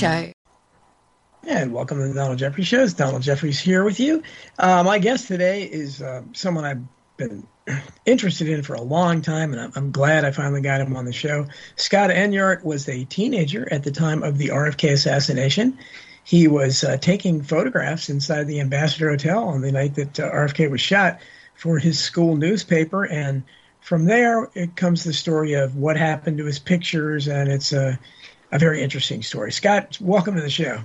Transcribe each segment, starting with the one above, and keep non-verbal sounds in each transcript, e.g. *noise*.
Show. And welcome to the Donald Jeffries Show. It's Donald Jeffries here with you. Uh, my guest today is uh, someone I've been *clears throat* interested in for a long time, and I'm, I'm, glad I finally got him on the show. Scott Enyart was a teenager at the time of the RFK assassination. He was uh, taking photographs inside the Ambassador Hotel on the night that uh, RFK was shot for his school newspaper, and from there it comes the story of what happened to his pictures, and it's a, a very interesting story. Scott, welcome to the show.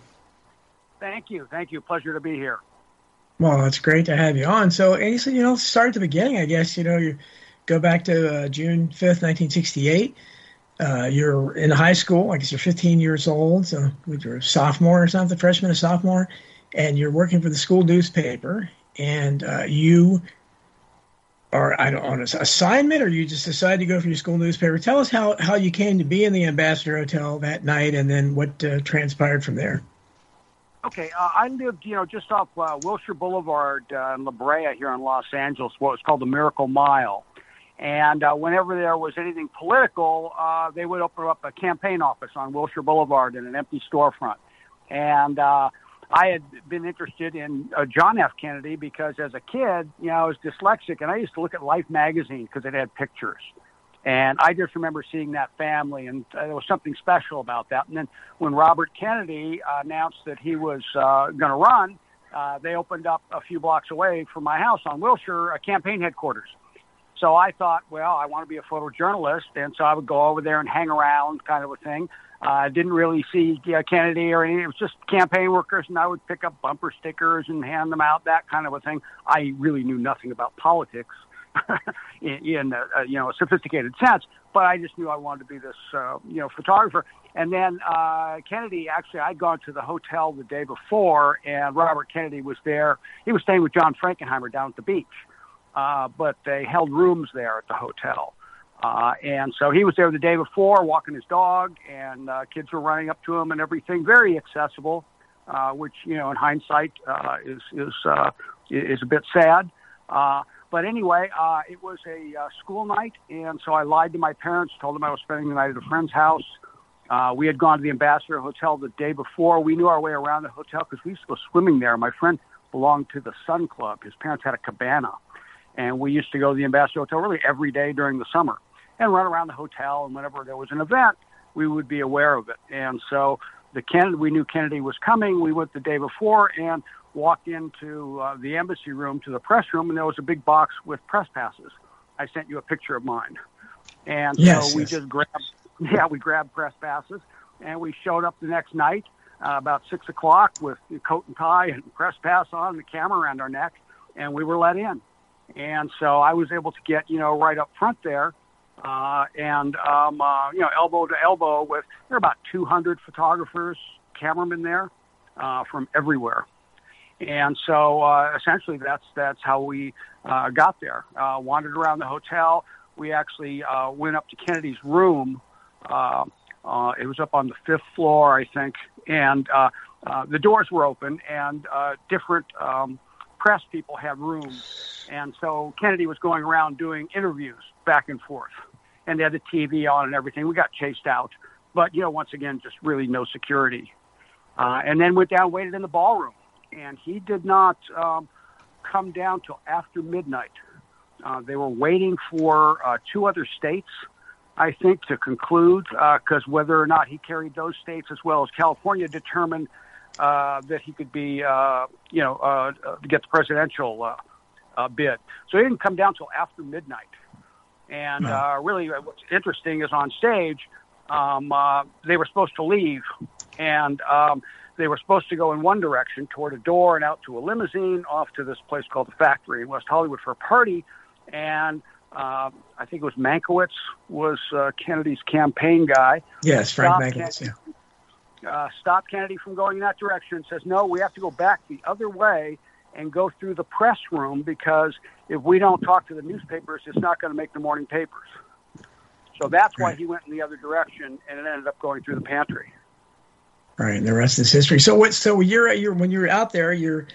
Thank you. Thank you. Pleasure to be here. Well, it's great to have you on. So, and you know, start at the beginning, I guess. You know, you go back to uh, June 5th, 1968. Uh, you're in high school, I guess you're 15 years old, so you're a sophomore or something, freshman or sophomore, and you're working for the school newspaper, and uh, you are, I don't on an assignment, or you just decided to go for your school newspaper. Tell us how, how you came to be in the Ambassador Hotel that night, and then what uh, transpired from there. Okay, uh, I lived, you know, just off uh, Wilshire Boulevard uh, in La Brea here in Los Angeles, what was called the Miracle Mile. And uh, whenever there was anything political, uh, they would open up a campaign office on Wilshire Boulevard in an empty storefront. And I had been interested in uh, John F. Kennedy because as a kid, you know, I was dyslexic and I used to look at Life magazine because it had pictures. And I just remember seeing that family, and uh, there was something special about that. And then when Robert Kennedy uh, announced that he was uh, going to run, uh, they opened up a few blocks away from my house on Wilshire a campaign headquarters. So I thought, well, I want to be a photojournalist, and so I would go over there and hang around, kind of a thing. I uh, didn't really see uh, Kennedy or anything. It was just campaign workers, and I would pick up bumper stickers and hand them out, that kind of a thing. I really knew nothing about politics *laughs* in, in a, a, you know a sophisticated sense. But I just knew I wanted to be this uh, you know photographer. And then uh, Kennedy, actually, I'd gone to the hotel the day before, and Robert Kennedy was there. He was staying with John Frankenheimer down at the beach, uh, but they held rooms there at the hotel. Uh, and so he was there the day before, walking his dog, and uh, kids were running up to him and everything. Very accessible, uh, which you know, in hindsight, uh, is is uh, is a bit sad. Uh, but anyway, uh, it was a uh, school night, and so I lied to my parents, told them I was spending the night at a friend's house. Uh, we had gone to the Ambassador Hotel the day before. We knew our way around the hotel because we used to go swimming there. My friend belonged to the Sun Club. His parents had a cabana, and we used to go to the Ambassador Hotel really every day during the summer and run around the hotel. And whenever there was an event, we would be aware of it. And so the Kennedy, we knew Kennedy was coming. We went the day before, and walked into uh, the embassy room to the press room, and there was a big box with press passes. I sent you a picture of mine, and yes, so we yes. just grabbed, *laughs* yeah, we grabbed press passes, and we showed up the next night uh, about six o'clock with the coat and tie and press pass on, the camera around our neck, and we were let in. And so I was able to get, you know, right up front there, uh, and um, uh, you know, elbow to elbow with there are about 200 photographers, cameramen there uh, from everywhere and so uh, essentially, that's that's how we uh, got there. Uh, wandered around the hotel. We actually uh, went up to Kennedy's room. Uh, uh, it was up on the fifth floor, I think, and uh, uh, the doors were open, and uh, different um, press people had rooms. And so Kennedy was going around doing interviews back and forth, and they had the TV on and everything. We got chased out, but you know, once again, just really no security. Uh, and then went down, waited in the ballroom and he did not um, come down till after midnight. Uh, they were waiting for uh, two other states, I think, to conclude, because uh, whether or not he carried those states as well as California determined uh, that he could be, uh, you know, uh, uh, get the presidential uh, uh, bid. So he didn't come down till after midnight. And uh, really, uh, what's interesting is on stage, um, uh, they were supposed to leave, and um, they were supposed to go in one direction toward a door and out to a limousine off to this place called the Factory in West Hollywood for a party. And uh, I think it was Mankiewicz was uh, Kennedy's campaign guy. Yes, Frank Mankiewicz. Kennedy, yeah. Uh, stopped Kennedy from going in that direction. Says no, we have to go back the other way and go through the press room because if we don't talk to the newspapers, it's not going to make the morning papers. So that's why he went in the other direction, and it ended up going through the pantry. All right, and the rest is history. So what? So you're you're when you're out there, you're.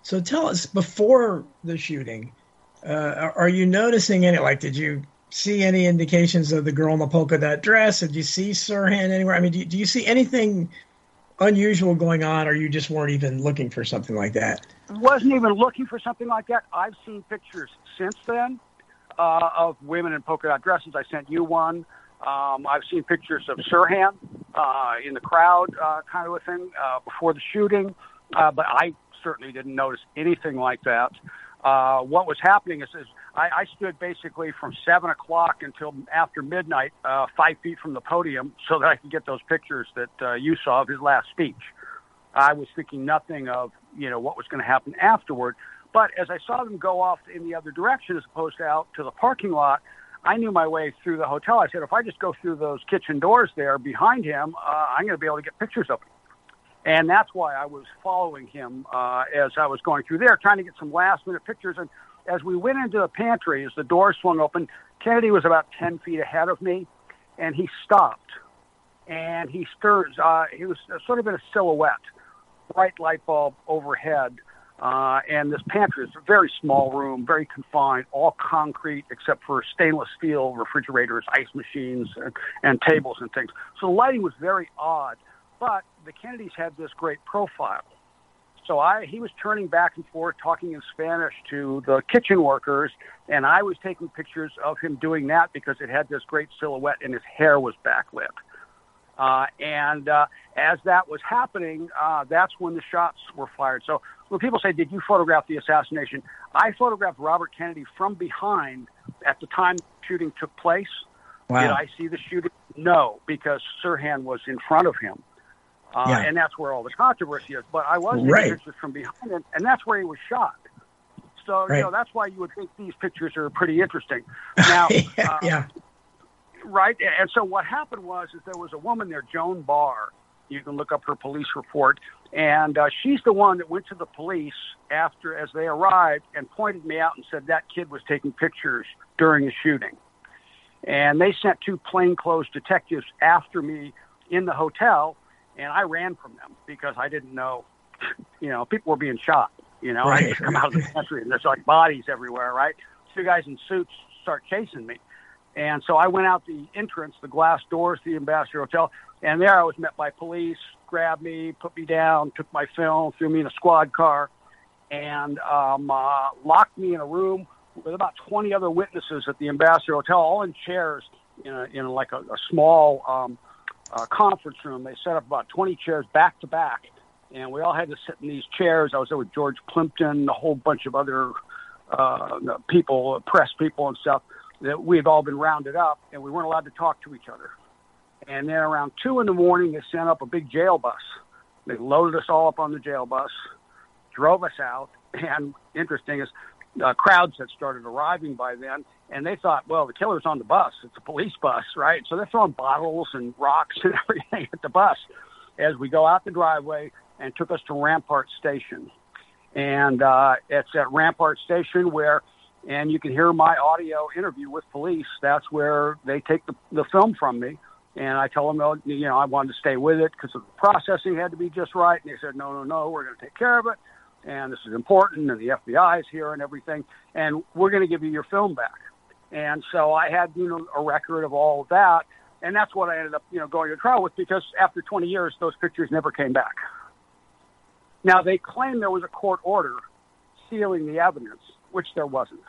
So tell us before the shooting, uh, are- are you noticing any? Like, did you see any indications of the girl in the polka dot dress? Did you see Sirhan anywhere? I mean, do, do you see anything unusual going on, or you just weren't even looking for something like that? Wasn't even looking for something like that. I've seen pictures since then uh, of women in polka dot dresses. I sent you one. Um, I've seen pictures of Sirhan uh, in the crowd, uh, kind of a thing, uh, before the shooting, uh, but I certainly didn't notice anything like that. Uh, what was happening is, is I, I stood basically from seven o'clock until after midnight, uh, five feet from the podium, so that I could get those pictures that uh, you saw of his last speech. I was thinking nothing of you know what was going to happen afterward. But as I saw them go off in the other direction, as opposed to out to the parking lot, I knew my way through the hotel. I said, if I just go through those kitchen doors there behind him, uh, I'm going to be able to get pictures of him. And that's why I was following him uh, as I was going through there, trying to get some last minute pictures. And as we went into the pantry, as the door swung open, Kennedy was about 10 feet ahead of me, and he stopped. And he stirs, uh, he was sort of in a silhouette, bright light bulb overhead. Uh, and this pantry is a very small room, very confined, all concrete except for stainless steel refrigerators, ice machines, and, and tables and things. So the lighting was very odd. But the Kennedys had this great profile. So I, he was turning back and forth, talking in Spanish to the kitchen workers, and I was taking pictures of him doing that because it had this great silhouette and his hair was backlit. Uh, and uh, as that was happening, uh, that's when the shots were fired. So when people say, "Did you photograph the assassination?" I photographed Robert Kennedy from behind at the time shooting took place. Wow. Did I see the shooting? No, because Sirhan was in front of him. Uh, yeah. And that's where all the controversy is. But I was taking right. pictures from behind him, and that's where he was shot. So, right. you know, that's why you would think these pictures are pretty interesting. *laughs* Now, yeah, uh, yeah. Right. And so what happened was is there was a woman there, Joan Barr. You can look up her police report. And uh, she's the one that went to the police after, as they arrived, and pointed me out and said that kid was taking pictures during the shooting. And they sent two plainclothes detectives after me in the hotel and I ran from them because I didn't know, *laughs* you know, people were being shot. You know, right. I just come out of the country and there's like bodies everywhere, right? Two guys in suits start chasing me. And so I went out the entrance, the glass doors to the Ambassador Hotel, and there I was met by police, grabbed me, put me down, took my film, threw me in a squad car, and um, uh, locked me in a room with about 20 other witnesses at the Ambassador Hotel, all in chairs in, a, in like a, a small um, uh, conference room. They set up about 20 chairs back to back, and we all had to sit in these chairs. I was there with George Plimpton, a whole bunch of other uh, people, press people, and stuff. That we had all been rounded up, and we weren't allowed to talk to each other. And then around two in the morning, they sent up a big jail bus. They loaded us all up on the jail bus, drove us out, and interesting is uh, crowds had started arriving by then, and they thought, well, the killer's on the bus. It's a police bus, right? So they're throwing bottles and rocks *laughs* and everything at the bus as we go out the driveway and took us to Rampart Station. And uh, it's at Rampart Station where, and you can hear my audio interview with police. That's where they take the, the film from me. And I tell them, oh, you know, I wanted to stay with it because the processing had to be just right. And they said, no, no, no, we're going to take care of it and this is important, and the FBI is here and everything, and we're going to give you your film back. And so I had, you know, a record of all of that, and that's what I ended up, you know, going to trial with because after 20 years, those pictures never came back. Now they claim there was a court order sealing the evidence, which there wasn't.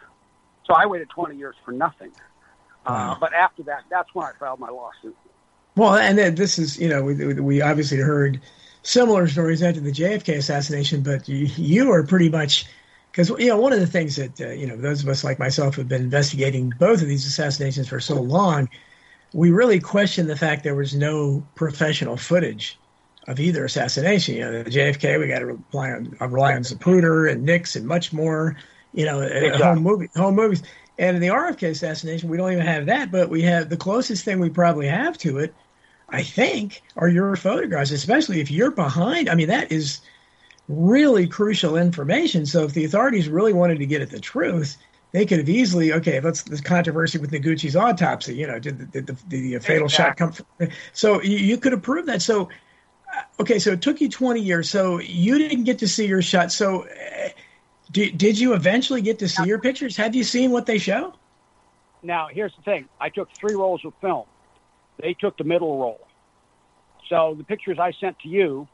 So I waited 20 years for nothing. Uh, wow. Uh, but after that, that's when I filed my lawsuit. Well, and then this is, you know, we, we obviously heard similar stories after the JFK assassination, but you, you are pretty much because you know one of the things that uh, you know those of us like myself have been investigating both of these assassinations for so long, we really question the fact there was no professional footage of either assassination. You know, the JFK we got to rely on rely on Zapruder and Nix and much more. You know, exactly. home movie home movies. And in the RFK assassination, we don't even have that, but we have the closest thing we probably have to it I think, are your photographs, especially if you're behind. I mean, that is really crucial information. So if the authorities really wanted to get at the truth, they could have easily, okay, let's the controversy with Noguchi's autopsy. You know, did the, did the, the fatal exactly. shot come from? So you, you could have proved that. So, uh, okay, so it took you 20 years. So you didn't get to see your shot. So uh, did, did you eventually get to see your pictures? Have you seen what they show? Now, here's the thing I took three rolls of film, they took the middle roll. So the pictures I sent to you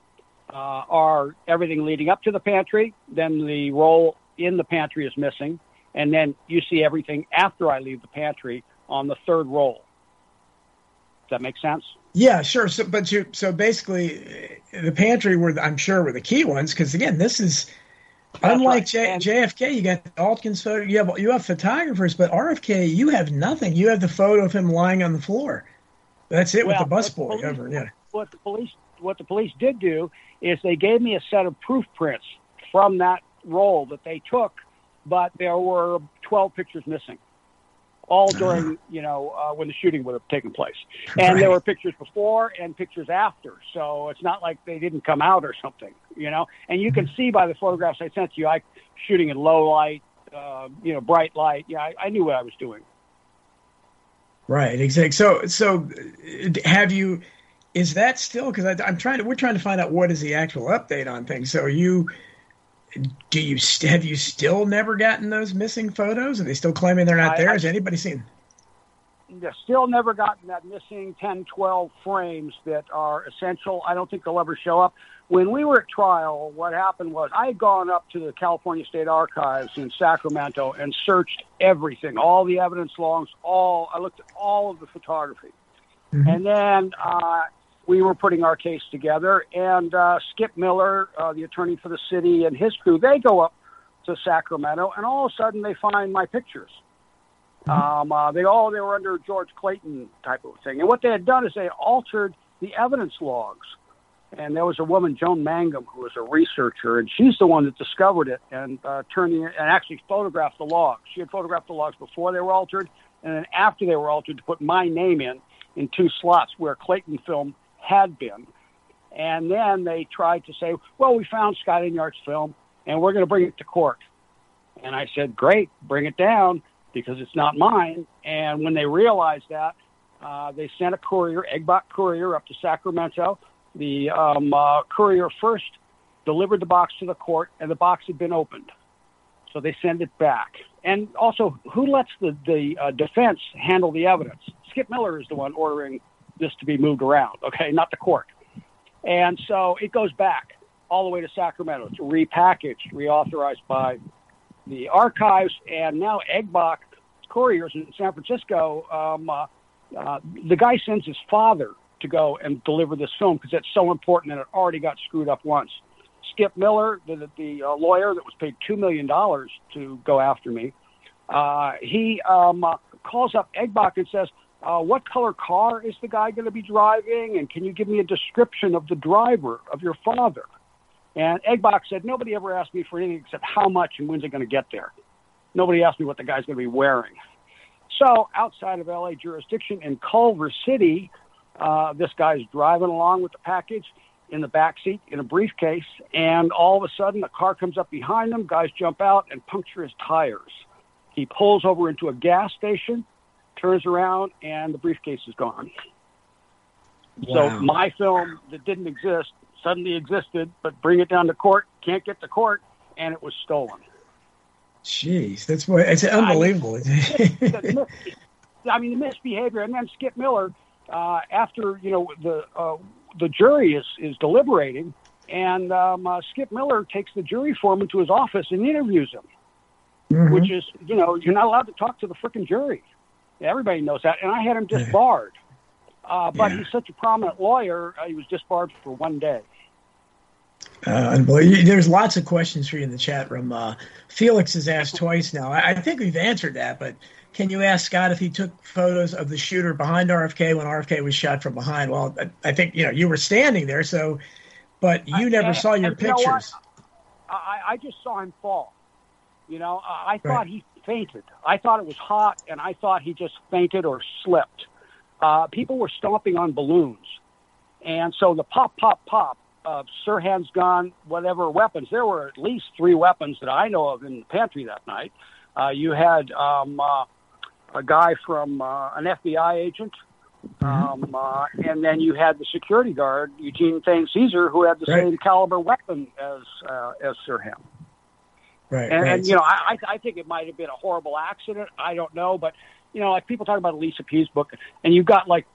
uh, are everything leading up to the pantry, then the roll in the pantry is missing, and then you see everything after I leave the pantry on the third roll. Does that make sense? Yeah, sure. So, but you so basically, the pantry were I'm sure were the key ones because again, this is unlike. J, JFK. You got Altgens photo. You have you have photographers, but RFK, you have nothing. You have the photo of him lying on the floor. That's it Well, with the busboy over. Yeah. What the police what the police did do is they gave me a set of proof prints from that roll that they took, but there were 12 pictures missing. All during, you know, uh, when the shooting would have taken place, and there were pictures before and pictures after. So it's not like they didn't come out or something, you know. And you can see by the photographs I sent to you, I shooting in low light, uh, you know, bright light. Yeah, I, I knew what I was doing. Right, exactly. So, so have you? Is that still? Because I'm trying to. We're trying to find out what is the actual update on things. So, you? Do you have you still never gotten those missing photos? Are they still claiming they're not I- there? I- Has anybody seen? They've still never gotten that missing 10, 12 frames that are essential. I don't think they'll ever show up. When we were at trial, what happened was I had gone up to the California State Archives in Sacramento and searched everything, all the evidence logs, all. I looked at all of the photography, Mhm. and then uh, we were putting our case together. And uh, Skip Miller, uh, the attorney for the city, and his crew, they go up to Sacramento, and all of a sudden they find my pictures. Um, uh, they all they were under George Clayton type of thing, and what they had done is they altered the evidence logs. And there was a woman, Joan Mangum, who was a researcher, and she's the one that discovered it and uh, turned it, and actually photographed the logs. She had photographed the logs before they were altered, and then after they were altered to put my name in in two slots where Clayton film had been. And then they tried to say, "Well, we found Scott Enyart's film, and we're going to bring it to court." And I said, "Great, bring it down." because it's not mine. And when they realized that, uh, they sent a courier, Eggbot courier, up to Sacramento. The um, uh, courier first delivered the box to the court, and the box had been opened. So they send it back. And also, who lets the, the uh, defense handle the evidence? Skip Miller is the one ordering this to be moved around, okay, not the court. And so it goes back all the way to Sacramento. It's repackaged, reauthorized by the archives, and now Eggbach couriers in San Francisco. Um, uh, uh, the guy sends his father to go and deliver this film because it's so important and it already got screwed up once. Skip Miller, the, the uh, lawyer that was paid two million dollars to go after me, uh, he um, uh, calls up Eggbach and says, uh, "What color car is the guy going to be driving? And can you give me a description of the driver of your father?" And Eggbox said, nobody ever asked me for anything except how much and when's it going to get there. Nobody asked me what the guy's going to be wearing. So outside of LA jurisdiction in Culver City, uh, this guy's driving along with the package in the back seat in a briefcase, and all of a sudden a car comes up behind him. Guys jump out and puncture his tires. He pulls over into a gas station, turns around, and the briefcase is gone. Wow. So my film that didn't exist suddenly existed, but bring it down to court, can't get to court, and it was stolen. Jeez, that's what it's unbelievable. I mean, the misbehavior, and then Skip Miller, uh, after you know the uh, the jury is is deliberating, and um, uh, Skip Miller takes the jury foreman to his office and interviews him, Mhm. which is you know you're not allowed to talk to the freaking jury. Everybody knows that, and I had him disbarred. Uh, but Yeah. he's such a prominent lawyer, uh, he was disbarred for one day. Uh. There's lots of questions for you in the chat room. Uh, Felix has asked twice now. I, I think we've answered that, but can you ask Scott if he took photos of the shooter behind RFK when RFK was shot from behind? Well, I, I think you know you were standing there, so but you I- never saw your you pictures. I, I just saw him fall. You know, I I thought Right. he fainted. I thought it was hot, and I thought he just fainted or slipped. Uh, people were stomping on balloons, and so the pop, pop, pop of Sirhan's gun, whatever weapons. There were at least three weapons that I know of in the pantry that night. Uh, you had um, uh, a guy from uh, an FBI agent. Um, uh, and then you had the security guard, Eugene Thane Cesar, who had the Right. same caliber weapon as uh, as Sirhan. Right, And, right. and you know, I, I think it might have been a horrible accident. I don't know, but you know, like people talk about Lisa Pease's book, and you've got like,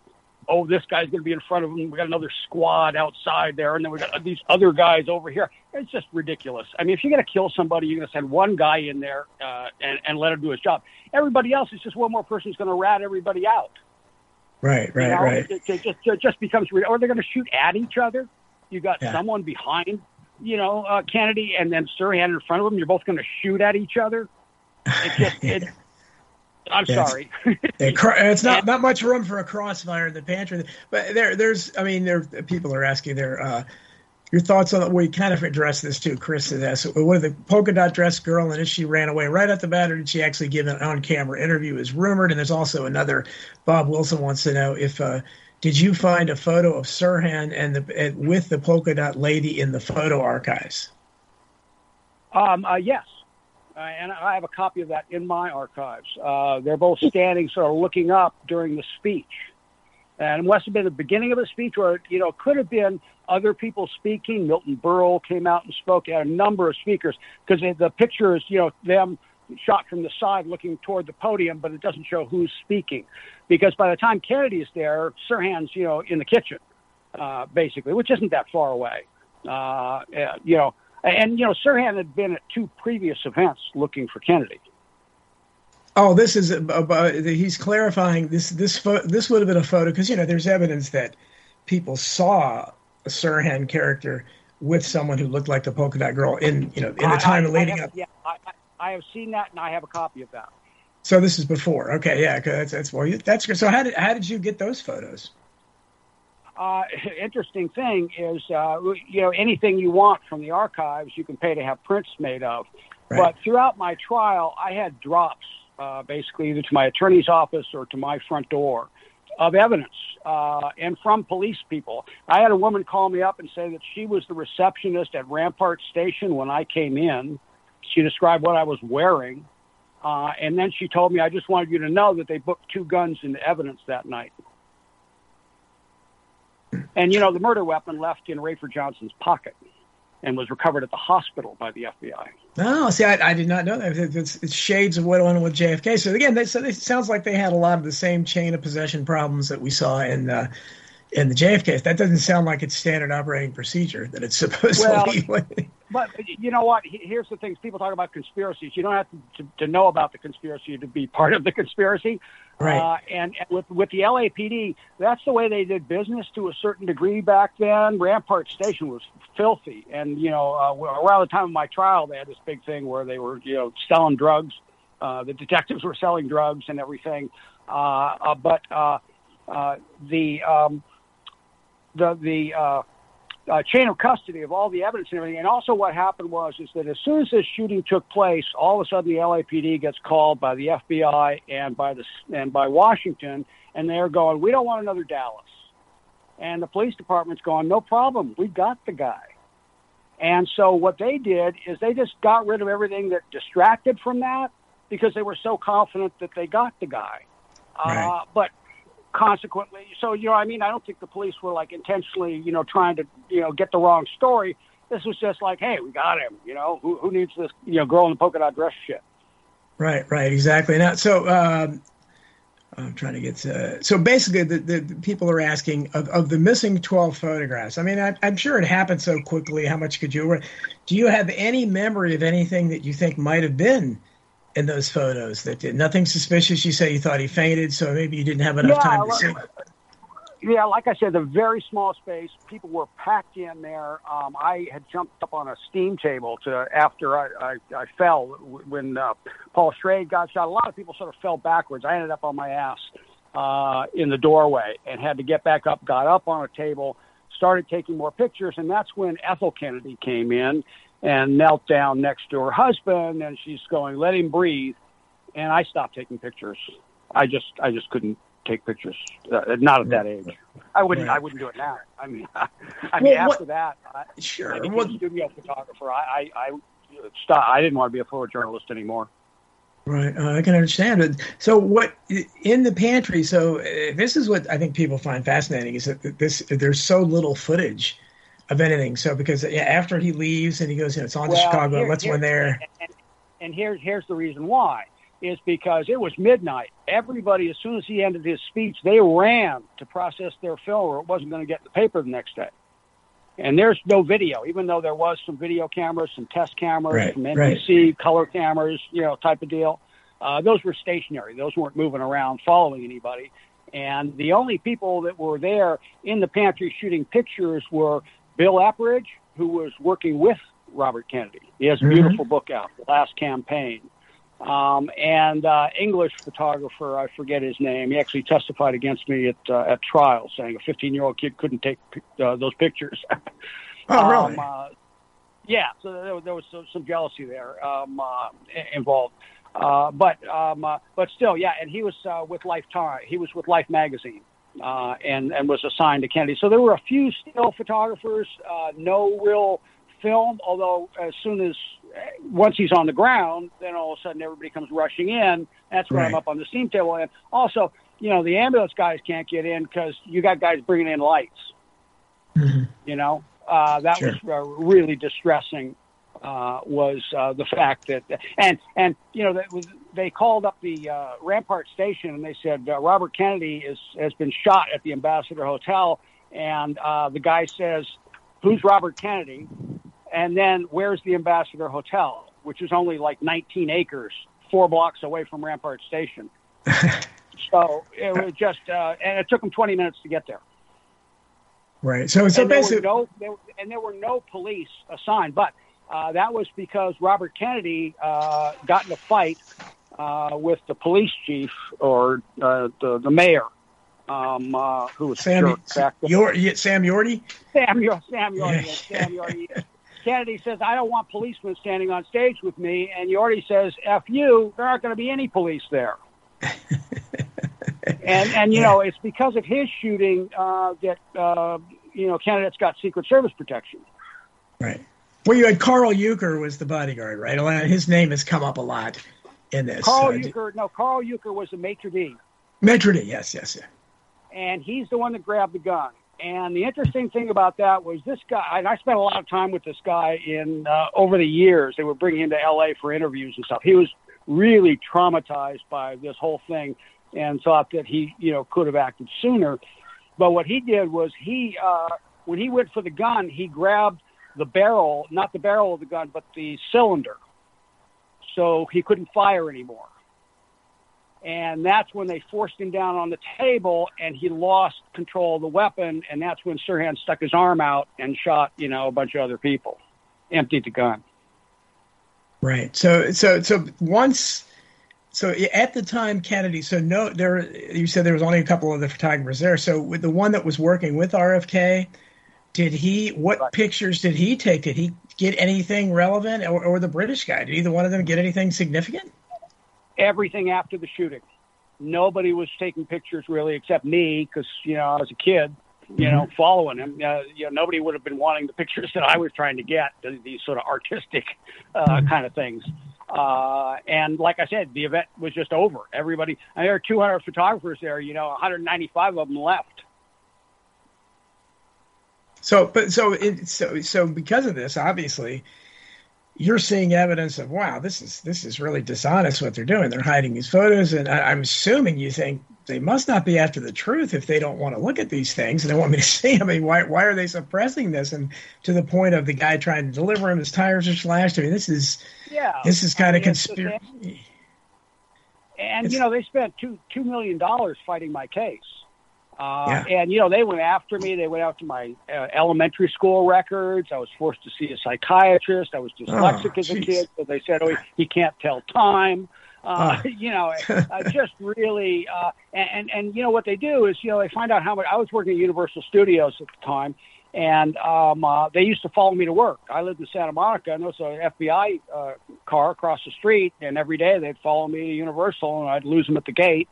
oh, this guy's going to be in front of him. We got another squad outside there, and then we got these other guys over here. It's just ridiculous. I mean, if you're going to kill somebody, you're going to send one guy in there uh, and and let him do his job. Everybody else is just one more person who's going to rat everybody out. Right, right, you know? right. It, it just it just becomes, or they're going to shoot at each other. You got Yeah. someone behind, you know, uh, Kennedy, and then Sirhan in front of him. You're both going to shoot at each other. It just, *laughs* it, I'm Yeah, sorry. Cr- it's not *laughs* not much room for a crossfire in the pantry, but there there's I mean there people are asking their uh, your thoughts on we kind of addressed this too. Chris had asked with the polka dot dress girl and if she ran away right at the bat or did she actually give an on camera interview is rumored and there's also another Bob Wilson wants to know if uh, did you find a photo of Sirhan and the and with the polka dot lady in the photo archives? Um, uh, yes. Uh, and I have a copy of that in my archives. Uh, they're both standing, sort of looking up during the speech. And it must have been the beginning of the speech, or, you know, could have been other people speaking. Milton Berle came out and spoke at a number of speakers because the picture is, you know, them shot from the side looking toward the podium, but it doesn't show who's speaking. Because by the time Kennedy is there, Sirhan's, you know, in the kitchen, uh, basically, which isn't that far away. Uh, uh, you know, and you know, Sirhan had been at two previous events looking for Kennedy. Oh, this is about, he's clarifying this this pho- this would have been a photo because you know there's evidence that people saw a Sirhan character with someone who looked like the polka dot girl in you know in the time I, I, leading I up. Yeah, I, have seen that, and I have a copy of that. So this is before. Okay, yeah, that's that's well, you- that's good. So how did how did you get those photos? Uh, *laughs* interesting thing is, uh, you know, anything you want from the archives, you can pay to have prints made of. Right. But throughout my trial, I had drops, uh, basically either to my attorney's office or to my front door of evidence, uh, and from police people. I had a woman call me up and say that she was the receptionist at Rampart Station when I came in. She described what I was wearing. Uh, and then she told me, I just wanted you to know that they booked two guns into evidence that night. And, you know, the murder weapon left in Rafer Johnson's pocket and was recovered at the hospital by the FBI. No, see, I, I did not know that. It's, it's shades of what went on with JFK. So again, they, so it sounds like they had a lot of the same chain of possession problems that we saw in uh, in the JFK. Case, that doesn't sound like it's standard operating procedure that it's supposed Well, to be. But you know what? Here's the thing: people talk about conspiracies. You don't have to, to, to know about the conspiracy to be part of the conspiracy. Right. Uh, and, and with with the LAPD, that's the way they did business to a certain degree back then. Rampart Station was filthy, and you know, uh, around the time of my trial, they had this big thing where they were you know selling drugs. Uh, the detectives were selling drugs and everything. Uh, uh, but uh, uh, the um, the the uh, uh, chain of custody of all the evidence and everything. And also, what happened was is that as soon as this shooting took place, all of a sudden the LAPD gets called by the FBI and by the and by Washington, and they're going, "We don't want another Dallas." And the police department's going, "No problem, we got the guy." And so what they did is they just got rid of everything that distracted from that because they were so confident that they got the guy. Right. Uh, but consequently, so you know, I mean, I don't think the police were like intentionally, you know, trying to, you know, get the wrong story. This was just like, hey, we got him. You know, who who needs this, you know, girl in the polka dot dress shit? Right, right, exactly. Now, so um, I'm trying to get to. So basically, the, the, the people are asking of, of the missing 12 photographs. I mean, I, I'm sure it happened so quickly. How much could you? Do you have any memory of anything that you think might have been in those photos that did nothing suspicious? You say you thought he fainted, so maybe you didn't have enough Yeah, time to well, see. Yeah, like I said, the very small space. People were packed in there. Um, I had jumped up on a steam table to after I, I, I fell when uh, Paul Schrade got shot. A lot of people sort of fell backwards. I ended up on my ass uh, in the doorway and had to get back up. Got up on a table, started taking more pictures, and that's when Ethel Kennedy came in and knelt down next to her husband, and she's going, "Let him breathe." And I stopped taking pictures. I just I just couldn't take pictures. Uh, not at that age. I wouldn't. Right. I wouldn't do it now. I mean, *laughs* I mean, Well, after that, I, Sure. I a studio photographer. I, I, I stopped. I didn't want to be a photojournalist anymore. Right, uh, I can understand it. So, what in the pantry? So, uh, this is what I think people find fascinating is that this there's so little footage of anything. So, because yeah, after he leaves and he goes, you know, it's on to Chicago. here- Let's here- win there. And, and, here's here's the reason why. is because it was midnight. Everybody, as soon as he ended his speech, they ran to process their film, or it wasn't going to get in the paper the next day. And there's no video, even though there was some video cameras, some test cameras Right, from NBC, right. color cameras, you know, type of deal. Uh, those were stationary; those weren't moving around, following anybody. And the only people that were there in the pantry shooting pictures were Bill Eppridge, who was working with Robert Kennedy. He has a Mhm. beautiful book out, The Last Campaign. Um, and uh, English photographer, I forget his name. He actually testified against me at uh, at trial, saying a 15 year old kid couldn't take uh, those pictures. *laughs* Oh, really? Um, uh, yeah, so there, there was some, some jealousy there um, uh, involved. Uh, but um, uh, but still, yeah, and he was uh, with Lifetime. He was with Life magazine, uh, and and was assigned to Kennedy. So there were a few still photographers, uh, no real film. Although as soon as once he's on the ground, then all of a sudden everybody comes rushing in. That's when I'm up on the steam table. And also, you know, the ambulance guys can't get in because you got guys bringing in lights. Mhm. You know, uh, that Sure. was uh, really distressing. Uh, was uh, the fact that and and you know that was, they called up the uh, Rampart station and they said uh, Robert Kennedy is has been shot at the Ambassador Hotel. And uh, the guy says who's Robert Kennedy? And then where's the Ambassador Hotel? Which is only like 19 acres four blocks away from Rampart Station. *laughs* So it was just uh, and it took them 20 minutes to get there. Right. So, so and there basically, no there, and there were no police assigned, but uh, that was because Robert Kennedy uh, got in a fight uh, with the police chief or uh, the the mayor, um, uh, who was Sam, back then. Yeah, Sam Yorty. Sam Yor- Sam Yorty. Yeah. Sam Yorty. Kennedy says, "I don't want policemen standing on stage with me," and Yorty says, "F you, there aren't going to be any police there." *laughs* and and you know it's because of his shooting uh, that uh, you know candidates got Secret Service protection. Right. Well, you had Karl Uecker was the bodyguard, right? His name has come up a lot in this. Karl Uh, Uecker, no, Karl Uecker was the maitre d, Metro D, yes, yes, yeah. and he's the one that grabbed the gun. And the interesting thing about that was this guy, and I spent a lot of time with this guy in uh, over the years. They would bring him to L.A. for interviews and stuff. He was really traumatized by this whole thing and thought that he, you know, could have acted sooner. But what he did was he, uh, when he went for the gun, he grabbed the barrel, not the barrel of the gun, but the cylinder. So he couldn't fire anymore. And that's when they forced him down on the table and he lost control of the weapon. And that's when Sirhan stuck his arm out and shot, you know, a bunch of other people, emptied the gun. Right. So, so, so once, so at the time, Kennedy. So no, there. You said there was only a couple of the photographers there. So with the one that was working with RFK, did he? What Right. pictures did he take? Did he get anything relevant, or, or the British guy? Did either one of them get anything significant? Everything after the shooting. Nobody was taking pictures really except me because, you know, I was a kid, you know, following him. Uh, you know, nobody would have been wanting the pictures *laughs* that I was trying to get, th- these sort of artistic uh, kind of things. Uh, and like I said, the event was just over. Everybody, and there are 200 photographers there, you know, 195 of them left. So, but so it, so so because of this, obviously, you're seeing evidence of wow, this is this is really dishonest what they're doing. They're hiding these photos, and I, I'm assuming you think they must not be after the truth if they don't want to look at these things and they want me to *laughs* see. I mean, why why are they suppressing this? And to the point of the guy trying to deliver him, his tires are slashed. I mean, this is Yeah. this is kind I of mean, the conspiracy. And It's- you know, they spent two two million dollars fighting my case. Uh, Yeah. And you know, they went after me. They went after my uh, elementary school records. I was forced to see a psychiatrist. I was dyslexic Oh, as a kid, so they said, "Oh, he, he can't tell time." Uh, Oh. *laughs* you know, *laughs* uh, just really, uh, and, and and you know what they do is, you know, they find out how much. I was working at Universal Studios at the time, and um, uh, they used to follow me to work. I lived in Santa Monica, and there was an FBI uh, car across the street, and every day they'd follow me to Universal, and I'd lose them at the gate,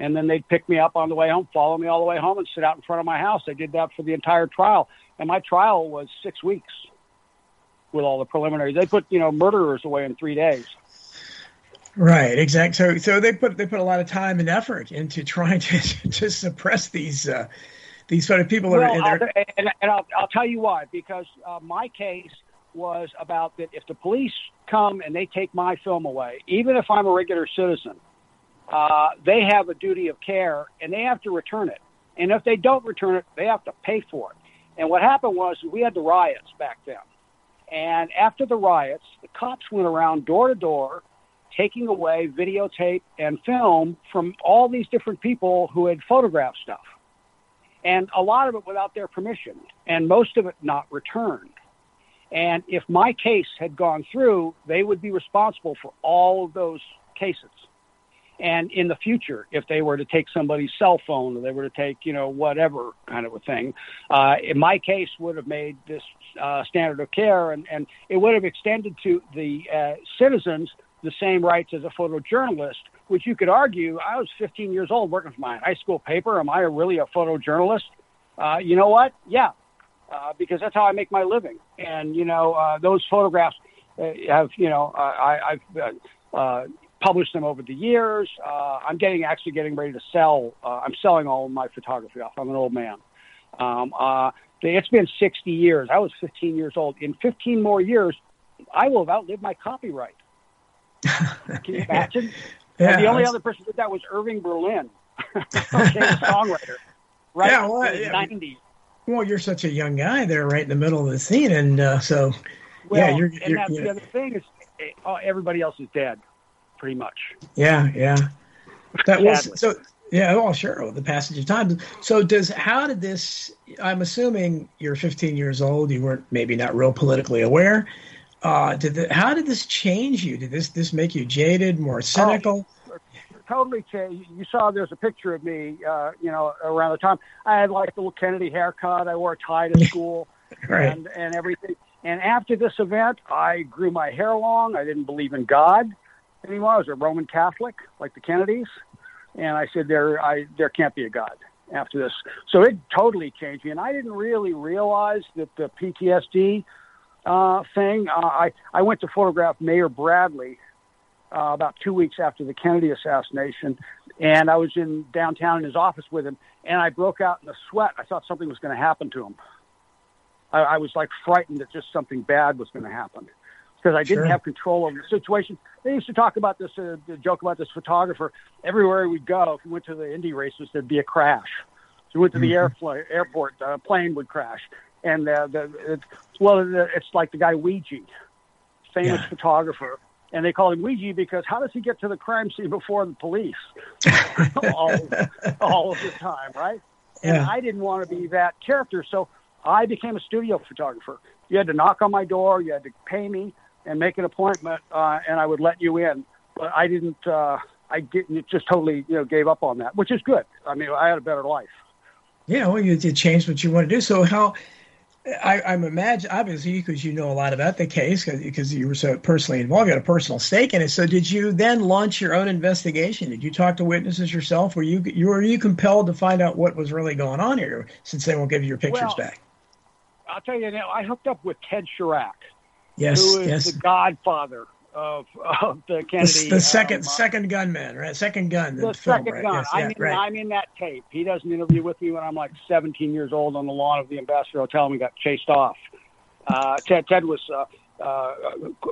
and then they'd pick me up on the way home, follow me all the way home, and sit out in front of my house. They did that for the entire trial, and my trial was six weeks with all the preliminaries. They put you know murderers away in three days. Right, exactly. So, so they put they put a lot of time and effort into trying to *laughs* to suppress these uh, these sort of people. Well, are, I'll, and, and I'll, I'll tell you why. Because uh, my case was about that if the police come and they take my film away, even if I'm a regular citizen, uh, they have a duty of care and they have to return it. And if they don't return it, they have to pay for it. And what happened was we had the riots back then. And after the riots, the cops went around door to door taking away videotape and film from all these different people who had photographed stuff. And a lot of it without their permission, and most of it not returned. And if my case had gone through, they would be responsible for all of those cases. And in the future, if they were to take somebody's cell phone or they were to take, you know, whatever kind of a thing, uh, in my case would have made this uh, standard of care and, and it would have extended to the uh, citizens the same rights as a photojournalist, which you could argue I was 15 years old working for my high school paper. Am I really a photojournalist? Uh, you know what? Yeah, uh, because that's how I make my living. And, you know, uh, those photographs uh, have, you know, I, I've uh, uh, published them over the years. Uh, I'm getting actually getting ready to sell. Uh, I'm selling all of my photography off. I'm an old man. Um, uh, it's been 60 years. I was 15 years old. In 15 more years, I will have outlived my copyright. *laughs* Can you imagine? yeah, and the only other person that did that was Irving Berlin, *laughs* *laughs* okay, songwriter, right yeah, well, in the yeah. 90s. Well, you're such a young guy there, right in the middle of the scene, and uh, so well, yeah, you're. And you're, that's you're, the other thing is, uh, everybody else is dead, pretty much. Yeah, yeah. That was so. Yeah, well, sure. The passage of time. So, does how did this? I'm assuming you're 15 years old. You weren't maybe not real politically aware. Uh, did the, how did this change you? Did this this make you jaded, more cynical? Oh, totally changed. You saw there's a picture of me, uh, you know, around the time I had like the little Kennedy haircut. I wore a tie to *laughs* school, right. and and everything. And after this event, I grew my hair long. I didn't believe in God anymore. I was a Roman Catholic, like the Kennedys, and I said there I there can't be a God after this. So it totally changed me, and I didn't really realize that the PTSD uh, thing. Uh, I I went to photograph Mayor Bradley uh, about two weeks after the Kennedy assassination, and I was in downtown in his office with him, and I broke out in a sweat. I thought something was going to happen to him. I, I was like frightened that just something bad was going to happen because I didn't sure. have control over the situation. They used to talk about this, uh, joke about this photographer. Everywhere we'd go, if we went to the Indy races, there'd be a crash. So we went to the mm-hmm. airfl- airport, a uh, plane would crash and uh, the, it's, well, it's like the guy Weegee, famous yeah. photographer, and they call him Weegee because how does he get to the crime scene before the police *laughs* all, all of the time, right? And yeah. I didn't want to be that character, so I became a studio photographer. You had to knock on my door, you had to pay me, and make an appointment, uh, and I would let you in. But I didn't. Uh, I didn't. Just totally, you know, gave up on that, which is good. I mean, I had a better life. Yeah, well, you did change what you want to do. So how? I, I'm imagine obviously because you know a lot about the case because you were so personally involved, you had a personal stake in it. So did you then launch your own investigation? Did you talk to witnesses yourself? Were you, you were you compelled to find out what was really going on here since they won't give you your pictures well, back? I'll tell you now. I hooked up with Ted Charach, yes, who is yes. the godfather of, of the Kennedy. The, the second um, second gunman, right? Second gun. The, the film, second right? gun. Yes, I'm, yeah, in, right. I'm in that tape. He does an interview with me when I'm like 17 years old on the lawn of the Ambassador Hotel, and we got chased off. Uh, Ted, Ted was uh, uh,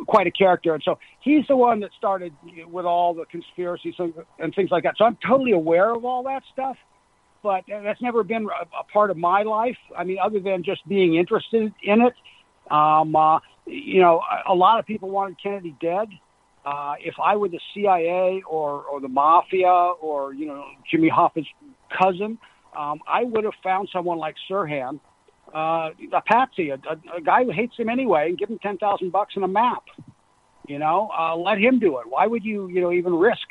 quite a character, and so he's the one that started with all the conspiracies and things like that. So I'm totally aware of all that stuff, but that's never been a, a part of my life. I mean, other than just being interested in it. Um, uh, you know, a, lot of people wanted Kennedy dead. Uh, if I were the CIA or, or the mafia or, you know, Jimmy Hoffa's cousin, um, I would have found someone like Sirhan, uh, a patsy, a, a, a guy who hates him anyway, and give him 10,000 bucks and a map. You know, uh, let him do it. Why would you, you know, even risk,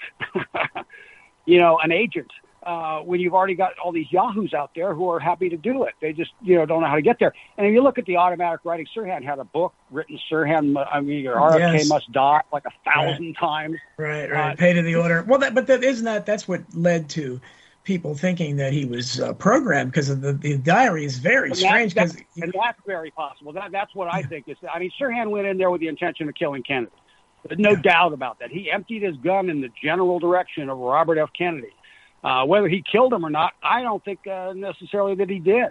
*laughs* you know, an agent? Uh, when you've already got all these yahoos out there who are happy to do it. They just, you know, don't know how to get there. And if you look at the automatic writing, Sirhan had a book written, Sirhan, I mean, your RFK yes. must die like a thousand right. times. Right, right. Uh, Paid in the order. Well, that, but that isn't that, that's what led to people thinking that he was uh, programmed because the, the diary is very and strange. That's, that's, and that's very possible. That, that's what I think is, I mean, Sirhan went in there with the intention of killing Kennedy. There's no yeah. doubt about that. He emptied his gun in the general direction of Robert F. Kennedy. Uh, whether he killed him or not, I don't think uh, necessarily that he did.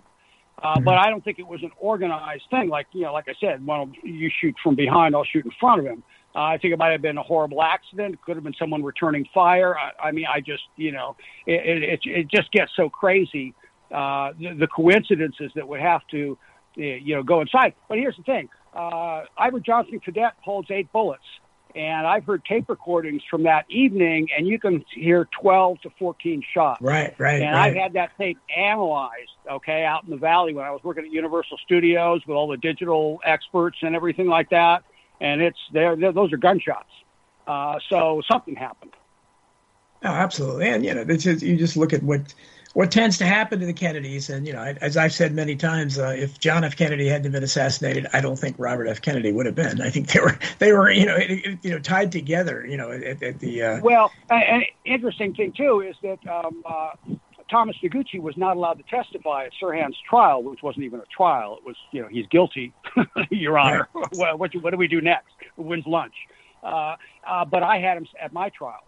Uh, mm-hmm. But I don't think it was an organized thing. Like you know, like I said, well, you shoot from behind, I'll shoot in front of him. Uh, I think it might have been a horrible accident. It could have been someone returning fire. I, I mean, I just you know, it, it it just gets so crazy. Uh, the, the coincidences that would have to, you know, go inside. But here's the thing: uh, Iver Johnson Cadet holds eight bullets. And I've heard tape recordings from that evening, and you can hear 12 to 14 shots. Right, right. And right. I've had that tape analyzed, okay, out in the valley when I was working at Universal Studios with all the digital experts and everything like that. And it's there; those are gunshots. Uh, so something happened. Oh, absolutely. And you know, just, you just look at what what tends to happen to the Kennedys, and you know, as I've said many times, uh, if John F. Kennedy hadn't been assassinated, I don't think Robert F. Kennedy would have been. I think they were they were you know you know tied together. You know, at, at the uh... well, an interesting thing too is that um, uh, Thomas Noguchi was not allowed to testify at Sirhan's trial, which wasn't even a trial. It was you know he's guilty, *laughs* Your Honor. Right. what, what, do we do next? Who wins lunch? Uh, uh, but I had him at my trial.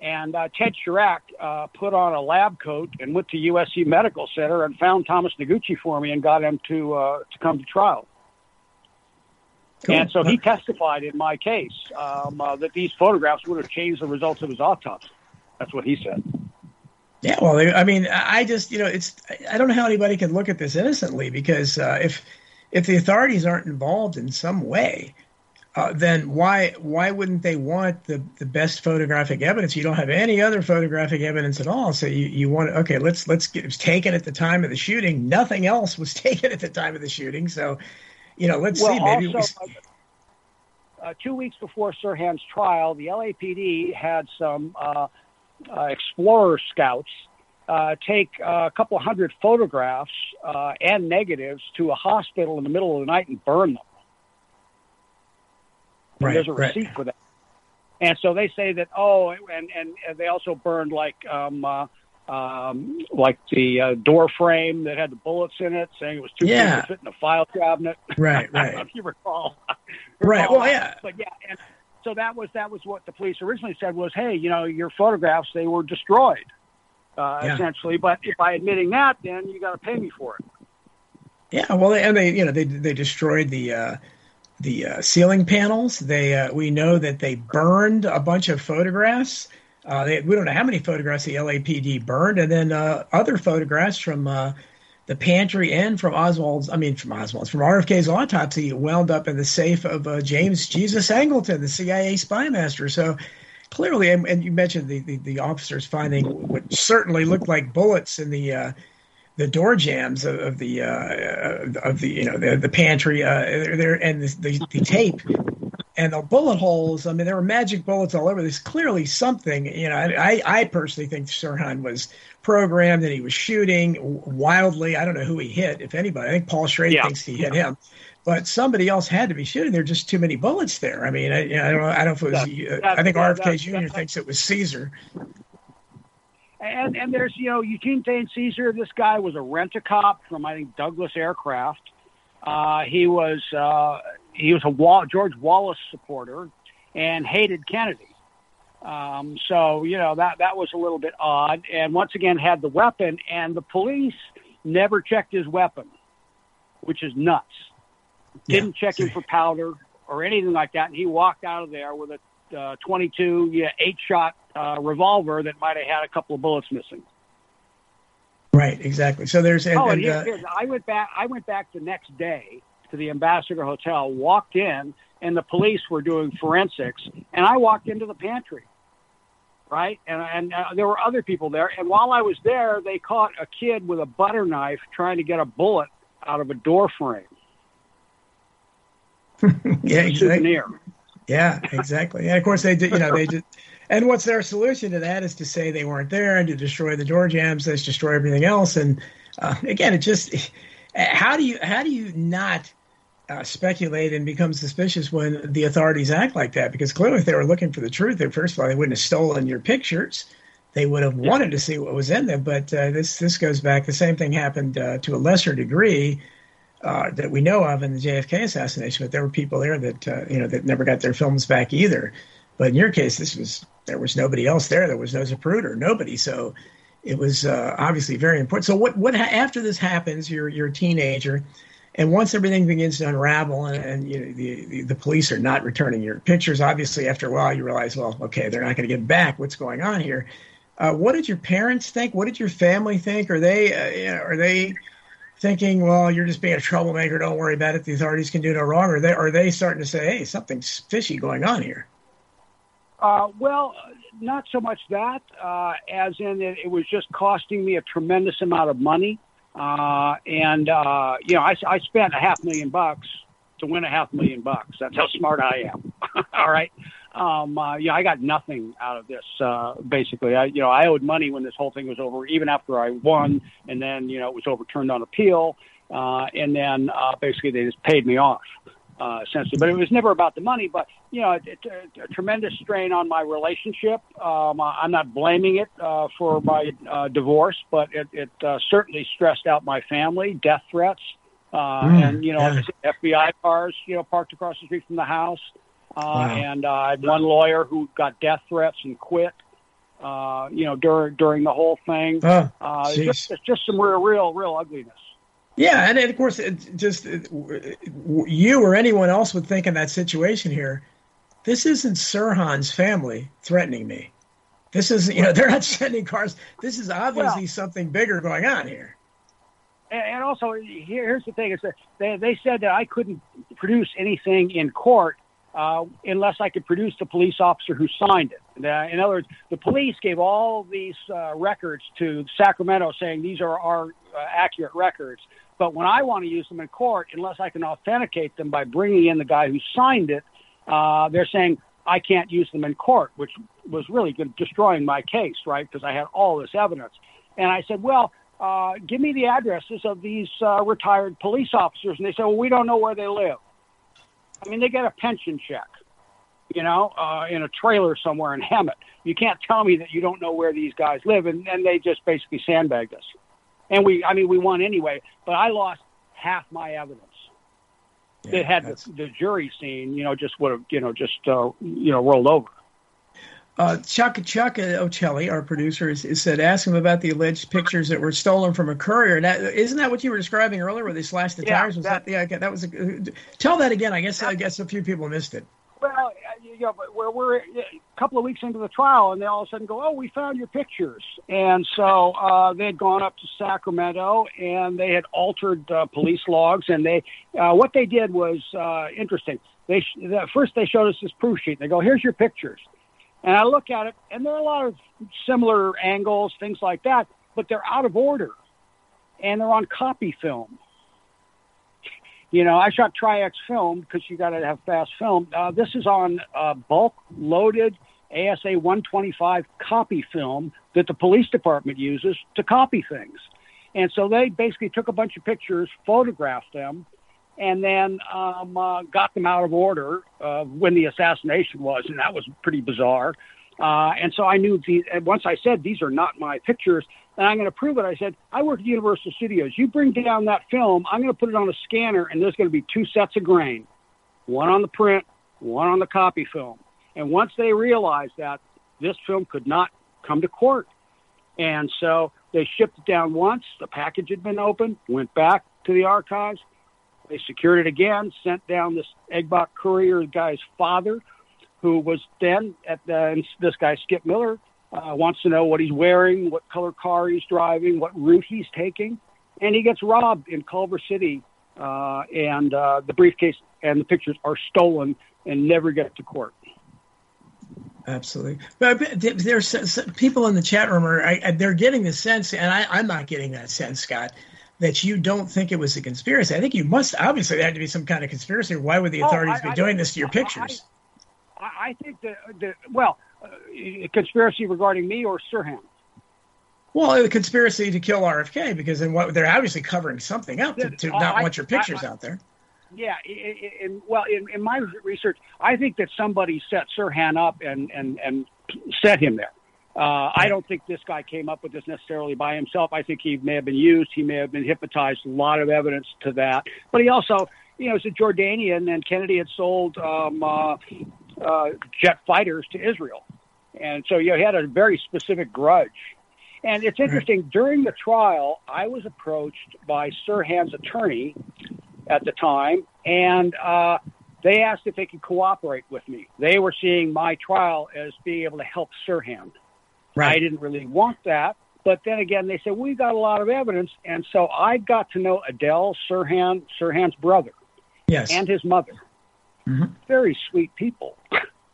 And uh, Ted Charach uh, put on a lab coat and went to USC Medical Center and found Thomas Noguchi for me and got him to uh, to come to trial. Cool. And so he testified in my case um, uh, that these photographs would have changed the results of his autopsy. That's what he said. Yeah, well, I mean, I just, you know, it's, I don't know how anybody can look at this innocently because uh, if, if the authorities aren't involved in some way, uh, then why why wouldn't they want the, the best photographic evidence? You don't have any other photographic evidence at all. So you, you want okay, let's let's get it was taken at the time of the shooting. Nothing else was *laughs* taken at the time of the shooting. So, you know, let's well, see. Maybe also, we... uh, two weeks before Sirhan's trial, the LAPD had some uh, uh, explorer scouts uh, take a couple hundred photographs uh, and negatives to a hospital in the middle of the night and burn them. Right, there's a receipt right. for that. And so they say that oh, and and they also burned like um, uh, um, like the uh, door frame that had the bullets in it, saying it was too yeah. big to fit in a file cabinet. Right, *laughs* right. if you recall. *laughs* right. Well, yeah. But yeah, and so that was that was what the police originally said was, hey, you know, your photographs they were destroyed, uh, yeah. essentially. But if by admitting that, then you got to pay me for it. Yeah. Well, and they you know they they destroyed the. Uh, the uh, ceiling panels. They uh, we know that they burned a bunch of photographs. Uh, they, we don't know how many photographs the LAPD burned, and then uh, other photographs from uh, the pantry and from Oswald's. I mean, from Oswald's, from RFK's autopsy, wound up in the safe of uh, James Jesus Angleton, the CIA spy master. So clearly, and, and you mentioned the, the, the officers finding what certainly looked like bullets in the the door jams of, of the uh, of the you know the, the pantry uh, there and the, the, the, tape and the bullet holes. I mean, there were magic bullets all over. There's clearly something. You know, I I personally think Sirhan was programmed and he was shooting wildly. I don't know who he hit, if anybody. I think Paul Schrade yeah. thinks he hit him. But somebody else had to be shooting. There are just too many bullets there. I mean, I, I don't know. I don't know if it was. Uh, I think RFK Jr. thinks it was Cesar. And and there's you know Eugene Thane Cesar. This guy was a rent a cop from I think Douglas Aircraft. Uh, he was uh, he was a Wall- George Wallace supporter and hated Kennedy. Um, so you know that that was a little bit odd. And once again, had the weapon, and the police never checked his weapon, which is nuts. Didn't yeah. check him for powder or anything like that, and he walked out of there with a uh, 22, yeah, eight shot uh, revolver that might have had a couple of bullets missing. Right, exactly. So there's. And, oh, and, and uh, I went back. I went back the next day to the Ambassador Hotel. Walked in, and the police were doing forensics, and I walked into the pantry. Right, and and uh, there were other people there. And while I was there, they caught a kid with a butter knife trying to get a bullet out of a door frame. *laughs* yeah, exactly. Souvenir. Yeah, exactly. And of course they did. You know, they did. And what's their solution to that is to say they weren't there and to destroy the door jams, let's destroy everything else. And uh, again, it just how do you how do you not uh, speculate and become suspicious when the authorities act like that? Because clearly, if they were looking for the truth, they, first of all, they wouldn't have stolen your pictures. They would have wanted to see what was in them. But uh, this this goes back. The same thing happened uh, to a lesser degree uh, that we know of in the JFK assassination, but there were people there that uh, you know that never got their films back either. But in your case, this was there was nobody else there. There was no Zapruder, nobody. So it was uh, obviously very important. So what what after this happens? You're you're a teenager, and once everything begins to unravel, and, and you know, the, the, the police are not returning your pictures, obviously after a while you realize, well, okay, they're not going to get back. What's going on here? Uh, what did your parents think? What did your family think? Are they uh, you know, are they thinking, well, you're just being a troublemaker. Don't worry about it. The authorities can do no wrong. Or are they are they starting to say, hey, something's fishy going on here? Uh, well, not so much that, uh, as in it, it was just costing me a tremendous amount of money. Uh, and, uh, you know, I, I spent a half million bucks to win a half million bucks. That's how smart I am. *laughs* All right. Um, uh, yeah, I got nothing out of this. Uh, basically, I, you know, I owed money when this whole thing was over, even after I won, and then, you know, it was overturned on appeal. Uh, and then, uh, basically they just paid me off uh, essentially. But it was never about the money. But you know, it, it, a, a tremendous strain on my relationship. Um, I'm not blaming it uh, for my uh, divorce, but it, it uh, certainly stressed out my family. Death threats, uh, mm, and you know, yeah. FBI cars, you know, parked across the street from the house. Uh, wow. And uh, I had one lawyer who got death threats and quit. Uh, you know, during during the whole thing, oh, uh, just, it's just some real, real, real ugliness. Yeah, and, of course, it just you or anyone else would think in that situation here, this isn't Sirhan's family threatening me. This is you know *laughs* they're not sending cars. This is obviously well, something bigger going on here. And also, here's the thing: is that they they said that I couldn't produce anything in court uh, unless I could produce the police officer who signed it. Uh, in other words, the police gave all these uh, records to Sacramento saying these are our uh, accurate records. But when I want to use them in court, unless I can authenticate them by bringing in the guy who signed it, uh, they're saying I can't use them in court, which was really good, destroying my case, right? Because I had all this evidence. And I said, well, uh, give me the addresses of these uh, retired police officers. And they said, well, we don't know where they live. I mean, they get a pension check, you know, uh, in a trailer somewhere in Hemet. You can't tell me that you don't know where these guys live. And, and they just basically sandbagged us and we I mean we won anyway, but I lost half my evidence. Yeah, it had the, the, jury scene, you know, just would have you know just uh, you know rolled over. Uh, Chuck Chuck Ocelli, our producer, is, is, said ask him about the alleged pictures that were stolen from a courier. And that, isn't that what you were describing earlier, where they slashed the yeah, tires? Was that, that yeah? That was. A, tell that again. I guess I guess a few people missed it. Well, you know, we're, we're a couple of weeks into the trial, and they all of a sudden go, "Oh, we found your pictures." And so uh, they had gone up to Sacramento, and they had altered uh, police logs, and they uh, what they did was uh, interesting. They the, first they showed us this proof sheet. They go, "Here's your pictures," and I look at it, and there are a lot of similar angles, things like that, but they're out of order, and they're on copy film. You know, I shot Tri-X film because you got to have fast film. Uh, this is on uh, bulk loaded ASA 125 copy film that the police department uses to copy things. And so they basically took a bunch of pictures, photographed them, and then um, uh, got them out of order uh, when the assassination was, and that was pretty bizarre. Uh, and so I knew the, once I said these are not my pictures, and I'm going to prove it. I said, I work at Universal Studios. You bring down that film, I'm going to put it on a scanner, and there's going to be two sets of grain one on the print, one on the copy film. And once they realized that, this film could not come to court. And so they shipped it down once. The package had been opened, went back to the archives. They secured it again, sent down this Egbach courier guy's father, who was then at the, this guy, Skip Miller, uh, wants to know what he's wearing, what color car he's driving, what route he's taking, and he gets robbed in Culver City, uh, and uh, the briefcase and the pictures are stolen and never get to court. Absolutely, but there's people in the chat room are I, they're getting the sense, and I, I'm not getting that sense, Scott, that you don't think it was a conspiracy. I think you must obviously there had to be some kind of conspiracy. Why would the oh, authorities oh, I, be doing this to your pictures? I, I think that, that well uh, conspiracy regarding me or Sirhan? Well, the conspiracy to kill RFK because then what they're obviously covering something up to, to not I, want your pictures I, out there. Yeah, in, well, in, in, my research, I think that somebody set Sirhan up and and and set him there. Uh, I don't think this guy came up with this necessarily by himself. I think he may have been used. He may have been hypnotized. A lot of evidence to that. But he also, you know, is a Jordanian, and Kennedy had sold um, uh, uh, jet fighters to Israel. And so you know, he had a very specific grudge. And it's interesting, during the trial, I was approached by Sirhan's attorney at the time, and uh, they asked if they could cooperate with me. They were seeing my trial as being able to help Sirhan. Right. I didn't really want that. But then again, they said, we got a lot of evidence. And so I got to know Adele Sirhan, Sirhan's brother, Yes. and his mother. Mhm. Very sweet people,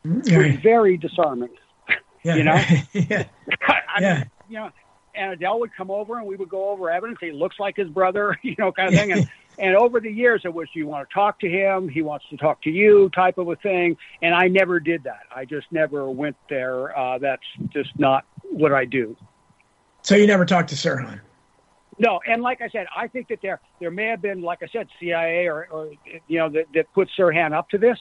Mhm. very disarming. yeah. you know? *laughs* yeah. I *laughs* Yeah. mean, you know, and Adele would come over and we would go over evidence. He looks like his brother, *laughs* you know, kind of thing. And, and over the years, it was, you want to talk to him? He wants to talk to you type of a thing. And I never did that. I just never went there. Uh, that's just not what I do. So you never talked to Sirhan? No, and like I said, I think that there there may have been, like I said, CIA or, or you know that, that put Sirhan up to this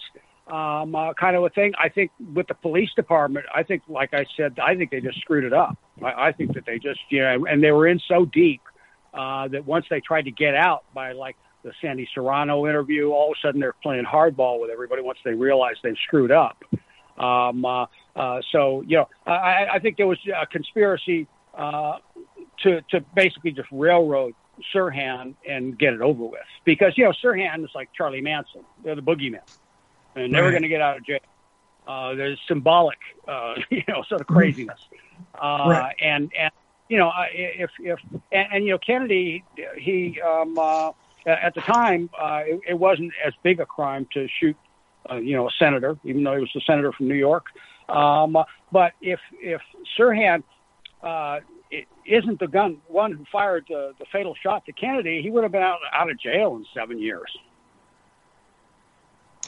um, uh, kind of a thing. I think with the police department, I think, like I said, I think they just screwed it up. I, I think that they just, you know, and they were in so deep uh, that once they tried to get out by like the Sandy Serrano interview, all of a sudden they're playing hardball with everybody once they realize they've screwed up. Um, uh, uh, so, you know, I, I think there was a conspiracy uh, to to basically just railroad Sirhan and get it over with. Because you know Sirhan is like Charlie Manson; they're the boogeyman, and never Right. going to get out of jail. Uh, there's symbolic, uh, *laughs* you know, sort of craziness, *laughs* uh, Right. and and you know if if and, and you know Kennedy, he um, uh, at the time uh, it, it wasn't as big a crime to shoot, uh, you know, a senator, even though he was a senator from New York. Um, but if if Sirhan uh, isn't the gun one who fired the, the fatal shot to Kennedy, he would have been out, out of jail in seven years.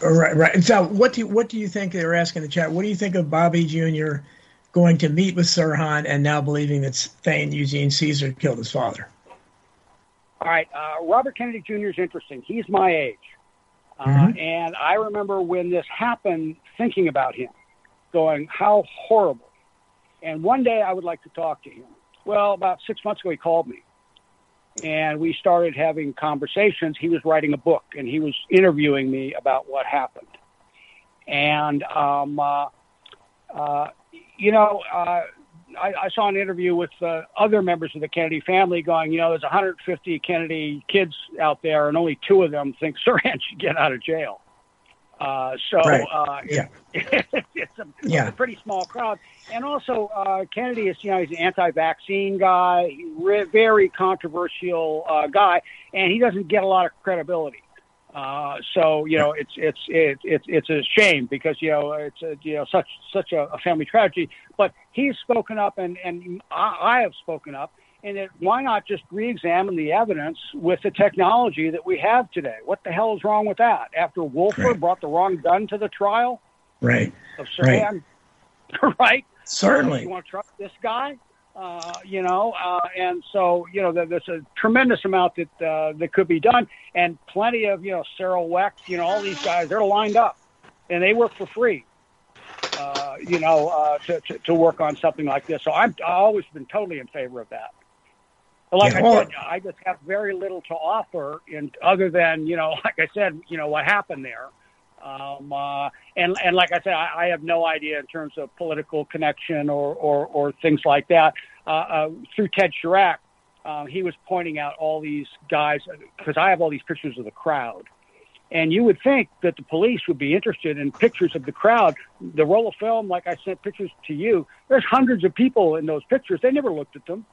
Right, right. And so, what do you, what do you think? They were asking in the chat. What do you think of Bobby Jr. going to meet with Sirhan and now believing that Thane Eugene Cesar killed his father? All right, uh, Robert Kennedy Jr. is interesting. He's my age, uh, Mhm. and I remember when this happened, thinking about him, going, "How horrible!" And one day I would like to talk to him. Well, about six months ago, he called me, and we started having conversations. He was writing a book, and he was interviewing me about what happened. And um, uh, uh, you know, uh, I, I saw an interview with uh, other members of the Kennedy family going, you know, there's 150 Kennedy kids out there, and only two of them think Sirhan should get out of jail. Uh, so Right. uh, Yeah. *laughs* it's, it's, a, Yeah. a pretty small crowd. And also, uh, Kennedy is, you know, he's an anti-vaccine guy, re- very controversial uh, guy, and he doesn't get a lot of credibility. Uh, so you know, it's it's it's it's it's a shame because you know it's a, you know such such a, a family tragedy. But he's spoken up, and and I, I have spoken up, and it, why not just re-examine the evidence with the technology that we have today? What the hell is wrong with that? After Wolfer Right. brought the wrong gun to the trial Right. of Right. Sirhan, *laughs* right? Certainly. You want to trust this guy? Uh, you know, uh, and so you know, there's a tremendous amount that uh, that could be done, and plenty of you know, Cyril Wecht, you know, all these guys, they're lined up, and they work for free. Uh, you know, uh, to, to to work on something like this. So I'm I've always been totally in favor of that. Like Yeah, I said, I just have very little to offer, in other than you know, *laughs* like I said, you know, what happened there. Um, uh, and and like I said, I, I have no idea in terms of political connection or or, or things like that. Uh, uh, through Ted Charach, uh, he was pointing out all these guys because I have all these pictures of the crowd, and you would think that the police would be interested in pictures of the crowd. The roll of film, like I sent pictures to you, there's hundreds of people in those pictures. They never looked at them.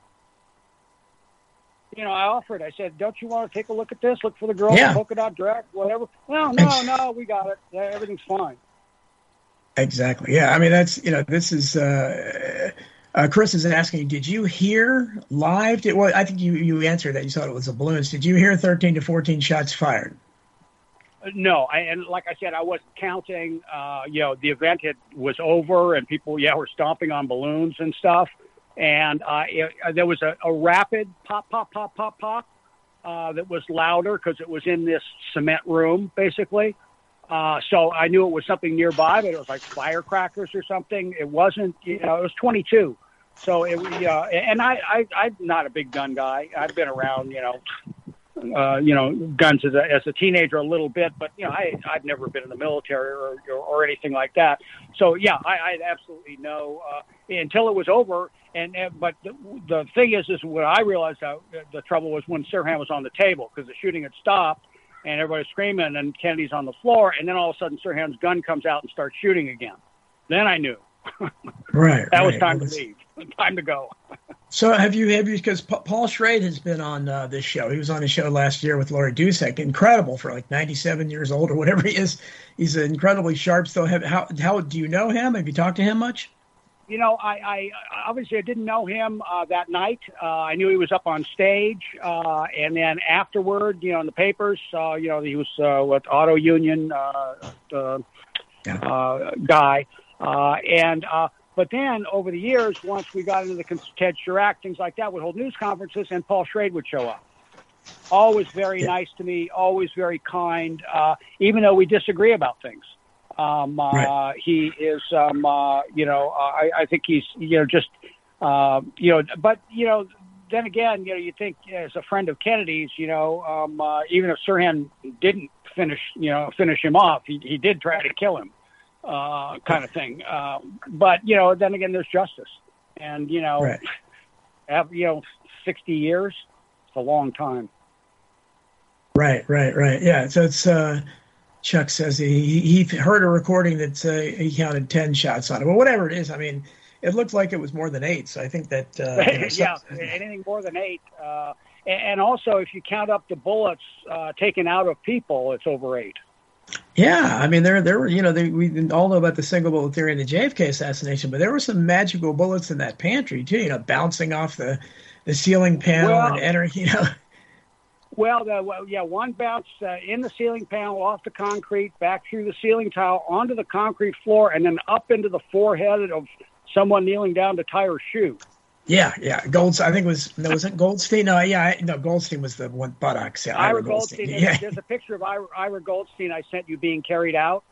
You know, I offered. I said, "Don't you want to take a look at this? Look for the girl Yeah. polka dot dress, whatever." No, no, no, we got it. Everything's fine. Exactly. Yeah. I mean, that's you know, this is. Uh, uh, Chris is asking, did you hear live? Did, well, I think you you answered that. You thought it was the balloons. Did you hear 13 to 14 shots fired? No, I, and like I said, I wasn't counting. Uh, you know, the event had, was over, and people, yeah, were stomping on balloons and stuff. And uh, it, uh, there was a, a rapid pop, pop, pop, pop, pop uh, that was louder because it was in this cement room, basically. Uh, so I knew it was something nearby, but it was like firecrackers or something. It wasn't, you know, it was 22. So it, know, and I, I, I'm not a big gun guy. I've been around, you know, uh, you know, guns as a, as a teenager a little bit, but you know, I I've never been in the military or or, or anything like that. So yeah, I, I absolutely know uh, until it was over. And, and but the, the thing is, is what I realized how the trouble was when Sirhan was on the table because the shooting had stopped and everybody's screaming and Kennedy's on the floor, and then all of a sudden Sirhan's gun comes out and starts shooting again. Then I knew. *laughs* right. that right. was time to leave. *laughs* Time to go. So have you have you because Paul Schrade has been on uh, this show. He was on the show last year with Laurie Dusek. Incredible for like 97 years old or whatever *laughs* he is. He's incredibly sharp. Still, have how how do you know him? Have you talked to him much? You know, I, I obviously I didn't know him uh, that night. Uh, I knew he was up on stage, uh, and then afterward, you know, in the papers, uh, you know, he was uh, with Auto Union uh, uh, yeah. uh, guy, uh, and uh, but then over the years, once we got into the Ted Charach, things like that, would hold news conferences, and Paul Schrade would show up. Always very yeah. nice to me, always very kind, uh, even though we disagree about things. Um, uh, right. He is, um, uh, you know, uh, I, I think he's, you know, just, uh, you know, but, you know, then again, you know, you think as a friend of Kennedy's, you know, um, uh, even if Sirhan didn't finish, you know, finish him off, he, he did try to kill him uh, kind of thing. Uh, but you know, then again, there's justice, and you know, right. *laughs* have, you know, sixty years, it's a long time. Right, right, right. Yeah. So it's uh, Chuck says he he heard a recording that uh, he counted ten shots on it. Well, whatever it is, I mean, it looked like it was more than eight. So I think that uh, *laughs* you know, yeah, anything more than eight. Uh, and also, if you count up the bullets uh, taken out of people, it's over eight. Yeah, I mean, there, there were, you know, they, we all know about the single bullet theory and the JFK assassination, but there were some magical bullets in that pantry too. You know, bouncing off the, the ceiling panel well, and entering, you know. Well, the, well, yeah, one bounced uh, in the ceiling panel, off the concrete, back through the ceiling tile, onto the concrete floor, and then up into the forehead of someone kneeling down to tie her shoe. Yeah, yeah. Gold. I think it was no, was it Goldstein? No, yeah, no. Goldstein was the one buttocks. Yeah, Ira, Ira Goldstein. Goldstein. Yeah. There's a picture of Ira, Ira Goldstein I sent you being carried out.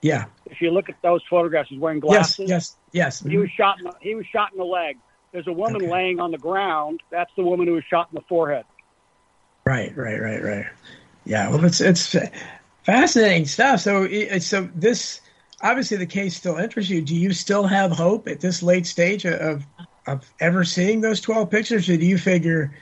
Yeah. If you look at those photographs, he's wearing glasses. Yes, yes, yes. He was shot. In the, he was shot in the leg. There's a woman okay. laying on the ground. That's the woman who was shot in the forehead. Right, right, right, right. Yeah. Well, it's it's fascinating stuff. So, so this obviously the case still interests you. Do you still have hope at this late stage of of ever seeing those twelve pictures, or do you figure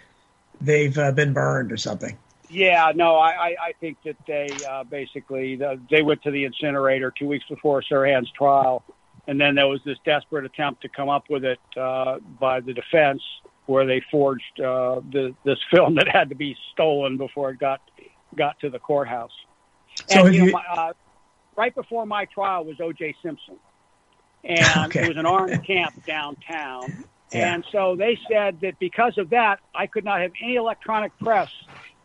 they've uh, been burned or something? Yeah, no, I, I think that they uh, basically the, they went to the incinerator two weeks before Sirhan's trial, and then there was this desperate attempt to come up with it uh, by the defense, where they forged uh, the, this *laughs* film that had to be stolen before it got got to the courthouse. So and you know, you... My, uh, right before my trial was O.J. Simpson, and *laughs* okay. it was an armed camp downtown. Yeah. And so they said that because of that, I could not have any electronic press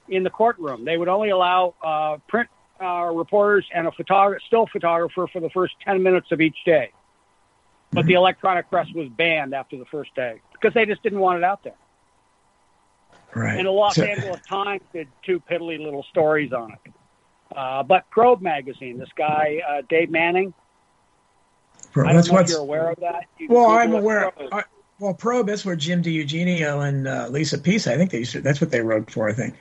in the courtroom. They would only allow uh, print uh, reporters and a photog- still photographer for the first 10 minutes of each day. But mm-hmm. the electronic press was banned after the first day because they just didn't want it out there. Right. And the Los so, Angeles Times did two piddly little stories on it. Uh, but Probe magazine, this guy uh, Dave Manning. Probe, I don't know if you're aware of that. You well, I'm aware. I, well, Probe is where Jim DiEugenio and uh, Lisa Pease. I think they used to, that's what they wrote for. I think.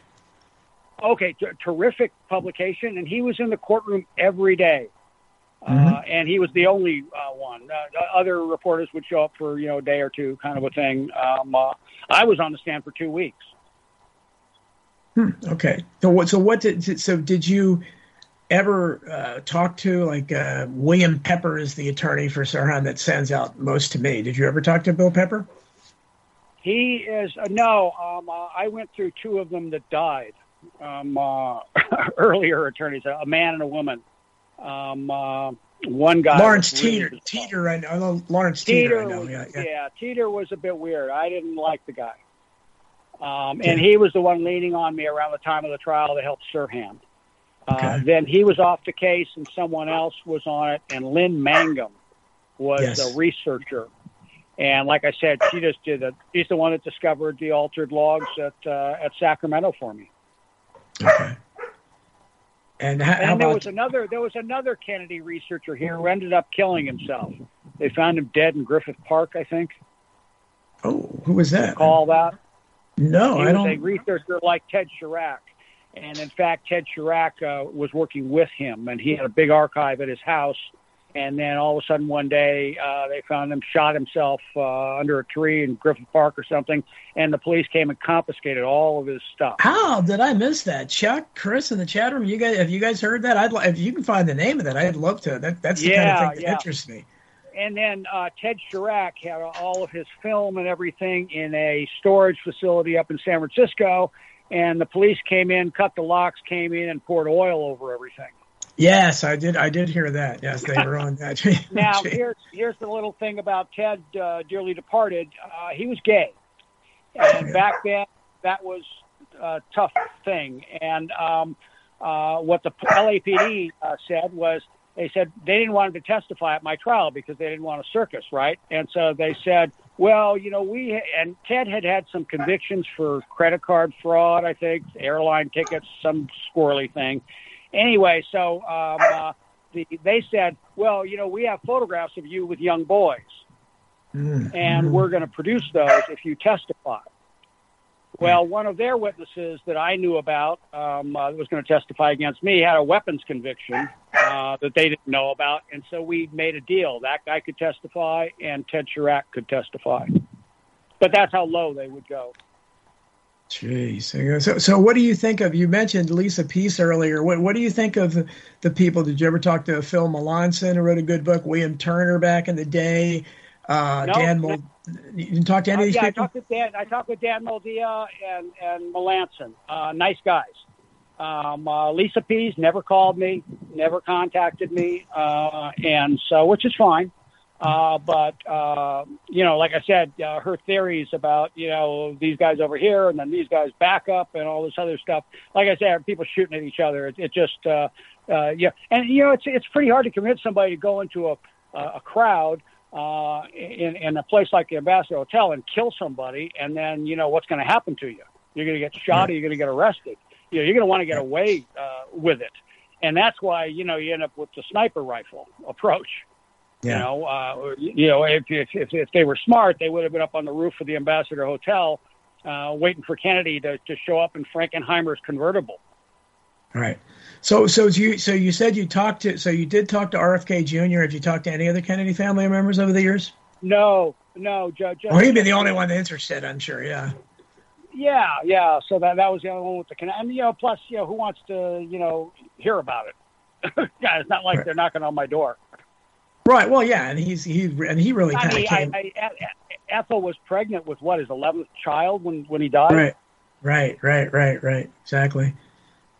Okay, t- terrific publication, and he was in the courtroom every day. Uh, mm-hmm. and he was the only uh, one. Uh, other reporters would show up for you know a day or two, kind of a thing. Um, uh, I was on the stand for two weeks. Hmm, okay. So what? So what did? So did you ever uh, talk to like uh, William Pepper is the attorney for Sirhan that sends out most to me? Did you ever talk to Bill Pepper? He is uh, no. Um, uh, I went through two of them that died. Um, uh, *laughs* earlier attorneys, a man and a woman. Um, uh, one guy. Lawrence Teeter. Teeter, I know. Lawrence Teeter. Teeter I know. Yeah, yeah. yeah, Teeter was a bit weird. I didn't like the guy. Um, and he was the one leaning on me around the time of the trial to help Sirhan. Uh, okay. then he was off the case, and someone else was on it, and Lynn Mangan was yes. the researcher. And like I said, she just did it. She's the one that discovered the altered logs at uh, at Sacramento for me. Okay. And, how, and how there was another there was another Kennedy researcher here who ended up killing himself. They found him dead in Griffith Park, I think. Oh, who was that? Call that. No, he I was don't. a researcher like Ted Charach. And in fact, Ted Charach uh, was working with him, and he had a big archive at his house. And then all of a sudden, one day, uh, they found him shot himself uh, under a tree in Griffith Park or something, and the police came and confiscated all of his stuff. How did I miss that? Chuck, Chris, in the chat room, you guys, have you guys heard that? I'd if you can find the name of that, I'd love to. That that's the kind of thing that yeah. interests me. And then uh, Ted Charach had all of his film and everything in a storage facility up in San Francisco, and the police came in, cut the locks, came in, and poured oil over everything. Yes, I did. I did hear that. Yes, they were on that. *laughs* Now, here's here's the little thing about Ted, uh, dearly departed. Uh, he was gay, and back then that was a tough thing. And um, uh, what the LAPD uh, said was they said they didn't want him to testify at my trial because they didn't want a circus, right? And so they said, well, you know, we and Ted had had some convictions for credit card fraud, I think, airline tickets, some squirrely thing. Anyway, so um, uh, the, they said, well, you know, we have photographs of you with young boys, Mm, and we're going to produce those if you testify. Well, one of their witnesses that I knew about um, uh, that was going to testify against me had a weapons conviction uh, that they didn't know about, and so we made a deal. That guy could testify, and Ted Charach could testify. But that's how low they would go. Jeez. So, so what do you think of? You mentioned Lisa Pease earlier. What What do you think of the people? Did you ever talk to Phil Melanson, who wrote a good book? William Turner back in the day. Uh, No, Dan, no. You didn't talk to any Uh, of these yeah, I talked with Dan. I talked with Dan Moldea and and Melanson. Uh, nice guys. Um, uh, Lisa Pease never called me, never contacted me, uh, and so which is fine. Uh, but uh, you know, like I said, uh, her theories about you know these guys over here and then these guys back up and all this other stuff. Like I said, people shooting at each other. It, it just uh, uh, yeah, and you know it's it's pretty hard to convince somebody to go into a a crowd uh, in, in a place like the Ambassador Hotel and kill somebody, and then you know what's going to happen to you. You're going to get shot, or you're going to get arrested. You know, you're going to want to get away uh, with it, and that's why you know you end up with the sniper rifle approach. Yeah. You know, uh, you know, if, if if if they were smart, they would have been up on the roof of the Ambassador Hotel, uh, waiting for Kennedy to, to show up in Frankenheimer's convertible. Right. So, so you, so you said you talked to, so you did talk to RFK Jr. Have you talked to any other Kennedy family members over the years? No, no, Judge. Well, he'd be the only one interested, I'm sure. Yeah. Yeah, yeah. So that that was the only one with the connection. And you know, plus, you know, who wants to, you know, hear about it? *laughs* yeah, it's not like Right. they're knocking on my door. Right. Well, yeah, and he's he and he really kind of I, came. I, E- Ethel was pregnant with what his eleventh child when when he died. Right. Right. Right. Right. Right. Exactly.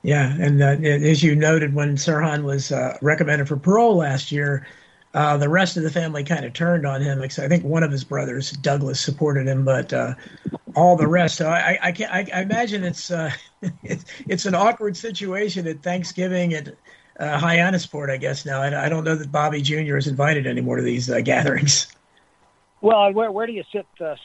Yeah, and uh, as you noted, when Sirhan was uh, recommended for parole last year, uh, the rest of the family kind of turned on him. Except I think one of his brothers, Douglas, supported him, but uh, all the rest. So I, I, can I, I imagine it's, uh, *laughs* it's it's an awkward situation at Thanksgiving at uh, Hyannisport, I guess. Now I, I don't know that Bobby Jr. is invited anymore to these uh, gatherings. Well, where where do you sit uh?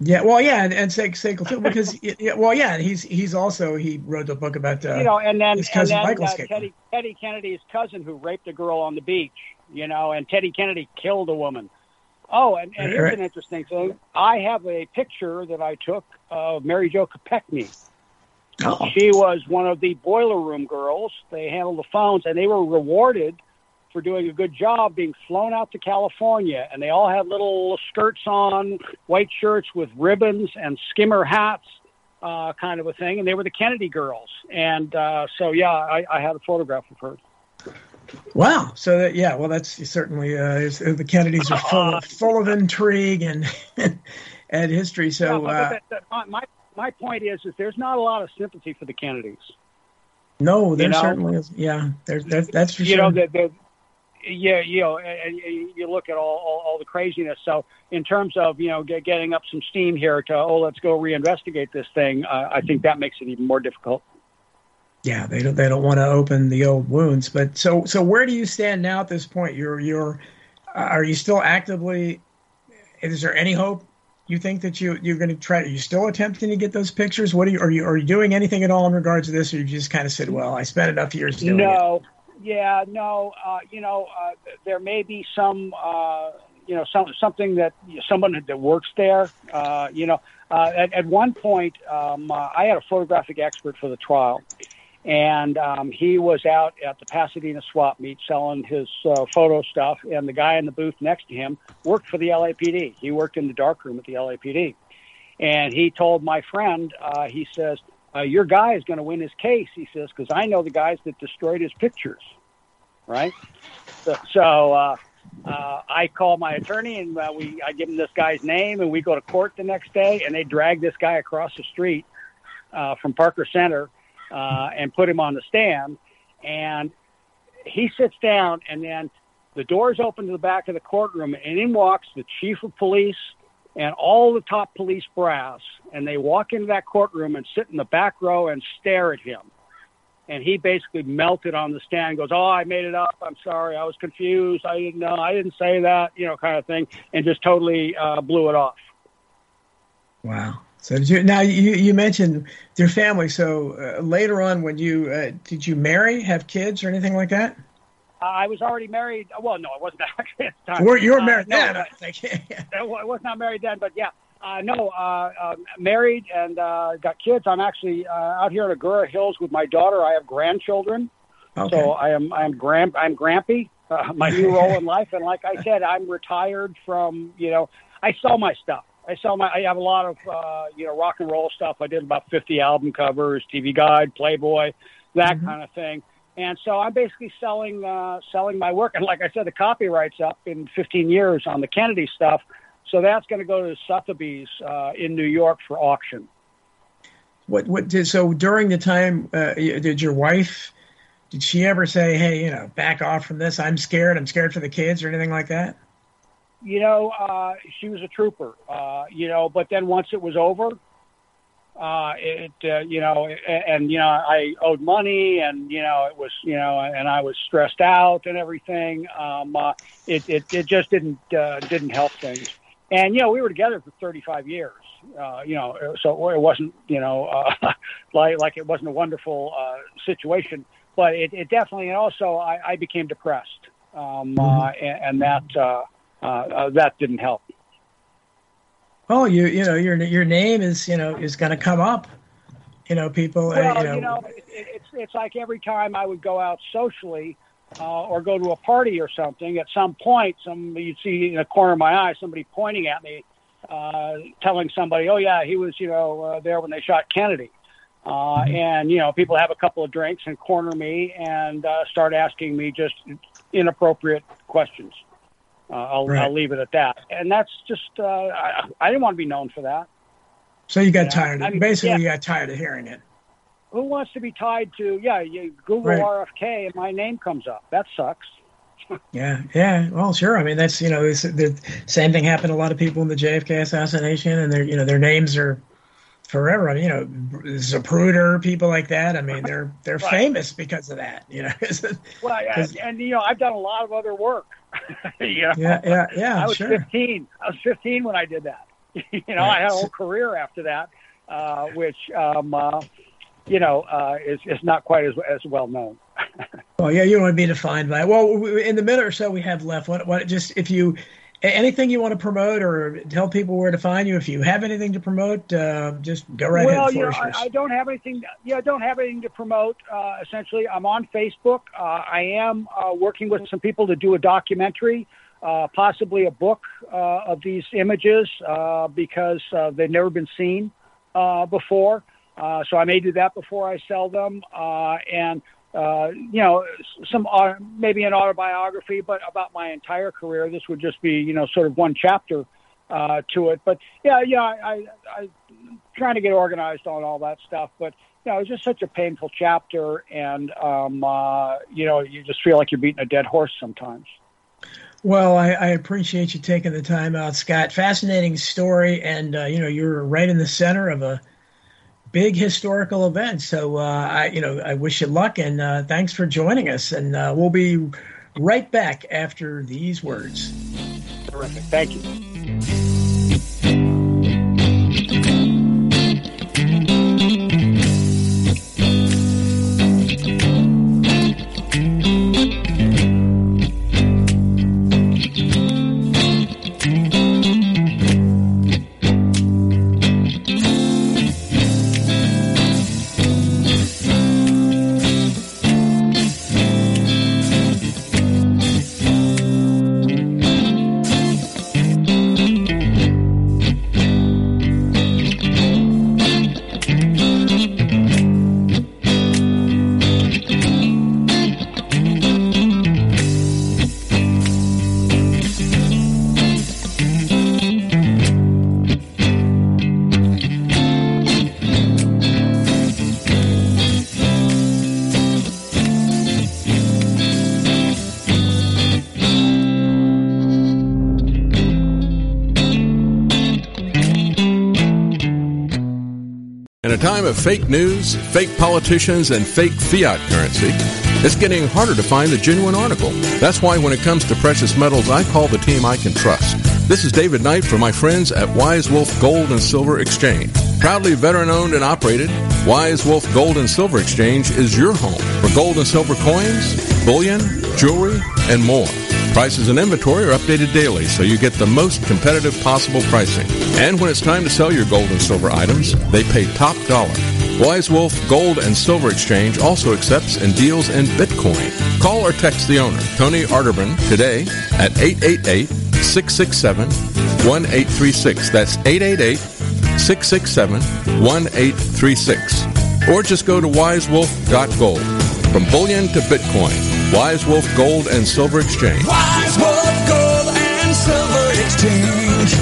Yeah, well, yeah, and, and Sa- Sakel too, because yeah, well, yeah, and he's he's also he wrote a book about uh, you know, and then his and cousin then Michael uh, Teddy Teddy Kennedy's cousin who raped a girl on the beach. You know, and Teddy Kennedy killed a woman. Oh, and, and here's an interesting thing. I have a picture that I took of Mary Jo Kopechne. Oh, She was one of the boiler room girls. They handled the phones, and they were rewarded for doing a good job being flown out to California. And they all had little skirts on, white shirts with ribbons and skimmer hats, uh, kind of a thing. And they were the Kennedy girls. And uh, so, yeah, I, I had a photograph of her. wow! So that, yeah, well, that's certainly uh, the Kennedys are full of, full of intrigue and *laughs* and history. So Yeah, uh, that- that- my, my my point is, is there's not a lot of sympathy for the Kennedys. no, there you know- certainly is. Yeah, there's that, that's for you sure. know the, the yeah you know you look at all, all all the craziness so in terms of you know get, getting up some steam here to oh let's go reinvestigate this thing uh, i think that makes it even more difficult yeah, they don't they don't want to open the old wounds. But so so where do you stand now at this point? You're you're uh, are you still actively? Is there any hope? You think that you you're going to try? Are you still attempting to get those pictures? What are you are you are you doing anything at all in regards to this, or you just kind of said, well, I spent enough years doing it? Yeah no uh, you know uh, there may be some uh, you know some something that someone that works there uh, you know uh, at, at one point, um, uh, I had a photographic expert for the trial, and um, he was out at the Pasadena swap meet selling his uh, photo stuff, and the guy in the booth next to him worked for the LAPD. He worked in the darkroom at the LAPD, and he told my friend, uh, he says, uh, "Your guy is going to win his case." He says, "Because I know the guys that destroyed his pictures." Right. So. so uh, uh, I call my attorney and uh, we I give him this guy's name and we go to court the next day and they drag this guy across the street uh, from Parker Center uh, and put him on the stand and he sits down and then the doors open to the back of the courtroom and in walks the chief of police and all the top police brass and they walk into that courtroom and sit in the back row and stare at him and he basically melted on the stand. Goes, "Oh, I made it up. I'm sorry. I was confused. I didn't know. I didn't say that. You know, kind of thing," and just totally uh, blew it off. Wow. So you now you you mentioned your family. So uh, later on, when you uh, did you marry, have kids, or anything like that? I was already married. Well, no, I wasn't *laughs* actually at the time. Were you were married uh, then? *laughs* *laughs* No, I think. I was not married then, but yeah. Uh, no, uh, uh, married and uh, got kids. I'm actually uh, out here in Agoura Hills with my daughter. I have grandchildren, Okay. so I am I'm grand I'm Grampy, uh, my new role in life. And like I said, I'm retired from you know I sell my stuff. I sell my I have a lot of uh, you know rock and roll stuff. I did about 50 album covers, TV Guide, Playboy, that Mhm. kind of thing. And so I'm basically selling uh, selling my work. And like I said, the copyright's up in 15 years on the Kennedy stuff. So that's going to go to Sotheby's uh, in New York for auction. What what did so during the time uh, did your wife? Did she ever say, "Hey, you know, back off from this. I'm scared. I'm scared for the kids," or anything like that? You know, uh, she was a trooper. Uh, you know, but then once it was over, uh, it uh, you know, and, and you know, I owed money, and you know, it was you know, and I was stressed out and everything. Um, uh, it, it it just didn't uh, didn't help things. And you know, we were together for 35 years. Uh, you know, so it wasn't you know uh, *laughs* like like it wasn't a wonderful uh, situation, but it, it definitely and also I, I became depressed, um, uh, and, and that uh, uh, uh, that didn't help. Oh, you you know your your name is you know is going to come up. You know, people. Well, uh, you know, you know, it, it, it's it's like every time I would go out socially uh, or go to a party or something. At some point, some you'd see in the corner of my eye somebody pointing at me, uh, telling somebody, "Oh yeah, he was you know uh, there when they shot Kennedy." Uh, and you know, people have a couple of drinks and corner me and uh, start asking me just inappropriate questions. Uh, I'll, Right. I'll leave it at that. And that's just uh, I, I didn't want to be known for that. so you got tired. I Of, mean, basically, yeah. you got tired of hearing it. who wants to be tied to yeah you google Right. rfk and my name comes up that sucks *laughs* Yeah, yeah. Well, sure. I mean, that's you know, the same thing happened to a lot of people in the JFK assassination, and their you know their names are forever. I mean, you know, Zapruder, people like that. I mean, they're they're *laughs* Right. famous because of that. You know. *laughs* well 'Cause- and you know i've done a lot of other work *laughs* you know? yeah, yeah, i was Sure. 15 i was 15 when i did that *laughs* you know Right. i had a whole career after that uh, which um, uh, you know uh, is, is not quite as, as well known *laughs* Well, yeah, you don't want to be defined by. it. Well, w- in the minute or so we have left, what, what just if you a- anything you want to promote or tell people where to find you, if you have anything to promote, uh, just go right well, ahead. Floor is I, I don't have anything. Yeah, I don't have anything to promote. Uh, essentially, I'm on Facebook. Uh, I am uh, working with some people to do a documentary, uh, possibly a book uh, of these images uh, because uh, they've never been seen uh, before. Uh, so I may do that before I sell them, uh, and uh, you know, some uh, maybe an autobiography, but about my entire career. This would just be you know sort of one chapter uh, to it. But yeah, yeah, I, I, I trying to get organized on all that stuff. But you know, it was just such a painful chapter, and um, uh, you know, you just feel like you're beating a dead horse sometimes. Well, I, I appreciate you taking the time out, Scott. Fascinating story, and uh, you know you're right in the center of a big historical event. So uh, I, you know, I wish you luck, and uh, thanks for joining us. And uh, we'll be right back after these words. Terrific. Thank you. Of fake news, fake politicians, and fake fiat currency, it's getting harder to find the genuine article. That's why when it comes to precious metals, I call the team I can trust. This is David Knight for my friends at Wise Wolf Gold and Silver Exchange. Proudly veteran owned and operated, Wise Wolf Gold and Silver Exchange is your home for gold and silver coins, bullion, jewelry, and more. Prices and inventory are updated daily so you get the most competitive possible pricing. And when it's time to sell your gold and silver items, they pay top dollar. Wise Wolf Gold and Silver Exchange also accepts and deals in Bitcoin. Call or text the owner, Tony Arterburn, today at 888-667-1836. That's 888-667-1836. Or just go to wisewolf.gold. From bullion to Bitcoin, Wise Wolf Gold and Silver Exchange. Wise Wolf Gold and Silver Exchange.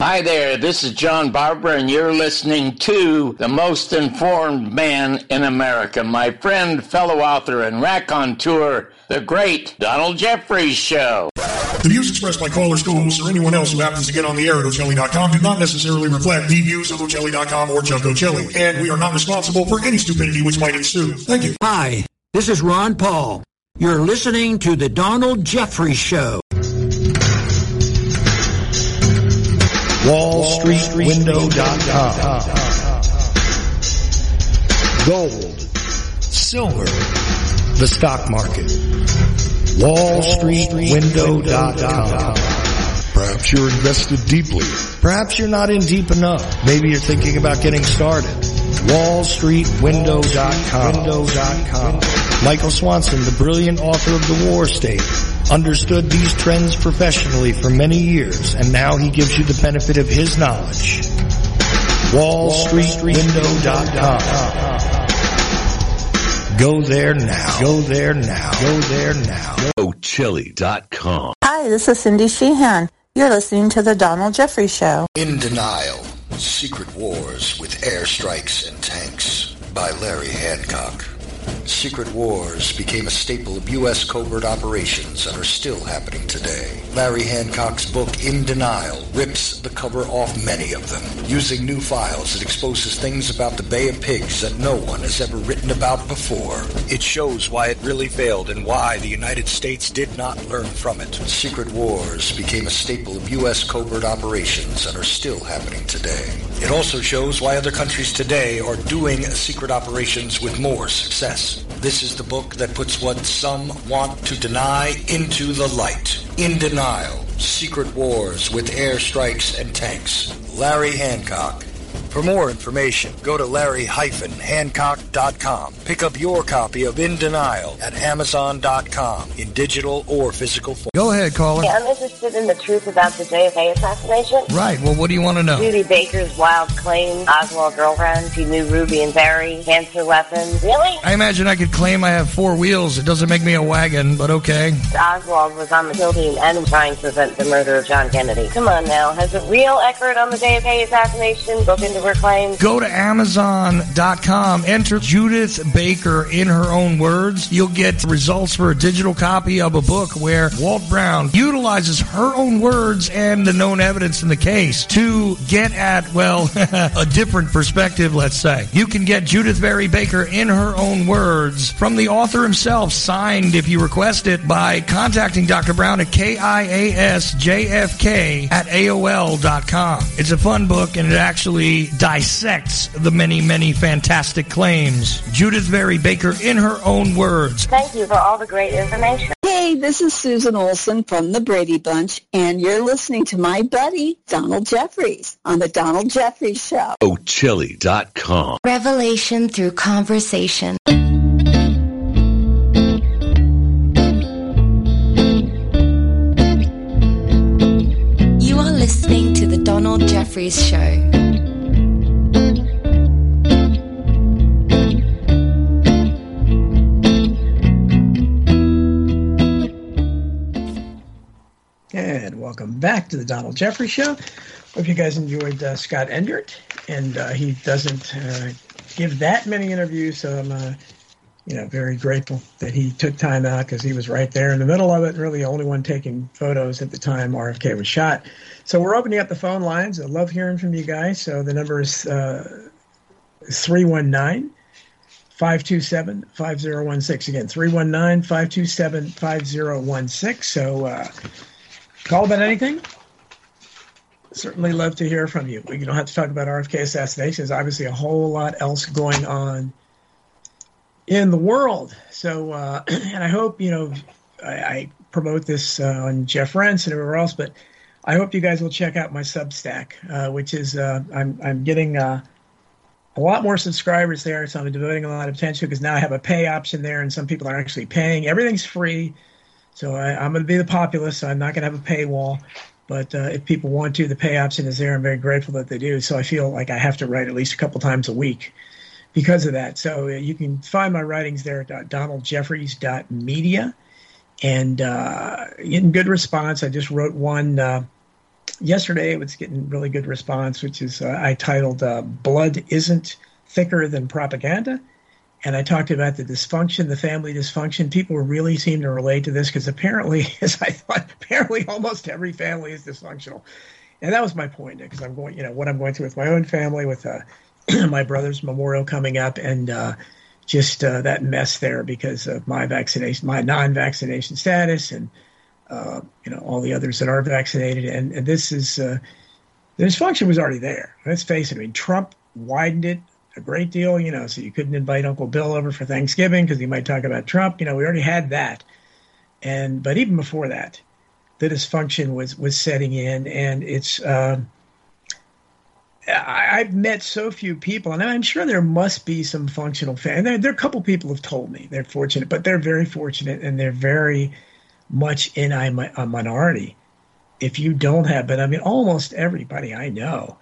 Hi there, this is John Barber, and you're listening to the most informed man in America, my friend, fellow author, and raconteur, the great Donald Jeffries Show. The views expressed by callers, co-hosts, or anyone else who happens to get on the air at Ochelli.com do not necessarily reflect the views of Ochelli.com or Chuck Ochelli, and we are not responsible for any stupidity which might ensue. Thank you. Hi, this is Ron Paul. You're listening to the Donald Jeffries Show. WallStreetWindow.com. Gold, silver, the stock market. WallStreetWindow.com. Perhaps you're invested deeply. Perhaps you're not in deep enough. Maybe you're thinking about getting started. WallStreetWindow.com. Window.com. Michael Swanson, the brilliant author of The War State, understood these trends professionally for many years, and now he gives you the benefit of his knowledge. WallStreetWindow.com. Go there now. Go there now. Go there now. Ochelli.com. Hi, this is Cindy Sheehan. You're listening to the Donald Jeffries Show. In Denial, Secret Wars with Airstrikes and Tanks by Larry Hancock. Secret wars became a staple of U.S. covert operations and are still happening today. Larry Hancock's book, In Denial, rips the cover off many of them. Using new files, it exposes things about the Bay of Pigs that no one has ever written about before. It shows why it really failed and why the United States did not learn from it. Secret wars became a staple of U.S. covert operations and are still happening today. It also shows why other countries today are doing secret operations with more success. This is the book that puts what some want to deny into the light. In Denial, Secret Wars with Airstrikes and Tanks. Larry Hancock. For more information, go to larry-hancock.com. Pick up your copy of In Denial at amazon.com in digital or physical form. Go ahead, caller. Hey, I'm interested in the truth about the JFK assassination. Right. Well, what do you want to know? Judy Baker's wild claim, Oswald girlfriend, she knew Ruby and Ferrie, cancer weapons. Really? I imagine I could claim I have four wheels. It doesn't make me a wagon, but okay. Oswald was on the kill team and trying to prevent the murder of John Kennedy. Come on now. Has a real expert on the JFK assassination looked into claims? Go to Amazon.com, enter Judyth Baker in her own words. You'll get results for a digital copy of a book where Walt Brown utilizes her own words and the known evidence in the case to get at, well, *laughs* a different perspective, let's say. You can get Judyth Vary Baker in her own words from the author himself, signed if you request it by contacting Dr. Brown at KIASJFK at AOL.com. It's a fun book and it actually dissects the many, many fantastic claims. Judyth Vary Baker in her own words. Thank you for all the great information. Hey, this is Susan Olson from the Brady Bunch, and you're listening to my buddy, Donald Jeffries, on the Donald Jeffries Show. Ochelli.com. Revelation through conversation. You are listening to the Donald Jeffries Show. Welcome back to the Donald Jeffries Show. Hope you guys enjoyed uh, Scott Enyart, and uh, he doesn't uh, give that many interviews, so I'm uh, you know, very grateful that he took time out because he was right there in the middle of it. Really, the only one taking photos at the time RFK was shot. So we're opening up the phone lines. I love hearing from you guys. So the number is uh, 319 527 5016. Again, 319 527 5016. So uh, call about anything. Certainly love to hear from you. We don't have to talk about RFK assassination. There's obviously a whole lot else going on in the world. So, uh, *clears throat* and I hope, you know, I, I promote this uh, on Jeff Rense and everywhere else, but I hope you guys will check out my Substack, uh, which is, uh, I'm, I'm getting uh, a lot more subscribers there. So I'm devoting a lot of attention because now I have a pay option there and some people are actually paying. Everything's free. So I, am going to be the populist, so I'm not going to have a paywall. But uh, if people want to, the pay option is there. I'm very grateful that they do. So I feel like I have to write at least a couple times a week because of that. So uh, you can find my writings there at donaldjeffries.media and uh, getting good response. I just wrote one uh, yesterday. It was getting really good response, which is uh, I titled uh, "Blood Isn't Thicker Than Propaganda," and I talked about the dysfunction, the family dysfunction. People really seem to relate to this because apparently, *laughs* as I thought, apparently almost every family is dysfunctional, and that was my point because I'm going, you know, what I'm going through with my own family with. Uh, *clears throat* my brother's memorial coming up, and uh, just uh, that mess there because of my vaccination, my non-vaccination status, and uh, you know all the others that are vaccinated. And, and this is uh, the dysfunction was already there. Let's face it. I mean, Trump widened it a great deal. You know, so you couldn't invite Uncle Bill over for Thanksgiving because he might talk about Trump. You know, we already had that, and but even before that, the dysfunction was was setting in, and it's. Uh, I, have met so few people, and I'm sure there must be some functional fan. There, there, are a couple people have told me they're fortunate, but they're very fortunate, and they're very much in a, a minority. If you don't have, but I mean, almost everybody I know,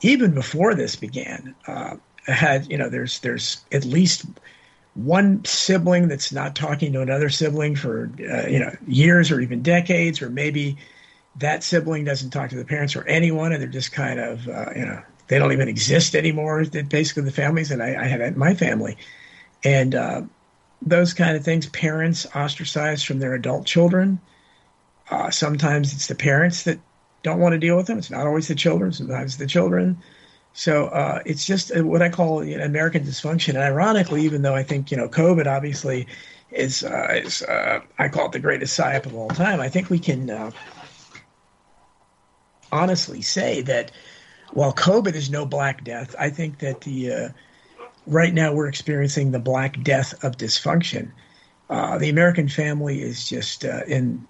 even before this began, uh, had you know, there's there's at least one sibling that's not talking to another sibling for uh, you know years or even decades, or maybe that sibling doesn't talk to the parents or anyone, and they're just kind of, uh, you know, they don't even exist anymore. Basically, the families and I, I had my family, and uh, those kind of things. Parents ostracized from their adult children. Uh, sometimes it's the parents that don't want to deal with them. It's not always the children. Sometimes the children. So uh, it's just what I call you know, American dysfunction. And ironically, even though I think you know COVID obviously is, uh, is uh, I call it the greatest psyop of all time. I think we can uh, honestly say that while COVID is no Black Death, I think that the uh, right now we're experiencing the Black Death of dysfunction. Uh, the American family is just in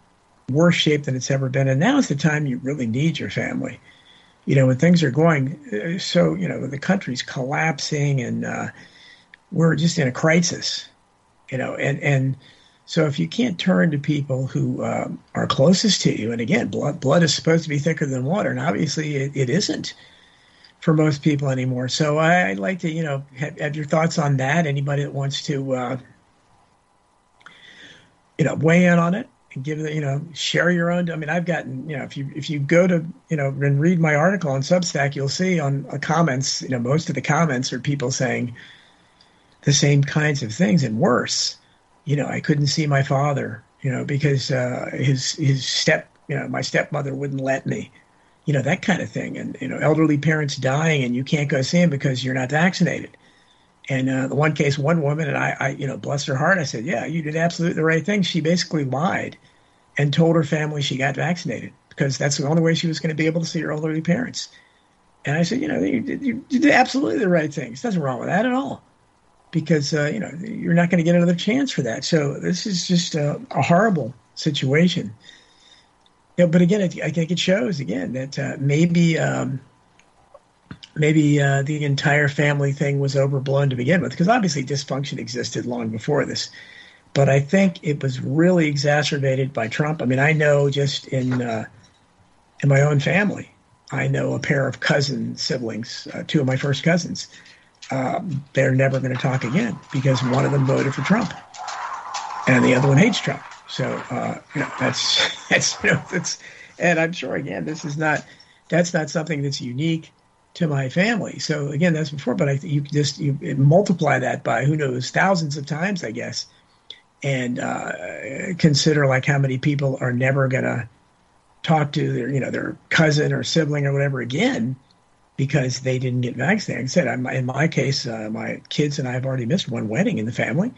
worse shape than it's ever been, and now is the time you really need your family. You know, when things are going uh, so, you know, the country's collapsing and uh, we're just in a crisis. You know, and and so if you can't turn to people who uh, are closest to you, and again, blood blood is supposed to be thicker than water, and obviously it, it isn't for most people anymore. So I, would like to, you know, have, have, your thoughts on that. Anybody that wants to, uh, you know, weigh in on it give it, you know, share your own. I mean, I've gotten, you know, if you if you go to, you know, and read my article on Substack, you'll see on uh, comments, you know, most of the comments are people saying the same kinds of things and worse you know, I couldn't see my father, you know, because uh, his his step, you know, my stepmother wouldn't let me, you know, that kind of thing. And you know, elderly parents dying and you can't go see them because you're not vaccinated. And uh, the one case, one woman, and I, I, you know, bless her heart, I said, yeah, you did absolutely the right thing. She basically lied and told her family she got vaccinated because that's the only way she was going to be able to see her elderly parents. And I said, you know, you did, you did absolutely the right thing. There's nothing wrong with that at all because uh, you know you're not going to get another chance for that. So this is just a, a horrible situation. You but again, I, I think it shows again that uh, maybe um, maybe uh, the entire family thing was overblown to begin with, because obviously dysfunction existed long before this. But I think it was really exacerbated by Trump. I mean, I know just in uh, in my own family, I know a pair of cousin siblings, uh, two of my first cousins um, they're never going to talk again because one of them voted for Trump, and the other one hates Trump. So uh, you know that's *laughs* that's you know that's and I'm sure again this is not that's not something that's unique to my family. So again, that's before, but I you just you multiply that by who knows thousands of times, I guess, and uh, consider like how many people are never gonna talk to their you know their cousin or sibling or whatever again because they didn't get vaccinated. Like I said I'm, in my case, uh, my kids and I have already missed one wedding in the family.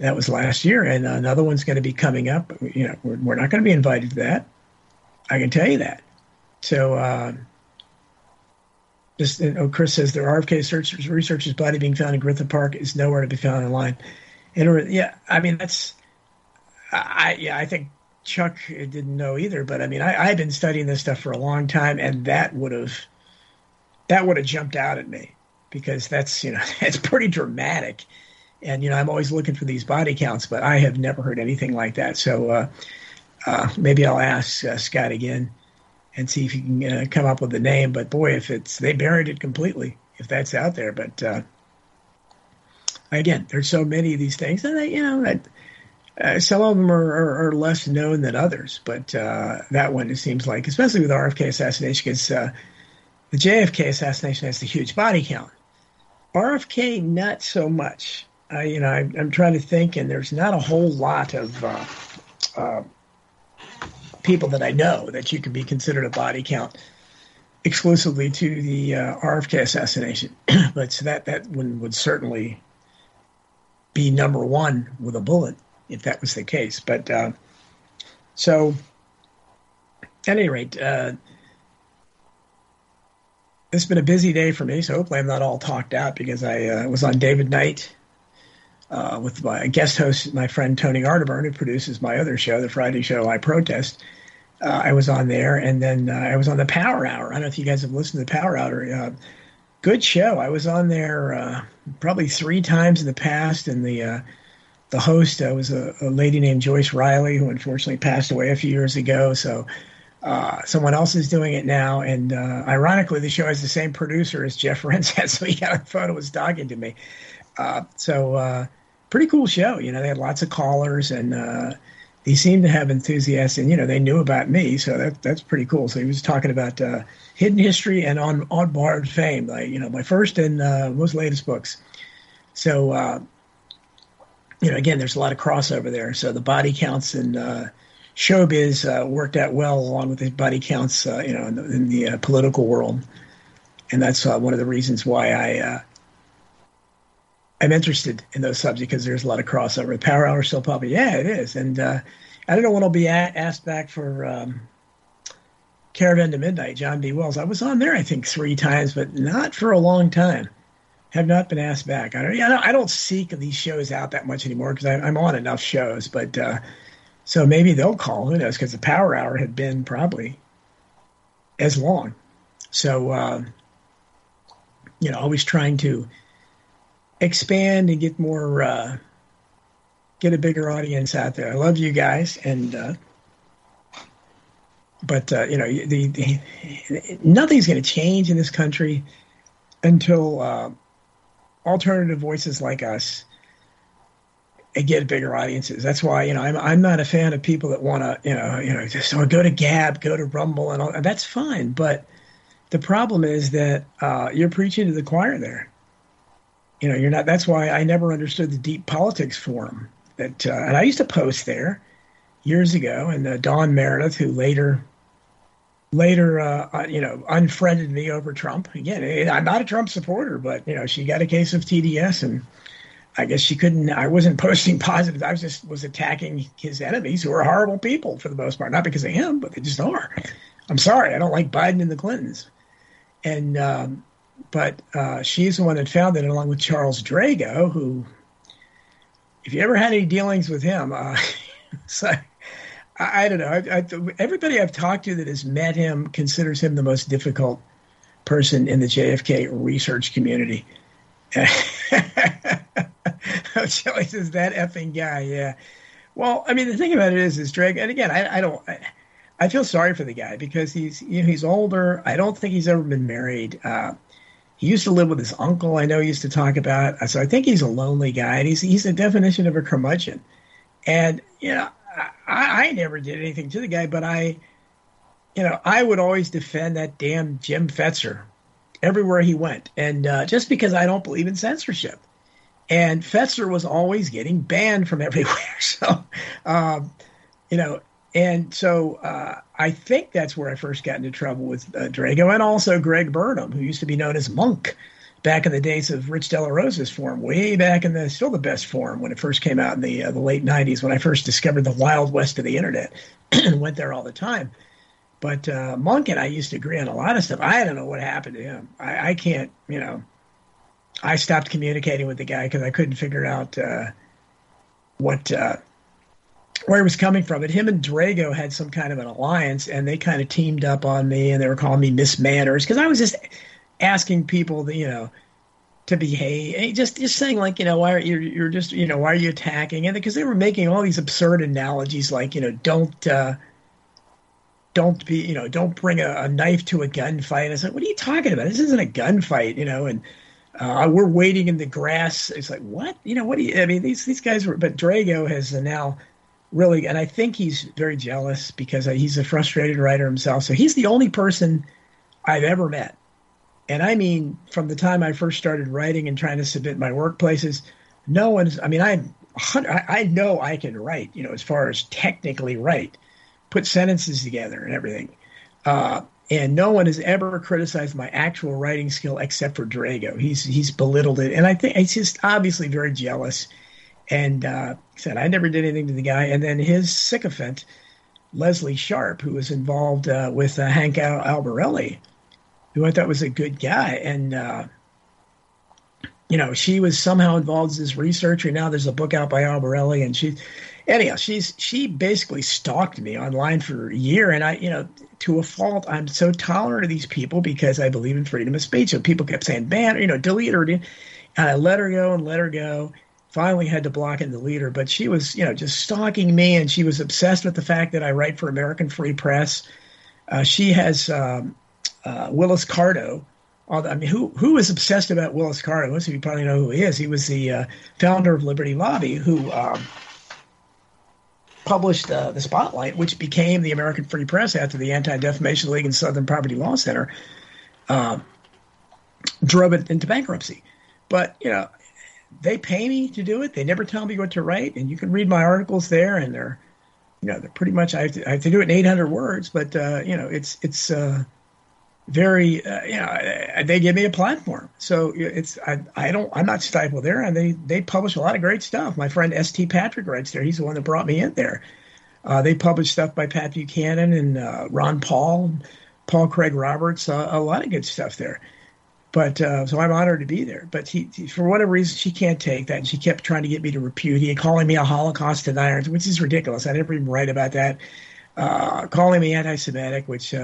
That was last year, and another one's going to be coming up. You know, we're, we're not going to be invited to that. I can tell you that. So. Uh, just know, Chris says there RFK search, researchers' body being found in Griffith Park is nowhere to be found online. And yeah, I mean that's, I yeah, I think Chuck didn't know either. But I mean, I, I've been studying this stuff for a long time, and that would have, that would have jumped out at me because that's you know *laughs* it's pretty dramatic. And you know, I'm always looking for these body counts, but I have never heard anything like that. So uh, uh, maybe I'll ask uh, Scott again and see if you can uh, come up with a name. But boy, if it's they buried it completely, if that's out there. But uh, again, there's so many of these things, and they, you know, that, uh, some of them are, are, are, less known than others. But uh, that one, it seems like, especially with RFK assassination, because uh, the JFK assassination has the huge body count. RFK, not so much. you know, I, am trying to think, and there's not a whole lot of uh, people that I know that you could be considered a body count exclusively to the uh, RFK assassination. *clears throat* but so that that one would certainly be number one with a bullet if that was the case. But uh, so, at any rate, uh, it's been a busy day for me. So hopefully, I'm not all talked out because I uh, was on David Knight. Uh, with my guest host, my friend Tony Arterburn, who produces my other show, the Friday show, I Protest uh, I was on there, and then uh, I was on the Power Hour. I don't know if you guys have listened to the Power Hour. Uh, good show. I was on there uh, probably three times in the past, and the uh, the host uh, was a, a, lady named Joyce Riley, who unfortunately passed away a few years ago. So. someone else is doing it now, and ironically, the show has the same producer as Jeff has. *laughs* So he got a photo was talking to me. so pretty cool show. You know, they had lots of callers, and he seemed to have enthusiasm. You know, they knew about me, so that that's pretty cool. So he was talking about uh, hidden history and on on borrowed fame, like you know, my first and uh, most latest books. So uh, you know, again, there's a lot of crossover there. So the body counts and uh, showbiz uh, worked out well along with the body counts, uh, you know, in the, in the uh, political world, and that's uh, one of the reasons why I. I'm interested in those subjects because there's a lot of crossover. The Power Hour still probably, yeah, it is. And uh, I don't know when I'll be a- asked back for um, Caravan to Midnight, John B. Wells. I was on there, I think, three times, but not for a long time. Have not been asked back. I don't, I don't, I don't seek these shows out that much anymore because I'm on enough shows. But uh, so maybe they'll call. Who knows? Because the Power Hour had been probably as long. So, uh, you know, always trying to expand and get more, uh, get a bigger audience out there. I love you guys, and uh, but uh, you know, the, the nothing's going to change in this country until uh, alternative voices like us get bigger audiences. That's why you know I'm I'm not a fan of people that want to you know you know just oh, go to Gab, go to Rumble, and all. That's fine, but the problem is that uh, you're preaching to the choir there you know, you're not. That's why I never understood the Deep Politics Forum. That uh, and I used to post there years ago, and uh, Dawn Meredith, who later later uh, uh you know unfriended me over Trump. Again, eh, I'm not a Trump supporter, but you know she got a case of TDS, and I guess she couldn't. I wasn't *laughs* posting positive. I was just was attacking his enemies, who are horrible people for the most part, not because of him, but they just are. I'm sorry, I don't like Biden and the Clintons, and um, but uh, she's the one that found it, along with Charles Drago, who, if you ever had any dealings with him, uh, *laughs* so I, I, don't know. I, I, everybody I've talked to that has met him considers him the most difficult person in the JFK research community. *laughs* Shelly says that effing guy. Yeah. Well, I mean, the thing about it is, is Drago, and again, I, I don't. I, feel sorry for the guy because he's you know he's older. I don't think he's ever been married. Uh, he used to live with his uncle. I know he used to talk about. So I think he's a lonely guy, and he's he's a definition of a curmudgeon. And you know, I, I never did anything to the guy, but I, you know, I would always defend that damn Jim Fetzer everywhere he went, and uh, just because I don't believe in censorship. And Fetzer was always getting banned from everywhere. *laughs* So, um, you know, and so uh, I think that's where I first got into trouble with uh, Drago and also Greg Burnham, who used to be known as Monk back in the days of Rich DellaRosa's forum, way back in the still the best form when it first came out in the uh, the late '90s when I first discovered the wild west of the internet *clears throat* and went there all the time. But uh, Monk and I used to agree on a lot of stuff. I don't know what happened to him. I, I can't, you know. I stopped communicating with the guy because I couldn't figure out uh, what uh, where he was coming from. But him and Drago had some kind of an alliance, and they kind of teamed up on me, and they were calling me Miss Manners because I was just asking people, to, you know, to behave. Just just saying like, you know, why are you you're just you know why are you attacking? And because they were making all these absurd analogies like, you know, don't. Uh, don't be, you know, don't bring a, a knife to a gunfight. And I said, what are you talking about? This isn't a gunfight, you know, and uh, we're waiting in the grass. It's like, what? You know, what do you, I mean, these, these guys were, but Drago has now really, and I think he's very jealous because he's a frustrated writer himself. So he's the only person I've ever met. And I mean, from the time I first started writing and trying to submit my workplaces, no one's, I mean, I'm, I know I can write, you know, as far as technically write put sentences together and everything. Uh, and no one has ever criticized my actual writing skill except for Drago. He's he's belittled it, and I think he's just obviously very jealous. And uh, said I never did anything to the guy. And then his sycophant, Leslie Sharp, who was involved uh, with uh, Hank Al- Albarelli, who I thought was a good guy, and uh, you know she was somehow involved as this researcher. Now there's a book out by Albarelli, and she anyhow, she's she basically stalked me online for a year, and I, you know, to a fault, I'm so tolerant of these people because I believe in freedom of speech. So people kept saying ban, you know, delete her, and I let her go and let her go. Finally, had to block and delete her, but she was, you know, just stalking me, and she was obsessed with the fact that I write for American Free Press. Uh, she has um, uh, Willis Carto. I mean, who who is obsessed about Willis Carto? Most of you probably know who he is. He was the uh, founder of Liberty Lobby, who um, published uh, the Spotlight, which became the American Free Press after the Anti Defamation League and Southern Poverty Law Center uh, drove it into bankruptcy. But you know, they pay me to do it. They never tell me what to write, and you can read my articles there, and they're you know they're pretty much I have to, I have to do it in 800 words, but uh, you know it's it's uh, very uh, you know they give me a platform so it's I, I don't i'm not stifled there. And they they publish a lot of great stuff. My friend S.T. Patrick writes there. He's the one that brought me in there. Uh, they publish stuff by pat buchanan and uh, ron paul paul craig roberts uh, a lot of good stuff there but uh, so i'm honored to be there but he, he, for whatever reason she can't take that and she kept trying to get me to repudiate calling me a holocaust denier which is ridiculous i never even write about that uh, calling me anti-semitic which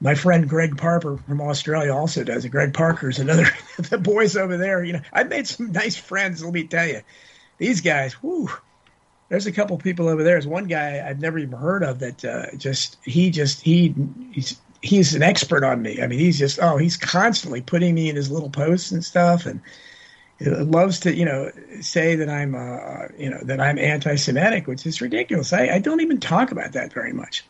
my friend Greg Parker from Australia also does it. Greg Parker's another *laughs* the boys over there. You know, I've made some nice friends. Let me tell you, these guys. Whoo, there's a couple people over there. There's one guy I've never even heard of that uh, just he just he he's he's an expert on me. I mean, he's just oh he's constantly putting me in his little posts and stuff and. Loves to, you know, say that I'm, uh, you know, that I'm anti-Semitic, which is ridiculous. I, I don't even talk about that very much.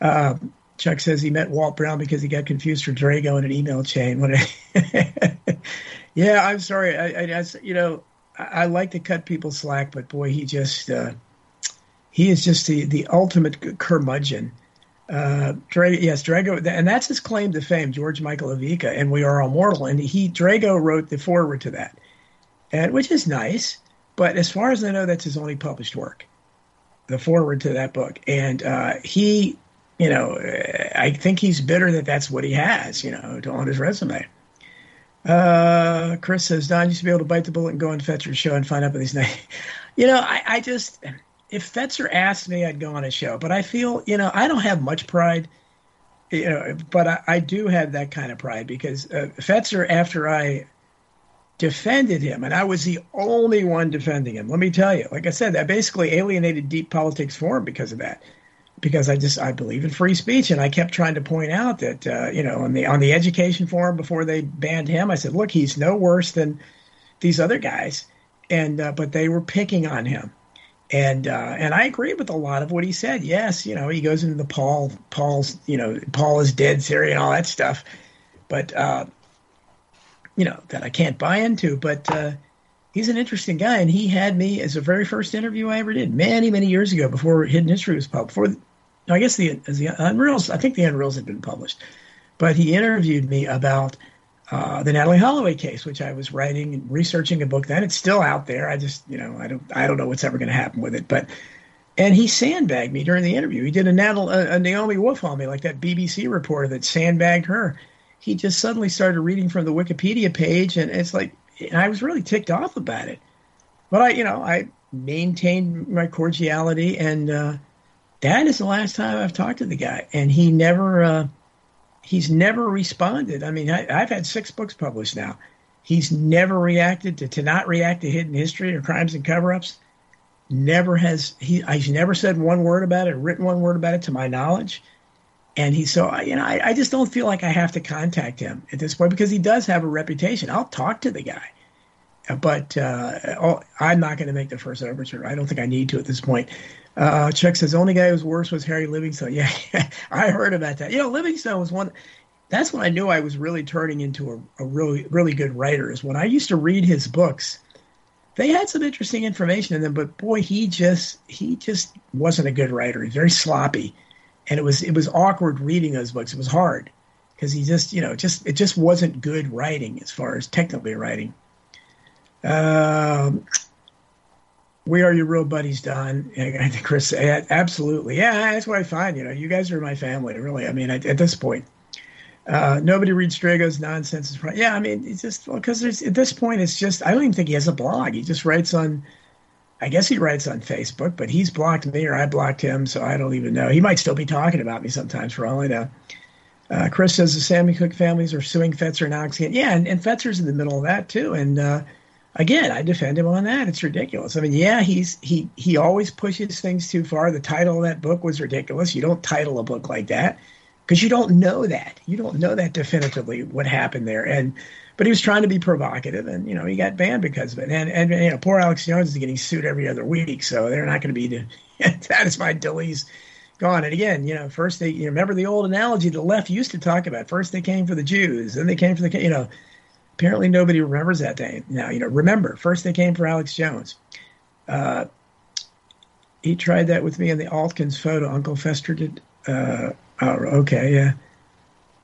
Uh, Chuck says he met Walt Brown because he got confused for Drago in an email chain. *laughs* yeah, I'm sorry. I, I, I you know, I, I, like to cut people slack, but boy, he just uh, he is just the the ultimate curmudgeon. Uh, Drago, yes, Drago, and that's his claim to fame, George Michael Evica, and we are all mortal. And he Drago wrote the foreword to that, and which is nice. But as far as I know, that's his only published work, the foreword to that book. And uh, he you know, I think he's bitter that that's what he has, you know, on his resume. Uh, Chris says, Don used to be able to bite the bullet and go on Fetzer's show and find out what he's not. You know, I, I just, if Fetzer asked me, I'd go on a show. But I feel, you know, I don't have much pride, you know, but I, I do have that kind of pride because uh, Fetzer, after I defended him, and I was the only one defending him, let me tell you, like I said, I basically alienated Deep Politics for him because of that. Because I just I believe in free speech, and I kept trying to point out that uh, you know on the on the education forum before they banned him, I said, look, he's no worse than these other guys, and uh, but they were picking on him, and uh, and I agree with a lot of what he said. Yes, you know he goes into the Paul Paul's you know Paul is dead theory and all that stuff, but uh, you know, that I can't buy into. But uh, he's an interesting guy, and he had me as the very first interview I ever did, many, many years ago, before Hidden History was published. Before, I guess the, the Unreals, I think the Unreals had been published, but he interviewed me about uh, the Natalee Holloway case, which I was writing and researching a book then. It's still out there. I just, you know, I don't, I don't know what's ever going to happen with it, but. And he sandbagged me during the interview. He did a, a, a Naomi Wolf on me, like that BBC reporter that sandbagged her. He just suddenly started reading from the Wikipedia page, and it's like and I was really ticked off about it. But I, you know, I maintained my cordiality, and uh, that is the last time I've talked to the guy, and he never, uh, he's never responded. I mean, I, have had six books published now. He's never reacted to to not react to hidden history or crimes and cover-ups never has he he's never said one word about it, written one word about it to my knowledge. And he so you know I, I just don't feel like I have to contact him at this point because he does have a reputation. I'll talk to the guy, but uh, oh, I'm not going to make the first overture. I don't think I need to at this point. Uh, Chuck says the only guy who was worse was Harry Livingstone. *laughs* Yeah, I heard about that. You know, Livingstone was one. That's when I knew I was really turning into a, a really really good writer. Is when I used to read his books they had some interesting information in them, but boy, he just he just wasn't a good writer. He's very sloppy, and it was it was awkward reading those books. It was hard because he just you know just it just wasn't good writing as far as technically writing. Um, we are your real buddies, Don. Think Chris, absolutely, yeah, that's what I find. You know, you guys are my family, really. I mean, at, at this point. Uh, nobody reads Drago's nonsense. Yeah, I mean, it's just because well, at this point, it's just I don't even think he has a blog. He just writes on, I guess he writes on Facebook, but he's blocked me or I blocked him, so I don't even know. He might still be talking about me sometimes, for all I know. Uh, Chris says the Sandy Hook families are suing Fetzer now. Yeah, and, and Fetzer's in the middle of that too. And uh, again, I defend him on that. It's ridiculous. I mean, yeah, he's he he always pushes things too far. The title of that book was ridiculous. You don't title a book like that because you don't know that. You don't know that definitively what happened there. And but he was trying to be provocative, and you know he got banned because of it. And and you know poor Alex Jones is getting sued every other week, so they're not going to be *laughs* satisfied till he's gone. And again, you know, first they you remember the old analogy the left used to talk about. First they came for the Jews, then they came for the you know. Apparently nobody remembers that day now. You know, remember first they came for Alex Jones. Uh, he tried that with me in the Altgens photo. Uncle Fester did. Uh, Oh, okay, yeah.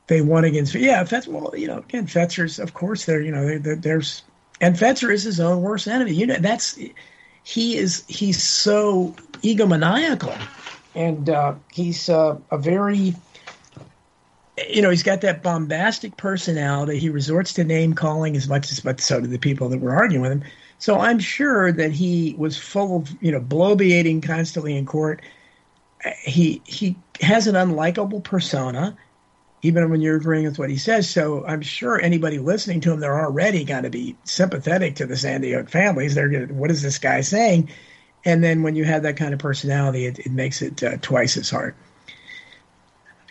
They won against yeah. Fetzer, well, you know, again, Fetzer's of course they're you know there's and Fetzer is his own worst enemy. You know that's he is he's so egomaniacal, and uh, he's uh, a very you know he's got that bombastic personality. He resorts to name calling as much as but so do the people that were arguing with him. So I'm sure that he was full of you know bloviating constantly in court he he has an unlikable persona, even when you're agreeing with what he says. So I'm sure anybody listening to him, they're already going to be sympathetic to the Sandy Hook families. They're going, what is this guy saying? And then when you have that kind of personality, it, it makes it uh, twice as hard.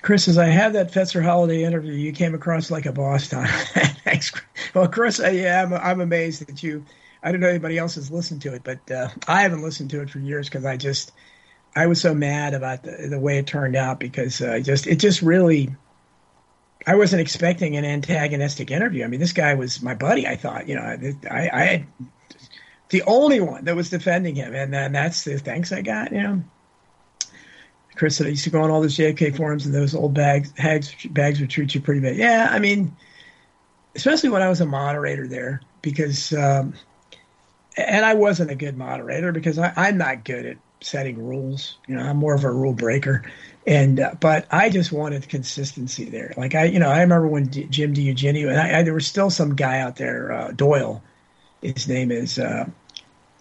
Chris as I had that Fetzer Holloway interview. You came across like a boss, Tom. *laughs* Thanks. Well, Chris, uh, yeah, I'm, I'm amazed that you. I don't know anybody else has listened to it, but uh, I haven't listened to it for years because I just I was so mad about the, the way it turned out because uh, just it just really I wasn't expecting an antagonistic interview. I mean, this guy was my buddy. I thought, you know, I, I had the only one that was defending him, and then that's the thanks I got. You know, Chris said I used to go on all those JFK forums, and those old bags hags bags would treat you pretty bad. Yeah, I mean, especially when I was a moderator there, because um, and I wasn't a good moderator because I, I'm not good at setting rules. You know, I'm more of a rule breaker, and uh, but I just wanted consistency there. Like I, you know, I remember when D- Jim DiEugenio and I, I, there was still some guy out there, uh, Doyle. His name is uh,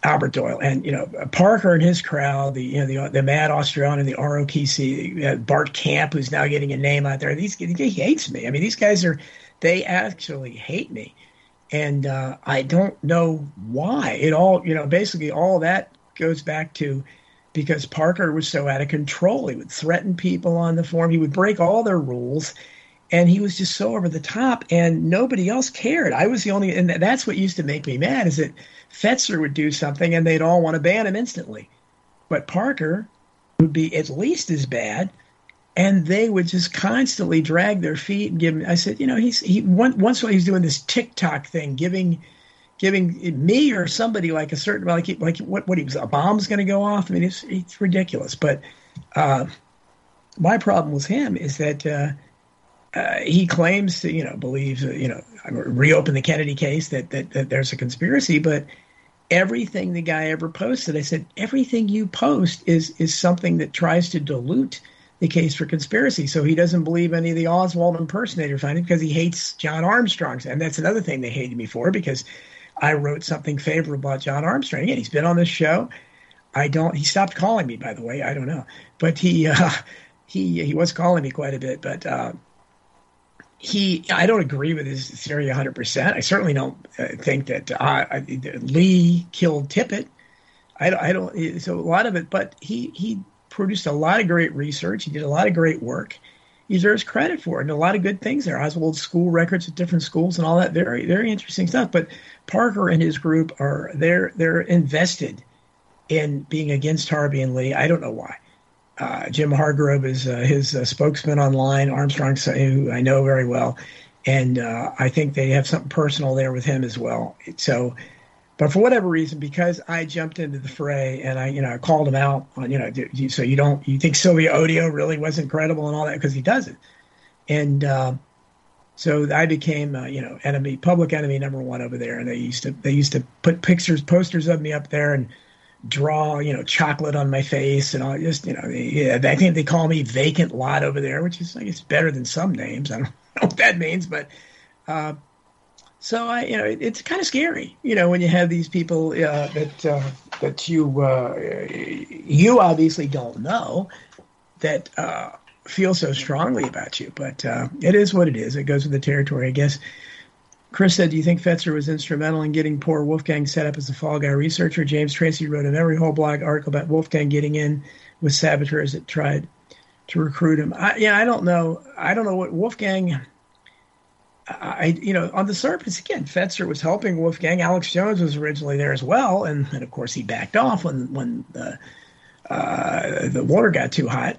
Albert Doyle, and you know Parker and his crowd, the you know the the Mad Australian, the ROTC, Bart Kamp, who's now getting a name out there. These he hates me. I mean, these guys are they actually hate me. And uh, I don't know why. It all, you know, basically all that goes back to because Parker was so out of control. He would threaten people on the forum. He would break all their rules. And he was just so over the top, and nobody else cared. I was the only, and that's what used to make me mad is that Fetzer would do something and they'd all want to ban him instantly. But Parker would be at least as bad, and they would just constantly drag their feet and give. I said, you know, he's he once while he's doing this TikTok thing, giving giving me or somebody like a certain like like what what he was a bomb's going to go off. I mean, it's it's ridiculous. But uh, my problem with him is that uh, uh, he claims to you know believes you know reopen the Kennedy case that, that that there's a conspiracy, but everything the guy ever posted, I said everything you post is is something that tries to dilute the case for conspiracy. So he doesn't believe any of the Oswald impersonator findings because he hates John Armstrong. And that's another thing they hated me for because I wrote something favorable about John Armstrong. Again, he's been on this show. I don't. He stopped calling me, by the way. I don't know, but he uh, *laughs* he he was calling me quite a bit. But uh, he, I don't agree with his theory 100. percent I certainly don't uh, think that uh, Lee killed Tippit. I, I don't. So a lot of it, but he he produced a lot of great research. He did a lot of great work he deserves credit for it. And a lot of good things there. Oswald school records at different schools and all that. Very, very interesting stuff. But Parker and his group are they're they're invested in being against Harvey and Lee. I don't know why. Uh, Jim Hargrove is uh, his uh, spokesman online. Armstrong, who I know very well, and uh, I think they have something personal there with him as well. So but for whatever reason, because I jumped into the fray and I, you know, I called him out on, you know, so you don't, you think Sylvia Odio really wasn't credible and all that because he doesn't. And uh, so I became, uh, you know, enemy, public enemy number one over there. And they used to, they used to put pictures, posters of me up there and draw, you know, chocolate on my face and all. Just, you know, yeah, I think they call me vacant lot over there, which is, I guess, better than some names. I don't *laughs* know what that means, but. Uh, so I, you know, it, it's kind of scary, you know, when you have these people uh, that uh, that you uh, you obviously don't know that uh, feel so strongly about you. But uh, it is what it is. It goes with the territory, I guess. Chris said, "Do you think Fetzer was instrumental in getting poor Wolfgang set up as a fall guy researcher?" James Tracy wrote an every whole blog article about Wolfgang getting in with saboteurs that tried to recruit him. I, yeah, I don't know. I don't know what Wolfgang I, you know, on the surface, again, Fetzer was helping Wolfgang. Alex Jones was originally there as well, and, and of course he backed off when when the uh, the water got too hot.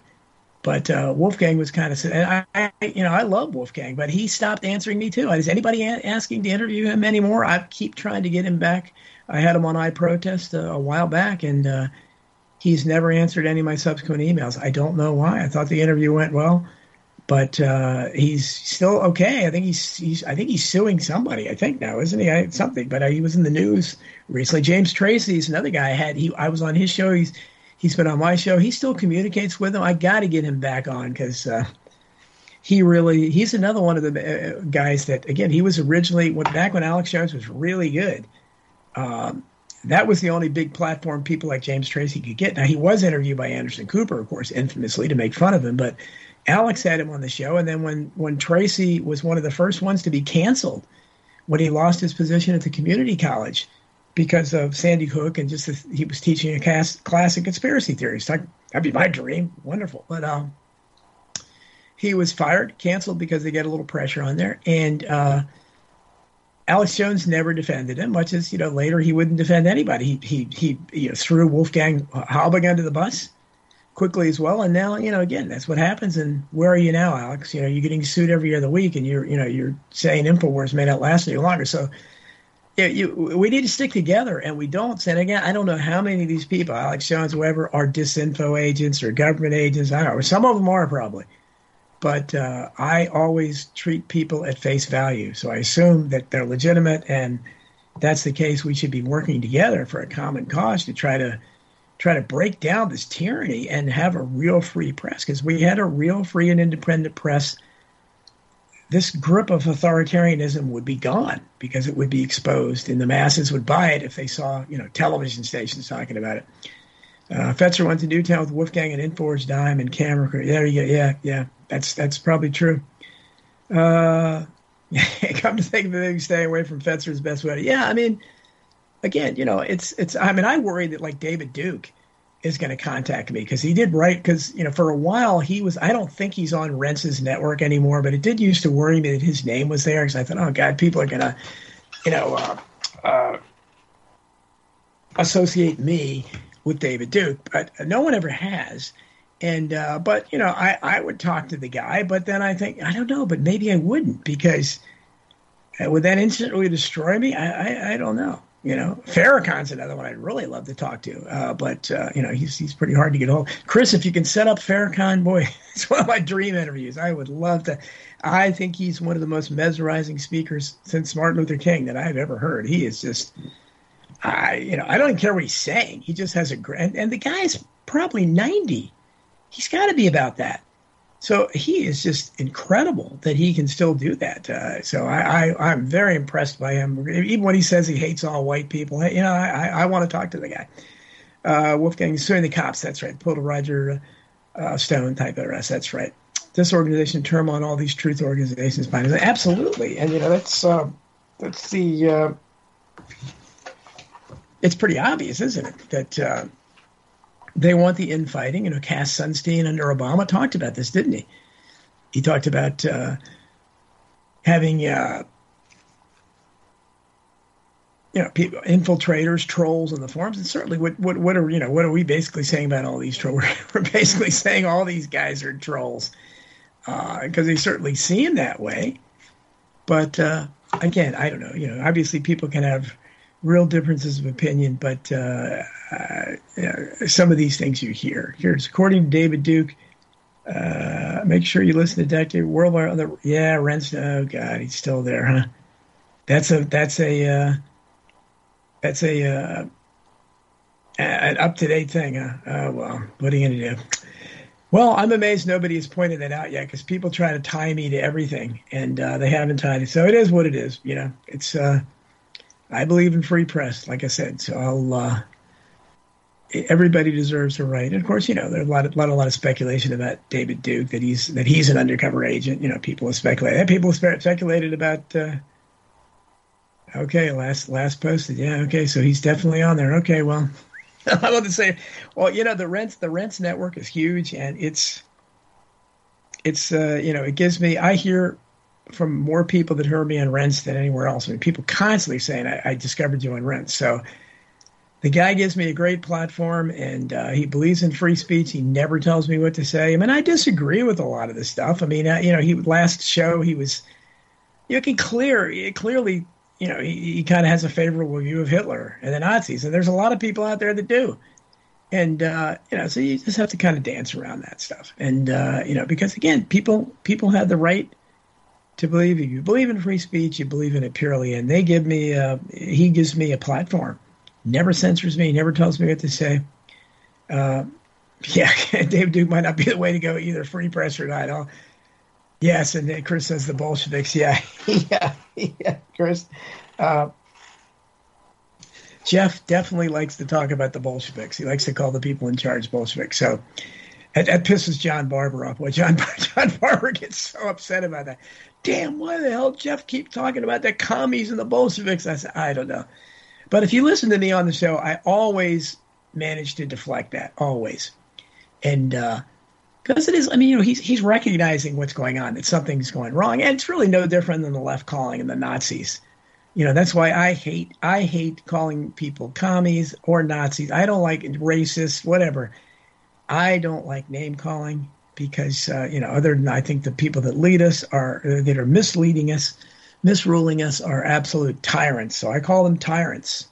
But uh, Wolfgang was kind of, and I, I, you know, I love Wolfgang, but he stopped answering me too. Is anybody a- asking to interview him anymore? I keep trying to get him back. I had him on iProtest a, a while back, and uh, he's never answered any of my subsequent emails. I don't know why. I thought the interview went well but uh, he's still okay. I think he's, he's I think he's suing somebody. I think now, isn't he? I, something, but uh, he was in the news recently. James Tracy is another guy. I had he I was on his show. He's he's been on my show. He still communicates with him. I got to get him back on because uh, he really he's another one of the uh, guys that again he was originally when, back when Alex Jones was really good. Um, that was the only big platform people like James Tracy could get. Now he was interviewed by Anderson Cooper, of course, infamously to make fun of him, but Alex had him on the show, and then when when Tracy was one of the first ones to be canceled when he lost his position at the community college because of Sandy Hook and just he was teaching a class, class in conspiracy theories. That'd be my dream, wonderful. But um, he was fired, canceled because they get a little pressure on there, and uh, Alex Jones never defended him, much as you know later he wouldn't defend anybody. He he he you know, threw Wolfgang Halbig under the bus quickly as well. And now, you know, again, that's what happens. And where are you now, Alex? You know, you're getting sued every other week, and you're, you know, you're saying Infowars may not last any longer. So, yeah, you, we need to stick together, and we don't. And again, I don't know how many of these people, Alex Jones, whoever, are disinfo agents or government agents. I don't know. Some of them are probably. But uh, I always treat people at face value. So I assume that they're legitimate, and that's the case. We should be working together for a common cause to try to try to break down this tyranny and have a real free press. Because we had a real free and independent press, this grip of authoritarianism would be gone because it would be exposed, and the masses would buy it if they saw, you know, television stations talking about it. Uh, Fetzer went to Newtown with Wolfgang and Infowars' dime and camera. There you go. Yeah, yeah, that's that's probably true. Uh, *laughs* come to think of it, staying away from Fetzer's best way. Yeah, I mean, again, you know, it's it's. I mean, I worry that like David Duke is going to contact me because he did write because you know for a while he was. I don't think he's on Rense's network anymore, but it did used to worry me that his name was there because I thought, oh God, people are going to, you know, uh, uh, associate me with David Duke, but no one ever has. And uh, but you know, I I would talk to the guy, but then I think I don't know, but maybe I wouldn't because uh, would that instantly destroy me? I I, I don't know. You know, Farrakhan's another one I'd really love to talk to, uh, but uh, you know he's he's pretty hard to get hold. Of Chris, if you can set up Farrakhan, boy, *laughs* it's one of my dream interviews. I would love to. I think he's one of the most mesmerizing speakers since Martin Luther King that I've ever heard. He is just, I you know I don't even care what he's saying. He just has a great and, and the guy's probably ninety. He's got to be about that. So he is just incredible that he can still do that. Uh, so I, I, I'm very impressed by him. Even when he says he hates all white people, you know, I, I want to talk to the guy. Uh, Wolfgang suing the cops. That's right. Pulled Roger uh, Stone type arrest. That's right. This organization term on all these truth organizations. Absolutely, and you know that's uh, that's the. Uh, it's pretty obvious, isn't it, that uh, they want the infighting. You know, Cass Sunstein under Obama talked about this, didn't he? He talked about uh, having, uh, you know, people, infiltrators, trolls in the forums, and certainly, what what what are you know what are we basically saying about all these trolls? *laughs* We're basically saying all these guys are trolls because uh, they certainly seem that way. But uh, again, I don't know. You know, obviously, people can have real differences of opinion, but uh, uh, some of these things you hear. Here's according to David Duke. Uh, make sure you listen to Doctor Worldwide. Other, yeah, Rense. Oh God, he's still there, huh? That's a that's a uh, that's a uh, an up to date thing. Huh? Oh well, what are you gonna do? Well, I'm amazed nobody has pointed that out yet because people try to tie me to everything, and uh, they haven't tied it. So it is what it is. You know, it's. Uh, I believe in free press, like I said. So I'll. Uh, everybody deserves a right. And of course, you know, there's a lot, of, lot, a lot of speculation about David Duke that he's that he's an undercover agent. You know, people have speculated. People have speculated about. Uh, okay, last last posted. Yeah, okay, so he's definitely on there. Okay, well, *laughs* I want to say, well, you know, the Rense the Rense network is huge, and it's it's uh, you know, it gives me. I hear from more people that heard me on Rense than anywhere else. I mean, people constantly saying, I, I discovered you on Rense. So the guy gives me a great platform and uh, he believes in free speech. He never tells me what to say. I mean, I disagree with a lot of this stuff. I mean, uh, you know, he last show he was, you can clear clearly, you know, he, he kind of has a favorable view of Hitler and the Nazis, and there's a lot of people out there that do. And uh, you know, so you just have to kind of dance around that stuff, and uh, you know, because again, people people have the right to believe. If you believe in free speech, you believe in it purely. And they give me, uh, he gives me a platform. Never censors me. Never tells me what to say. Uh, yeah, *laughs* Dave Duke might not be the way to go either. Free press or not. I'll, yes, and then Chris says the Bolsheviks. Yeah, *laughs* yeah, yeah, Chris. Uh, Jeff definitely likes to talk about the Bolsheviks. He likes to call the people in charge Bolsheviks. So that, that pisses John Barber off. Boy, John *laughs* John Barber gets so upset about that damn, why the hell Jeff keep talking about the commies and the Bolsheviks? I said, I don't know. But if you listen to me on the show, I always manage to deflect that, always. And because uh, it is, I mean, you know, he's he's recognizing what's going on, that something's going wrong, and it's really no different than the left calling and the Nazis. You know, that's why I hate I hate calling people commies or Nazis. I don't like racists, whatever. I don't like name calling because uh, you know, other than I think the people that lead us are uh, that are misleading us, misruling us are absolute tyrants. So I call them tyrants,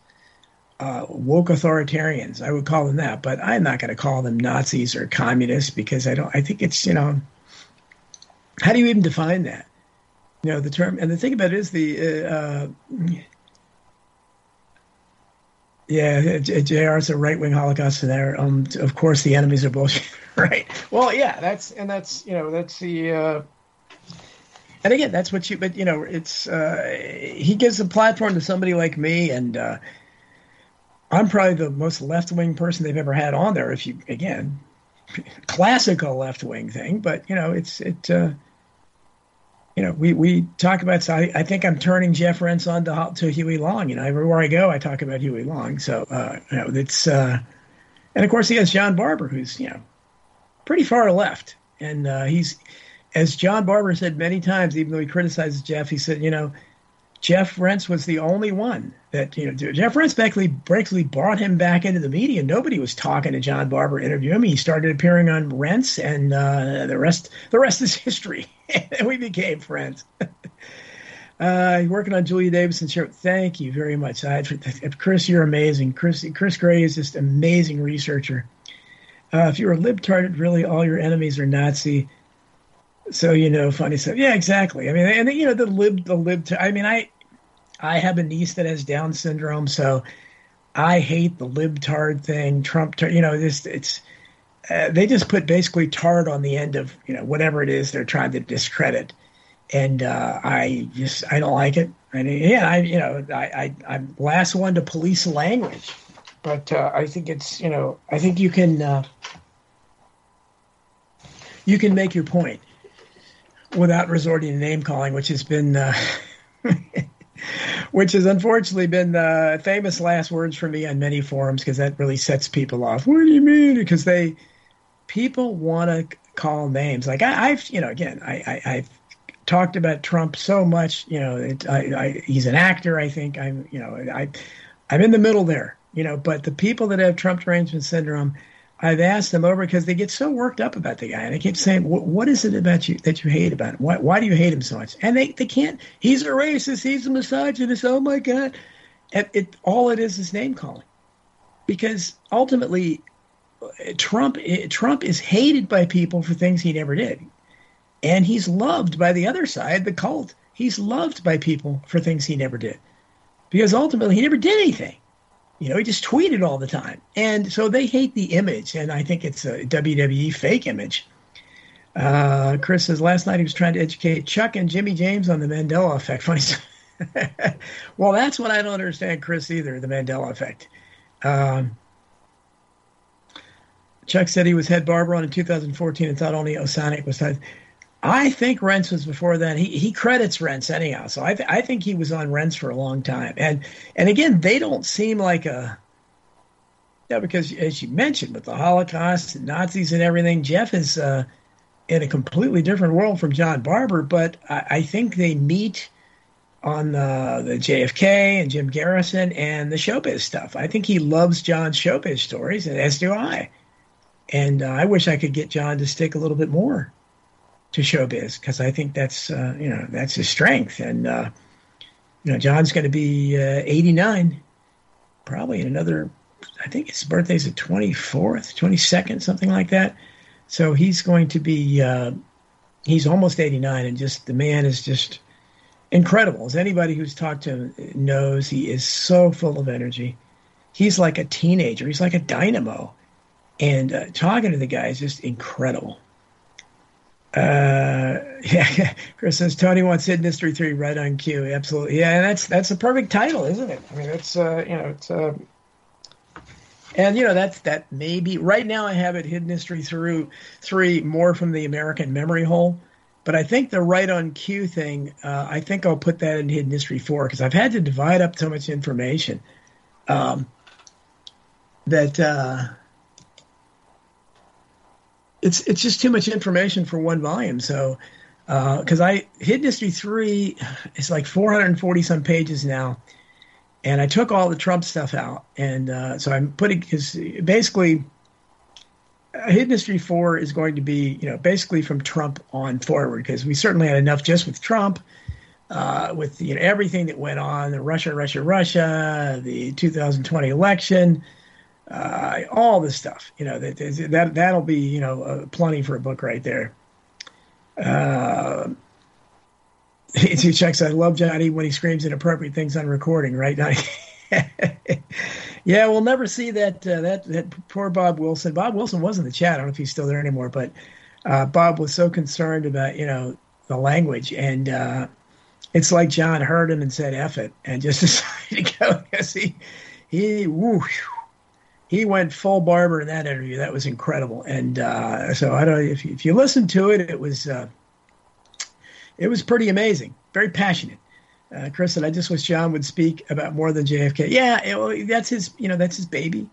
uh, woke authoritarians. I would call them that, but I'm not going to call them Nazis or communists because I don't. I think it's you know, how do you even define that? You know, the term and the thing about it is the. Uh, uh yeah, JR a right wing Holocaust there. Um, of course, the enemies are bullshit. *laughs* right. Well, yeah, that's and that's you know that's the. Uh, and again, that's what you. But you know, it's uh, he gives a platform to somebody like me, and uh, I'm probably the most left wing person they've ever had on there. If you again, *laughs* classical left wing thing, but you know, it's it. Uh, you know, we, we talk about. So I, I think I'm turning Jeff Rense on to, to Huey Long. You know, everywhere I go, I talk about Huey Long. So uh, you know, it's uh, and of course he has John Barber, who's you know pretty far left. And uh, he's, as John Barber said many times, even though he criticizes Jeff, he said, you know, Jeff Rense was the only one that you know. Jeff Rense basically, basically brought him back into the media. Nobody was talking to John Barber, interviewing him. He started appearing on Rense, and uh, the rest the rest is history. *laughs* and we became friends. *laughs* uh, working on Julia Davidson show. Thank you very much, I, Chris. You're amazing. Chris Chris Gray is just amazing researcher. Uh, if you're a libtard, really all your enemies are Nazi. So you know, funny stuff. Yeah, exactly. I mean, and you know, the lib, the lib. I mean, I, I have a niece that has Down syndrome, so I hate the libtard thing. Trump, you know, this it's. Uh, they just put basically tard on the end of you know whatever it is they're trying to discredit, and uh, I just I don't like it. And yeah, I you know I, I I'm last one to police language, but uh, I think it's you know I think you can uh, you can make your point without resorting to name calling, which has been, uh, *laughs* which has unfortunately been the famous last words for me on many forums because that really sets people off. What do you mean? Because they people want to call names. Like I, have you know, again, I, I, have talked about Trump so much. You know, it, I, I, he's an actor. I think I'm, you know, I, I'm in the middle there. You know, but the people that have Trump derangement syndrome I've asked them over because they get so worked up about the guy, and I keep saying, "What is it about you that you hate about him? Why, why do you hate him so much?" And they, they can't. He's a racist. He's a misogynist. Oh my god! And it all it is is name calling, because ultimately, uh, Trump uh, Trump is hated by people for things he never did, and he's loved by the other side, the cult. He's loved by people for things he never did, because ultimately he never did anything. You know, he just tweeted all the time. And so they hate the image, and I think it's a WWE fake image. Uh, Chris says last night he was trying to educate Chuck and Jimmy James on the Mandela effect. *laughs* Funny. well, that's what I don't understand, Chris, either the Mandela effect. Um, Chuck said he was head barber on in 2014 and thought only Osonic was tied. I think Rense was before that. He he credits Rense anyhow, so I th- I think he was on Rense for a long time. And and again, they don't seem like a yeah because as you mentioned with the Holocaust and Nazis and everything, Jeff is uh, in a completely different world from John Barber. But I, I think they meet on the, the JFK and Jim Garrison and the showbiz stuff. I think he loves John's showbiz stories, and as do I. And uh, I wish I could get John to stick a little bit more to showbiz because I think that's uh, you know that's his strength. And uh, you know, John's going to be uh, 89, probably in another. I think his birthday's the 24th, 22nd, something like that. So he's going to be. Uh, he's almost 89, and just the man is just incredible. As anybody who's talked to him knows, he is so full of energy. He's like a teenager. He's like a dynamo. And uh, talking to the guy is just incredible. Uh, *laughs* yeah, Chris says Tony wants Hidden History three right on cue. Absolutely, yeah, and that's that's a perfect title, isn't it? I mean, it's uh, you know, it's uh, and you know that's that maybe right now I have it Hidden History through three more from the American Memory Hole, but I think the right on cue thing, uh, I think I'll put that in Hidden History four because I've had to divide up so much information, um, that. Uh, it's it's just too much information for one volume. So because uh, I Hidden History three is like 440 some pages now, and I took all the Trump stuff out, and uh, so I'm putting because basically. Hidden History 4 is going to be, you know, basically from Trump on forward because we certainly had enough just with Trump, uh, with you know everything that went on, the Russia, Russia, Russia, the 2020 election, uh, all this stuff. You know that that that'll be you know uh, plenty for a book right there. Uh, *laughs* he checks. I love Johnny when he screams inappropriate things on recording. Right now. *laughs* yeah, we'll never see that uh, that that poor Bob Wilson. Bob Wilson was in the chat. I don't know if he's still there anymore, but uh, Bob was so concerned about you know the language, and uh, it's like John heard him and said "eff it" and just *laughs* decided to go because he he he went full barber in that interview. That was incredible. And uh, so I don't if you, if you listen to it, it was uh, it was pretty amazing. Very passionate. Uh, Chris said, "I just wish John would speak about more than JFK." Yeah, it, that's his. You know, that's his baby,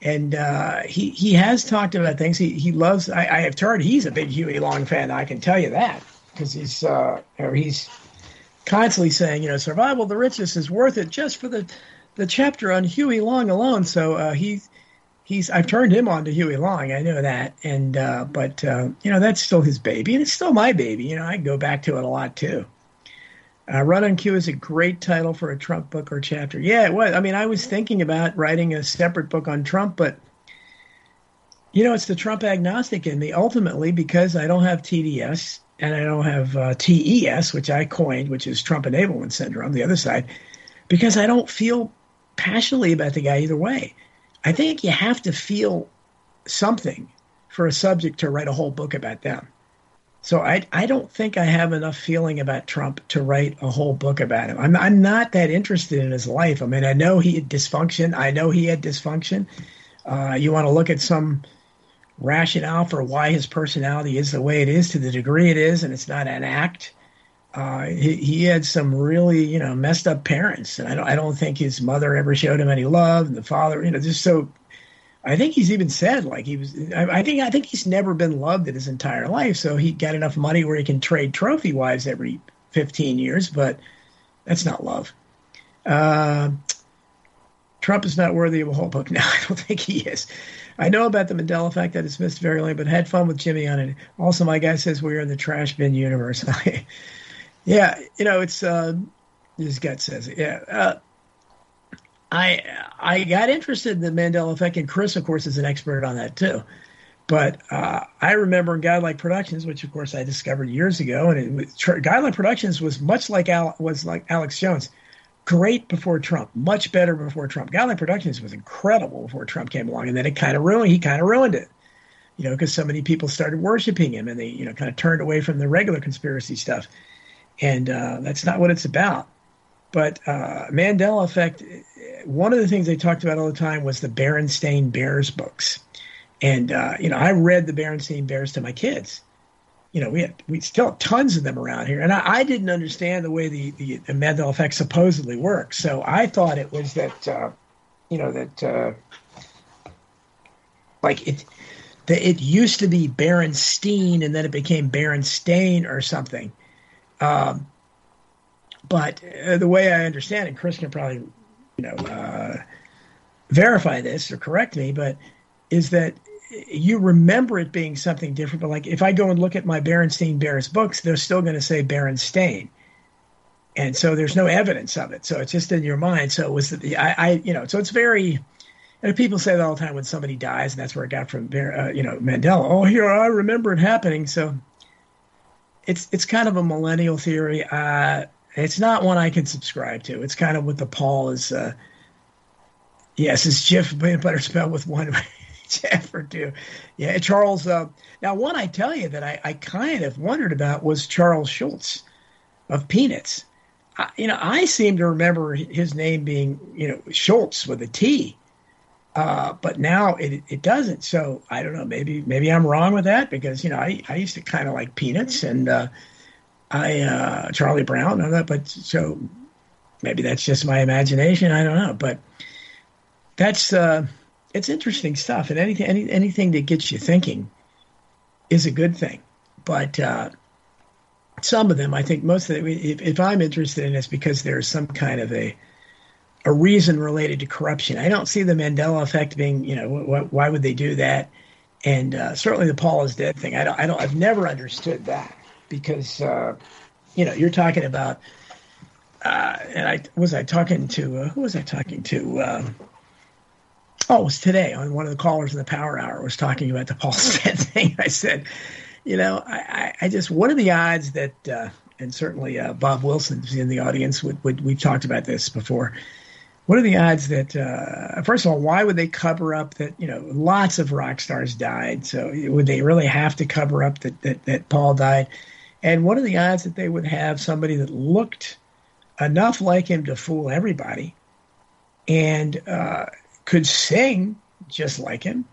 and uh, he he has talked about things. He he loves. I, I have heard he's a big Huey Long fan. I can tell you that because he's uh, or he's constantly saying, you know, survival of the richest is worth it just for the the chapter on Huey Long alone. So uh, he's he's I've turned him on to Huey Long. I know that, and uh, but uh, you know that's still his baby, and it's still my baby. You know, I go back to it a lot too. Uh, Run on Cue is a great title for a Trump book or chapter. Yeah, it was. I mean, I was thinking about writing a separate book on Trump, but you know, it's the Trump agnostic in me ultimately because I don't have TDS and I don't have uh, TES, which I coined, which is Trump enablement syndrome, the other side, because I don't feel passionately about the guy either way. I think you have to feel something for a subject to write a whole book about them. So I, I don't think I have enough feeling about Trump to write a whole book about him. I'm, I'm not that interested in his life. I mean, I know he had dysfunction. I know he had dysfunction. Uh, you want to look at some rationale for why his personality is the way it is to the degree it is, and it's not an act. Uh, he, he, had some really, you know, messed up parents, and I don't, I don't think his mother ever showed him any love, and the father, you know, just so. I think he's even said like he was. I, I think I think he's never been loved in his entire life, so he got enough money where he can trade trophy wives every fifteen years, but that's not love. Uh, Trump is not worthy of a whole book. *laughs* No, I don't think he is. I know about the Mandela effect that is missed very late, but had fun with Jimmy on it. Also, my guy says we're in the trash bin universe. *laughs* yeah, you know, it's uh, his gut says it. Yeah. Uh, I I got interested in the Mandela effect, and Chris, of course, is an expert on that too. But uh, I remember Godlike Productions, which of course I discovered years ago, and it Godlike Productions was much like Al, was like Alex Jones great before Trump, much better before Trump. Godlike Productions was incredible before Trump came along, and then it kind of ruined. He kind of ruined it, you know, because so many people started worshiping him, and they, you know, kind of turned away from the regular conspiracy stuff, and uh, that's not what it's about. But uh, Mandela effect. One of the things they talked about all the time was the Berenstain Bears books, and uh, you know, I read the Berenstain Bears to my kids you know, we had, we still have tons of them around here, and I, I didn't understand the way the, the, the Mandela effect supposedly works. So I thought it was that, uh, you know, that uh, like it that it used to be Berenstein and then it became Berenstain or something. Um, but uh, the way I understand it, Chris can probably, you know, uh, verify this or correct me, but is that you remember it being something different, but like if I go and look at my Berenstein Bears books, they're still going to say Berenstain. And so there's no evidence of it. So it's just in your mind. So it was the, I, I you know, so it's very, and people say that all the time when somebody dies, and that's where it got from, uh, you know, Mandela. Oh, here I remember it happening. So it's it's kind of a millennial theory. Uh, it's not one I can subscribe to. It's kind of what the Paul is. Uh, yes, it's Jeff Better spelled with one *laughs* ever do. Yeah, Charles. Uh, now, one I tell you that I, I kind of wondered about was Charles Schulz of Peanuts. I, you know, I seem to remember his name being, you know, Schultz with a T, uh, but now it, it doesn't. So I don't know. Maybe maybe I'm wrong with that because you know I, I used to kind of like Peanuts and uh, I uh, Charlie Brown and all that. But so maybe that's just my imagination. I don't know. But that's uh, it's interesting stuff, and anything any, anything that gets you thinking is a good thing. But uh, some of them, I think, most of them, if, if I'm interested in, it's because there's some kind of a a reason related to corruption. I don't see the Mandela effect being, you know, wh- why would they do that? And uh, certainly the Paul is dead thing. I don't, I don't, I've never understood that because, uh, you know, you're talking about, uh, and I was I talking to uh, who was I talking to? Um, oh, it was today on one of the callers in the Power Hour was talking about the Paul Stead *laughs* thing. I said, you know, I, I just what are the odds that, uh, and certainly uh, Bob Wilson's in the audience. We've talked about this before. What are the odds that, uh, first of all, why would they cover up that, you know, lots of rock stars died? So would they really have to cover up that, that, that Paul died? And what are the odds that they would have somebody that looked enough like him to fool everybody and uh, could sing just like him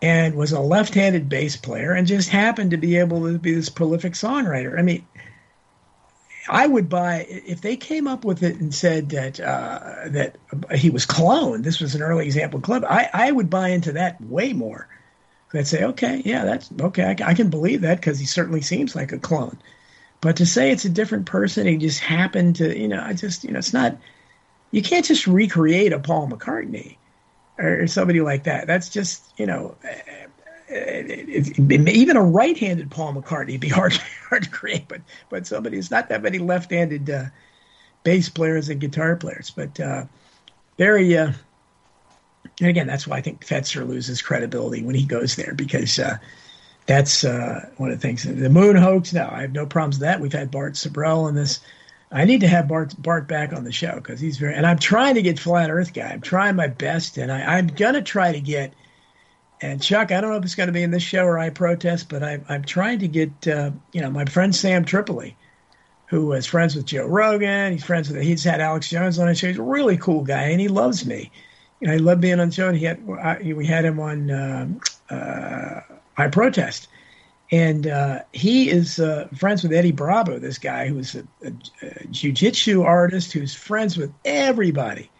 and was a left-handed bass player and just happened to be able to be this prolific songwriter. I mean, I would buy if they came up with it and said that uh, that he was cloned. This was an early example of clone. I, I would buy into that way more. I'd say, okay, yeah, that's okay. I, I can believe that because he certainly seems like a clone. But to say it's a different person, he just happened to, you know, I just, you know, it's not. You can't just recreate a Paul McCartney or, somebody like that. That's just, you know, it, even a right-handed Paul McCartney would be hard, *laughs* hard to create. But but somebody, it's not that many left-handed uh, bass players and guitar players. But uh, very, uh, and again, that's why I think Fetzer loses credibility when he goes there because uh, that's uh, one of the things. The moon hoax, no, I have no problems with that. We've had Bart Sibrel in this. I need to have Bart Bart back on the show because he's very. And I'm trying to get Flat Earth guy. I'm trying my best, and I, I'm gonna try to get. And Chuck, I don't know if it's going to be in this show or I protest, but I, I'm trying to get, uh, you know, my friend Sam Tripoli, who is friends with Joe Rogan. He's friends with, he's had Alex Jones on his show. He's a really cool guy, and he loves me. You know, he loved being on the show. And he had, I, we had him on uh, uh, I Protest. And uh, he is uh, friends with Eddie Bravo, this guy who's a, a, a jiu-jitsu artist who's friends with everybody.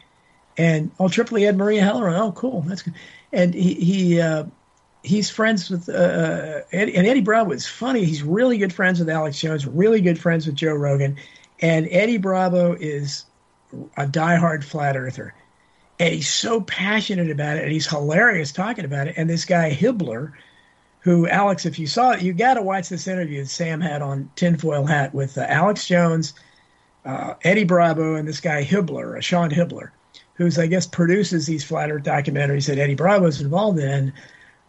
And oh, Tripoli had Maria Heller. Oh, cool, that's good. And he he uh, he's friends with uh, uh, Eddie, and Eddie Bravo is funny. He's really good friends with Alex Jones, really good friends with Joe Rogan, and Eddie Bravo is a diehard flat earther, and he's so passionate about it, and he's hilarious talking about it. And this guy Hibbler who Alex, if you saw it, you got to watch this interview that Sam had on Tinfoil Hat with uh, Alex Jones, uh, Eddie Bravo, and this guy Hibbler, uh, Sean Hibbler, who's I guess produces these flat Earth documentaries that Eddie Bravo Bravo's involved in.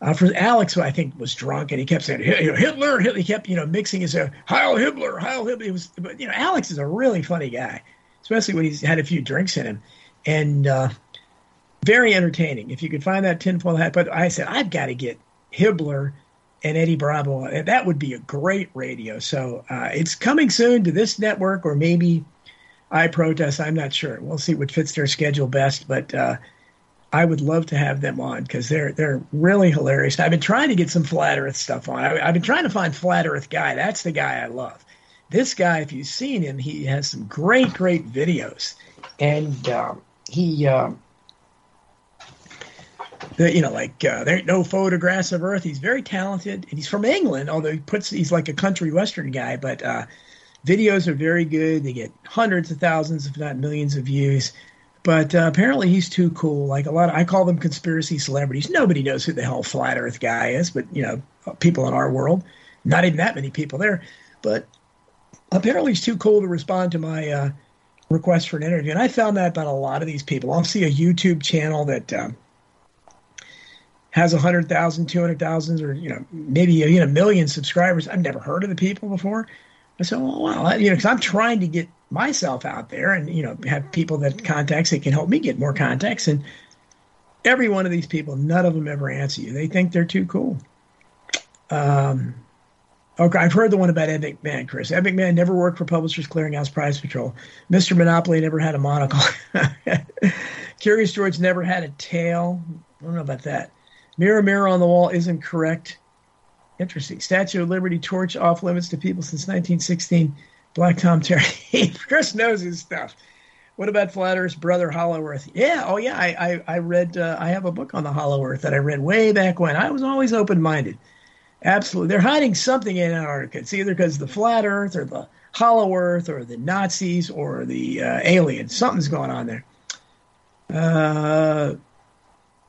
Uh, for Alex, I think was drunk, and he kept saying Hitler, Hitler. He kept you know mixing his uh, Heil Hitler, Heil Hitler. It was, but you know, Alex is a really funny guy, especially when he's had a few drinks in him, and uh, very entertaining. If you could find that tinfoil hat, but I said I've got to get Hibbler and Eddie Bravo. and That would be a great radio. So uh, it's coming soon to this network or maybe I protest. I'm not sure. We'll see what fits their schedule best, but uh, I would love to have them on because they're they're really hilarious. I've been trying to get some flat Earth stuff on. I, have been trying to find flat Earth guy. That's the guy I love. This guy, if you've seen him, he has some great great videos, and um, he. Um, the, you know, like uh, there ain't no photographs of Earth. He's very talented, and he's from England. Although he puts he's like a country western guy, but uh, videos are very good. They get hundreds of thousands, if not millions, of views. But uh, apparently he's too cool. Like a lot, of, I call them conspiracy celebrities. Nobody knows who the hell Flat Earth guy is, but you know, people in our world, not even that many people there. But apparently he's too cool to respond to my uh, request for an interview. And I found that about a lot of these people. I'll see a YouTube channel that. Um, has 100,000, 200,000, or, you know, maybe even a million subscribers. I've never heard of the people before. I said, well, well you know, because I'm trying to get myself out there and, you know, have people that contacts that can help me get more contacts. And every one of these people, none of them ever answer you. They think they're too cool. Um, okay, I've heard the one about Ed McMahon, Chris. Ed McMahon never worked for Publishers Clearinghouse Prize Patrol. Mr. Monopoly never had a monocle. *laughs* Curious George never had a tail. I don't know about that. Mirror, mirror on the wall isn't correct. Interesting. Statue of Liberty torch off limits to people since 1916. Black Tom Terry. *laughs* Chris knows his stuff. What about Flat Earth's brother Hollow Earth? Yeah, oh yeah, I I, I read. Uh, I have a book on the Hollow Earth that I read way back when. I was always open minded. Absolutely, they're hiding something in Antarctica. It's either because the Flat Earth or the Hollow Earth or the Nazis or the uh, aliens. Something's going on there. Uh,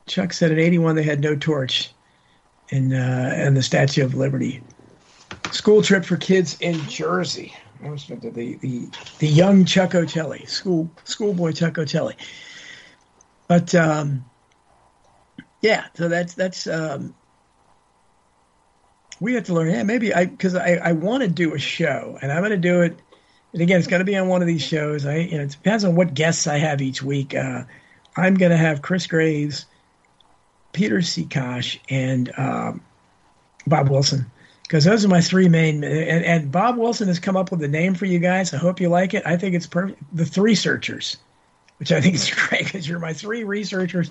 Chuck said in '81 they had no torch in uh, in the Statue of Liberty. School trip for kids in Jersey. The the the, young Chuck Ochelli, school schoolboy Chuck Ochelli. But um, yeah, so that's that's um, we have to learn. Yeah, maybe I because I, I want to do a show and I'm going to do it. And again, it's going to be on one of these shows. I you know it depends on what guests I have each week. Uh, I'm going to have Chris Graves Peter Sekash, and um, Bob Wilson. Because those are my three main. And, and, Bob Wilson has come up with a name for you guys. I hope you like it. I think it's perfect. The Three Searchers, which I think is *laughs* great because you're my three researchers.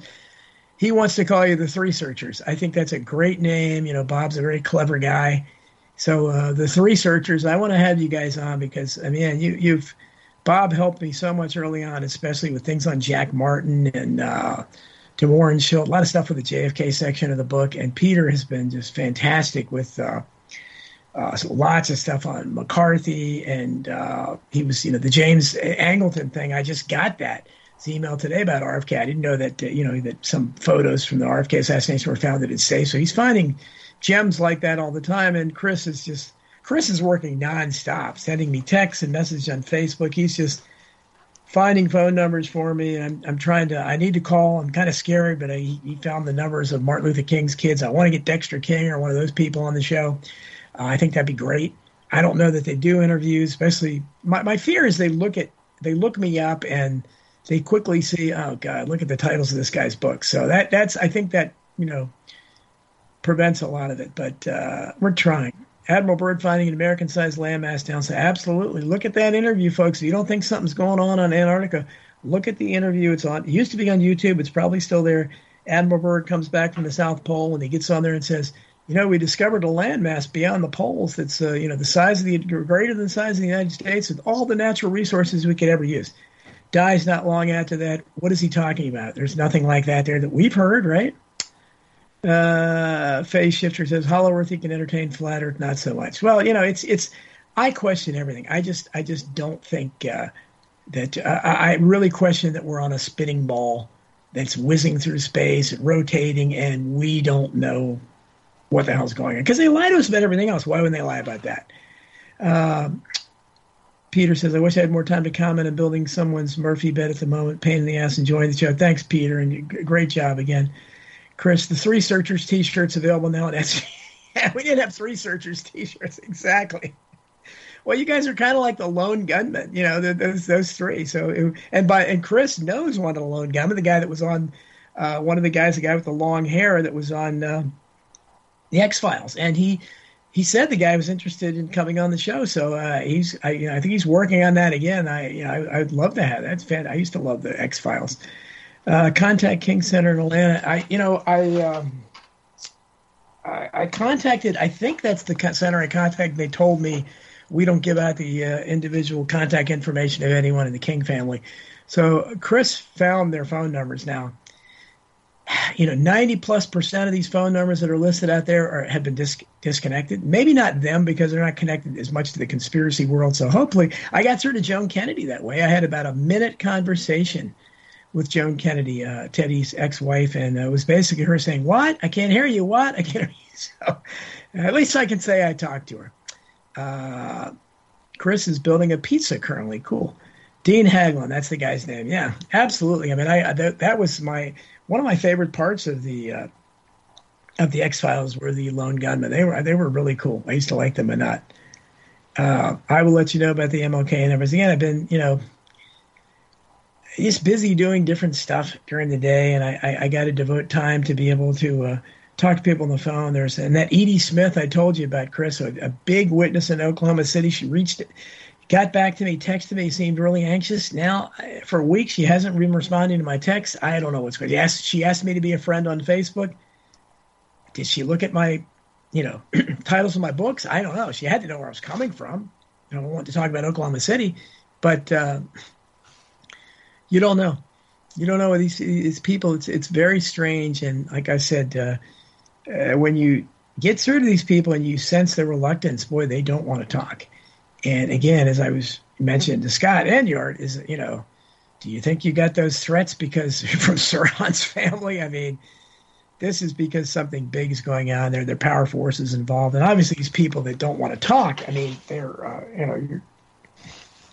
He wants to call you the Three Searchers. I think that's a great name. You know, Bob's a very clever guy. So uh, the Three Searchers, I want to have you guys on because I mean, you, you've Bob helped me so much early on, especially with things on Jack Martin and uh, to Warren Schild, a lot of stuff with the JFK section of the book. And Peter has been just fantastic with uh, Uh, so lots of stuff on McCarthy, and uh, he was, you know, the James Angleton thing. I just got that his email today about RFK. I didn't know that, you know, that some photos from the RFK assassination were found that it say so. He's finding gems like that all the time, and Chris is just Chris is working nonstop, sending me texts and messages on Facebook. He's just finding phone numbers for me. I'm, I'm trying to, I need to call. I'm kind of scary, but I, he found the numbers of Martin Luther King's kids. I want to get Dexter King or one of those people on the show. Uh, I think that'd be great. I don't know that they do interviews, especially my, my fear is they look at, they look me up and they quickly see, oh God, look at the titles of this guy's book. So that, that's, I think that, you know, prevents a lot of it, but uh, we're trying. Admiral Byrd finding an American sized landmass down. So, absolutely. Look at that interview, folks. If you don't think something's going on on Antarctica, look at the interview. It's on, it used to be on YouTube. It's probably still there. Admiral Byrd comes back from the South Pole and he gets on there and says, you know, we discovered a landmass beyond the poles that's, uh, you know, the size of the, greater than the size of the United States with all the natural resources we could ever use. Dies not long after that. What is he talking about? There's nothing like that there that we've heard, right? Uh, Phase Shifter says Hollow Earth you can entertain, flat Earth not so much. Well, you know, it's it's. I question everything. I just I just don't think uh, that uh, I really question that we're on a spinning ball that's whizzing through space, rotating, and we don't know what the hell's going on because they lie to us about everything else. Why wouldn't they lie about that? Uh, Peter says, I wish I had more time to comment on building someone's Murphy bed at the moment. Pain in the ass, enjoying the show. Thanks, Peter, and great job again. Chris, the three searchers T-shirts available now at Etsy. yeah, *laughs* we didn't have three searchers T-shirts *laughs* exactly. Well, you guys are kind of like the lone gunman, you know, those those three. So, and by and Chris knows one of the lone gunmen, the guy that was on, uh, one of the guys, the guy with the long hair that was on uh, the X Files, and he he said the guy was interested in coming on the show. So uh, he's I, you know, I think he's working on that again. I you know I, I'd love to have that. That's fan. I used to love the X Files. Uh, contact King Center in Atlanta. I, you know, I, um, I, I, contacted. I think that's the center I contacted. They told me we don't give out the uh, individual contact information of anyone in the King family. So Chris found their phone numbers now. You know, ninety plus percent of these phone numbers that are listed out there are, have been dis- disconnected. Maybe not them because they're not connected as much to the conspiracy world. So hopefully, I got through to Joan Kennedy that way. I had about a minute conversation with Joan Kennedy, uh, Teddy's ex-wife, and uh, it was basically her saying, "What? I can't hear you. What? I can't hear you." *laughs* So, at least I can say I talked to her. Uh, Chris is building a pizza currently. Cool. Dean Haglund, that's the guy's name. Yeah, absolutely. I mean, I that, that was my one of my favorite parts of the uh, of the X Files were the lone gunmen. They were they were really cool. I used to like them a lot. Uh, I will let you know about the MLK and everything. Again, I've been you know just busy doing different stuff during the day, and I, I, I got to devote time to be able to uh, talk to people on the phone. There's and that Edye Smith I told you about, Chris, a, a big witness in Oklahoma City. She reached, got back to me, texted me, seemed really anxious. Now for weeks she hasn't been responding to my texts. I don't know what's going. on. She asked me to be a friend on Facebook. Did she look at my, you know, *clears throat* titles of my books? I don't know. She had to know where I was coming from. I don't want to talk about Oklahoma City, but. Uh, you don't know. You don't know these these people. It's it's very strange, and like I said, uh, uh, when you get through to these people and you sense their reluctance, boy, they don't want to talk. And again, as I was mentioned to Scott Enyart, is you know, do you think you got those threats because *laughs* from Sirhan's family? I mean, this is because something big is going on there. There are power forces involved, and obviously these people that don't want to talk. I mean, they're uh, you know you're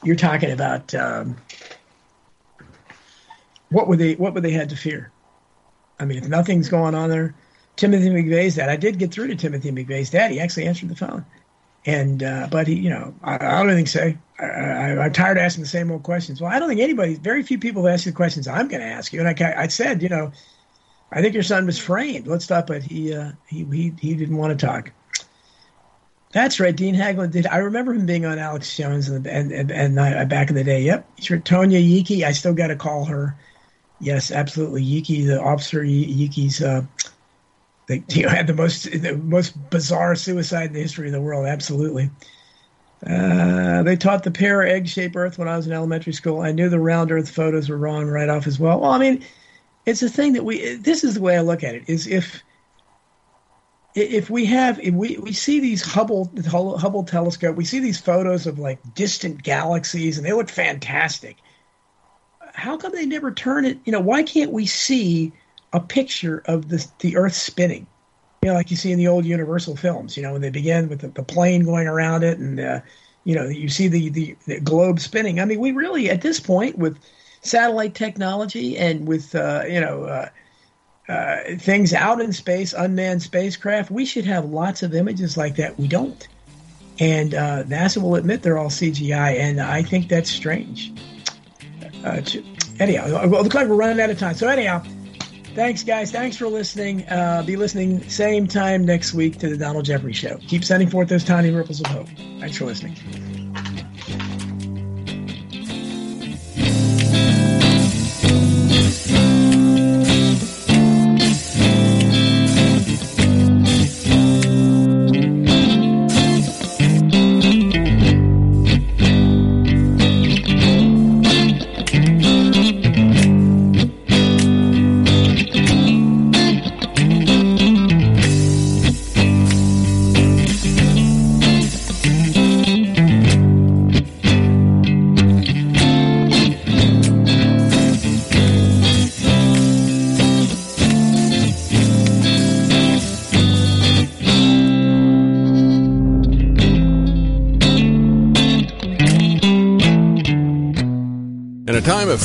you're talking about. Um, what would they what would they had to fear? I mean, if nothing's going on there, Timothy McVeigh's dad. I did get through to Timothy McVeigh's dad. He actually answered the phone, and uh, but he, you know, I, I don't even say. I, I, am tired of asking the same old questions. Well, I don't think anybody, very few people have asked the questions I'm going to ask you. And I, I said, you know, I think your son was framed. Let's stop it. He, uh, he, he, he didn't want to talk. That's right. Dean Haglund did. I remember him being on Alex Jones and and and, and uh, back in the day. Yep, sure. Tonya Yeakey. I still got to call her. Yes, absolutely. Yeakey, the officer, Yeakey's, uh, they you know, had the most the most bizarre suicide in the history of the world. Absolutely. Uh, they taught the pear egg shaped Earth when I was in elementary school. I knew the round Earth photos were wrong right off as well. Well, I mean, it's a thing that we. This is the way I look at it: is if if we have if we we see these Hubble Hubble telescope, we see these photos of like distant galaxies, and they look fantastic. How come they never turn it? You know, why can't we see a picture of the the Earth spinning? You know, like you see in the old Universal films. You know, when they begin with the, the plane going around it, and uh, you know you see the, the the globe spinning. I mean, we really at this point with satellite technology and with uh, you know. Uh, uh, things out in space, unmanned spacecraft. We should have lots of images like that. We don't. And uh, NASA will admit they're all CGI, and I think that's strange. Uh, anyhow, it looks like we're running out of time. So, anyhow, thanks, guys. Thanks for listening. Uh, be listening same time next week to the Donald Jeffries Show. Keep sending forth those tiny ripples of hope. Thanks for listening.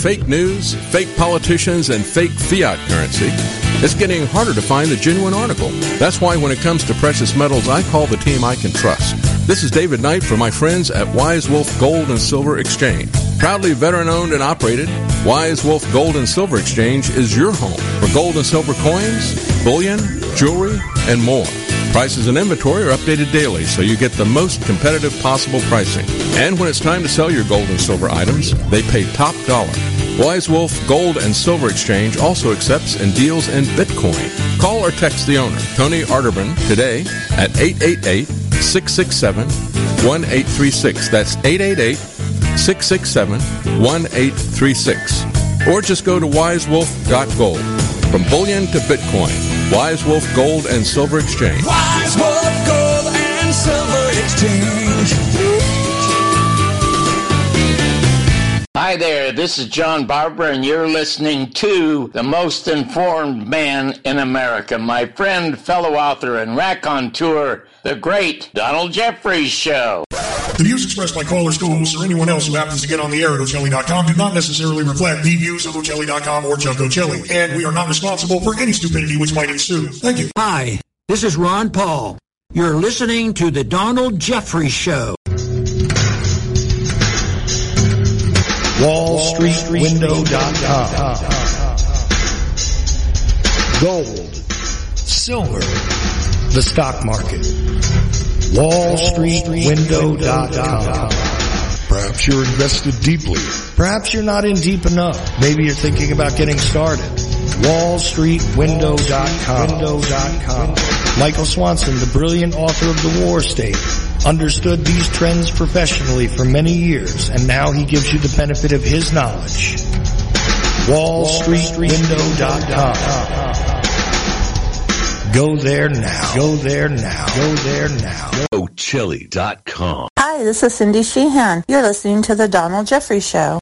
Fake news, fake politicians, and fake fiat currency, it's getting harder to find the genuine article. That's why when it comes to precious metals, I call the team I can trust. This is David Knight for my friends at Wise Wolf Gold and Silver Exchange. Proudly veteran owned and operated, Wise Wolf Gold and Silver Exchange is your home for gold and silver coins, bullion, jewelry, and more. Prices and inventory are updated daily so you get the most competitive possible pricing. And when it's time to sell your gold and silver items, they pay top dollar. Wise Wolf Gold and Silver Exchange also accepts and deals in Bitcoin. Call or text the owner, Tony Arterburn, today at 888-667-1836. That's 888-667-1836. Or just go to wisewolf.gold. From bullion to Bitcoin, Wise Wolf Gold and Silver Exchange. Wise Wolf Gold and Silver Exchange. Hi there, this is John Barber, and you're listening to the most informed man in America, my friend, fellow author, and raconteur, the great Donald Jeffries Show. The views expressed by callers, co-hosts, or anyone else who happens to get on the air at Ochelli.com do not necessarily reflect the views of Ochelli.com or Chuck Ochelli, and we are not responsible for any stupidity which might ensue. Thank you. Hi, this is Ron Paul. You're listening to The Donald Jeffries Show. WallStreetWindow.com. Gold, silver, the stock market. WallStreetWindow.com. Perhaps you're invested deeply. Perhaps you're not in deep enough. Maybe you're thinking about getting started. WallStreetWindow.com. Window.com. Michael Swanson, the brilliant author of The War State, understood these trends professionally for many years, and now he gives you the benefit of his knowledge. WallStreetWindow.com. Go there now. Go there now. Go there now. GoChili.com. Hi, this is Cindy Sheehan. You're listening to The Donald Jeffries Show.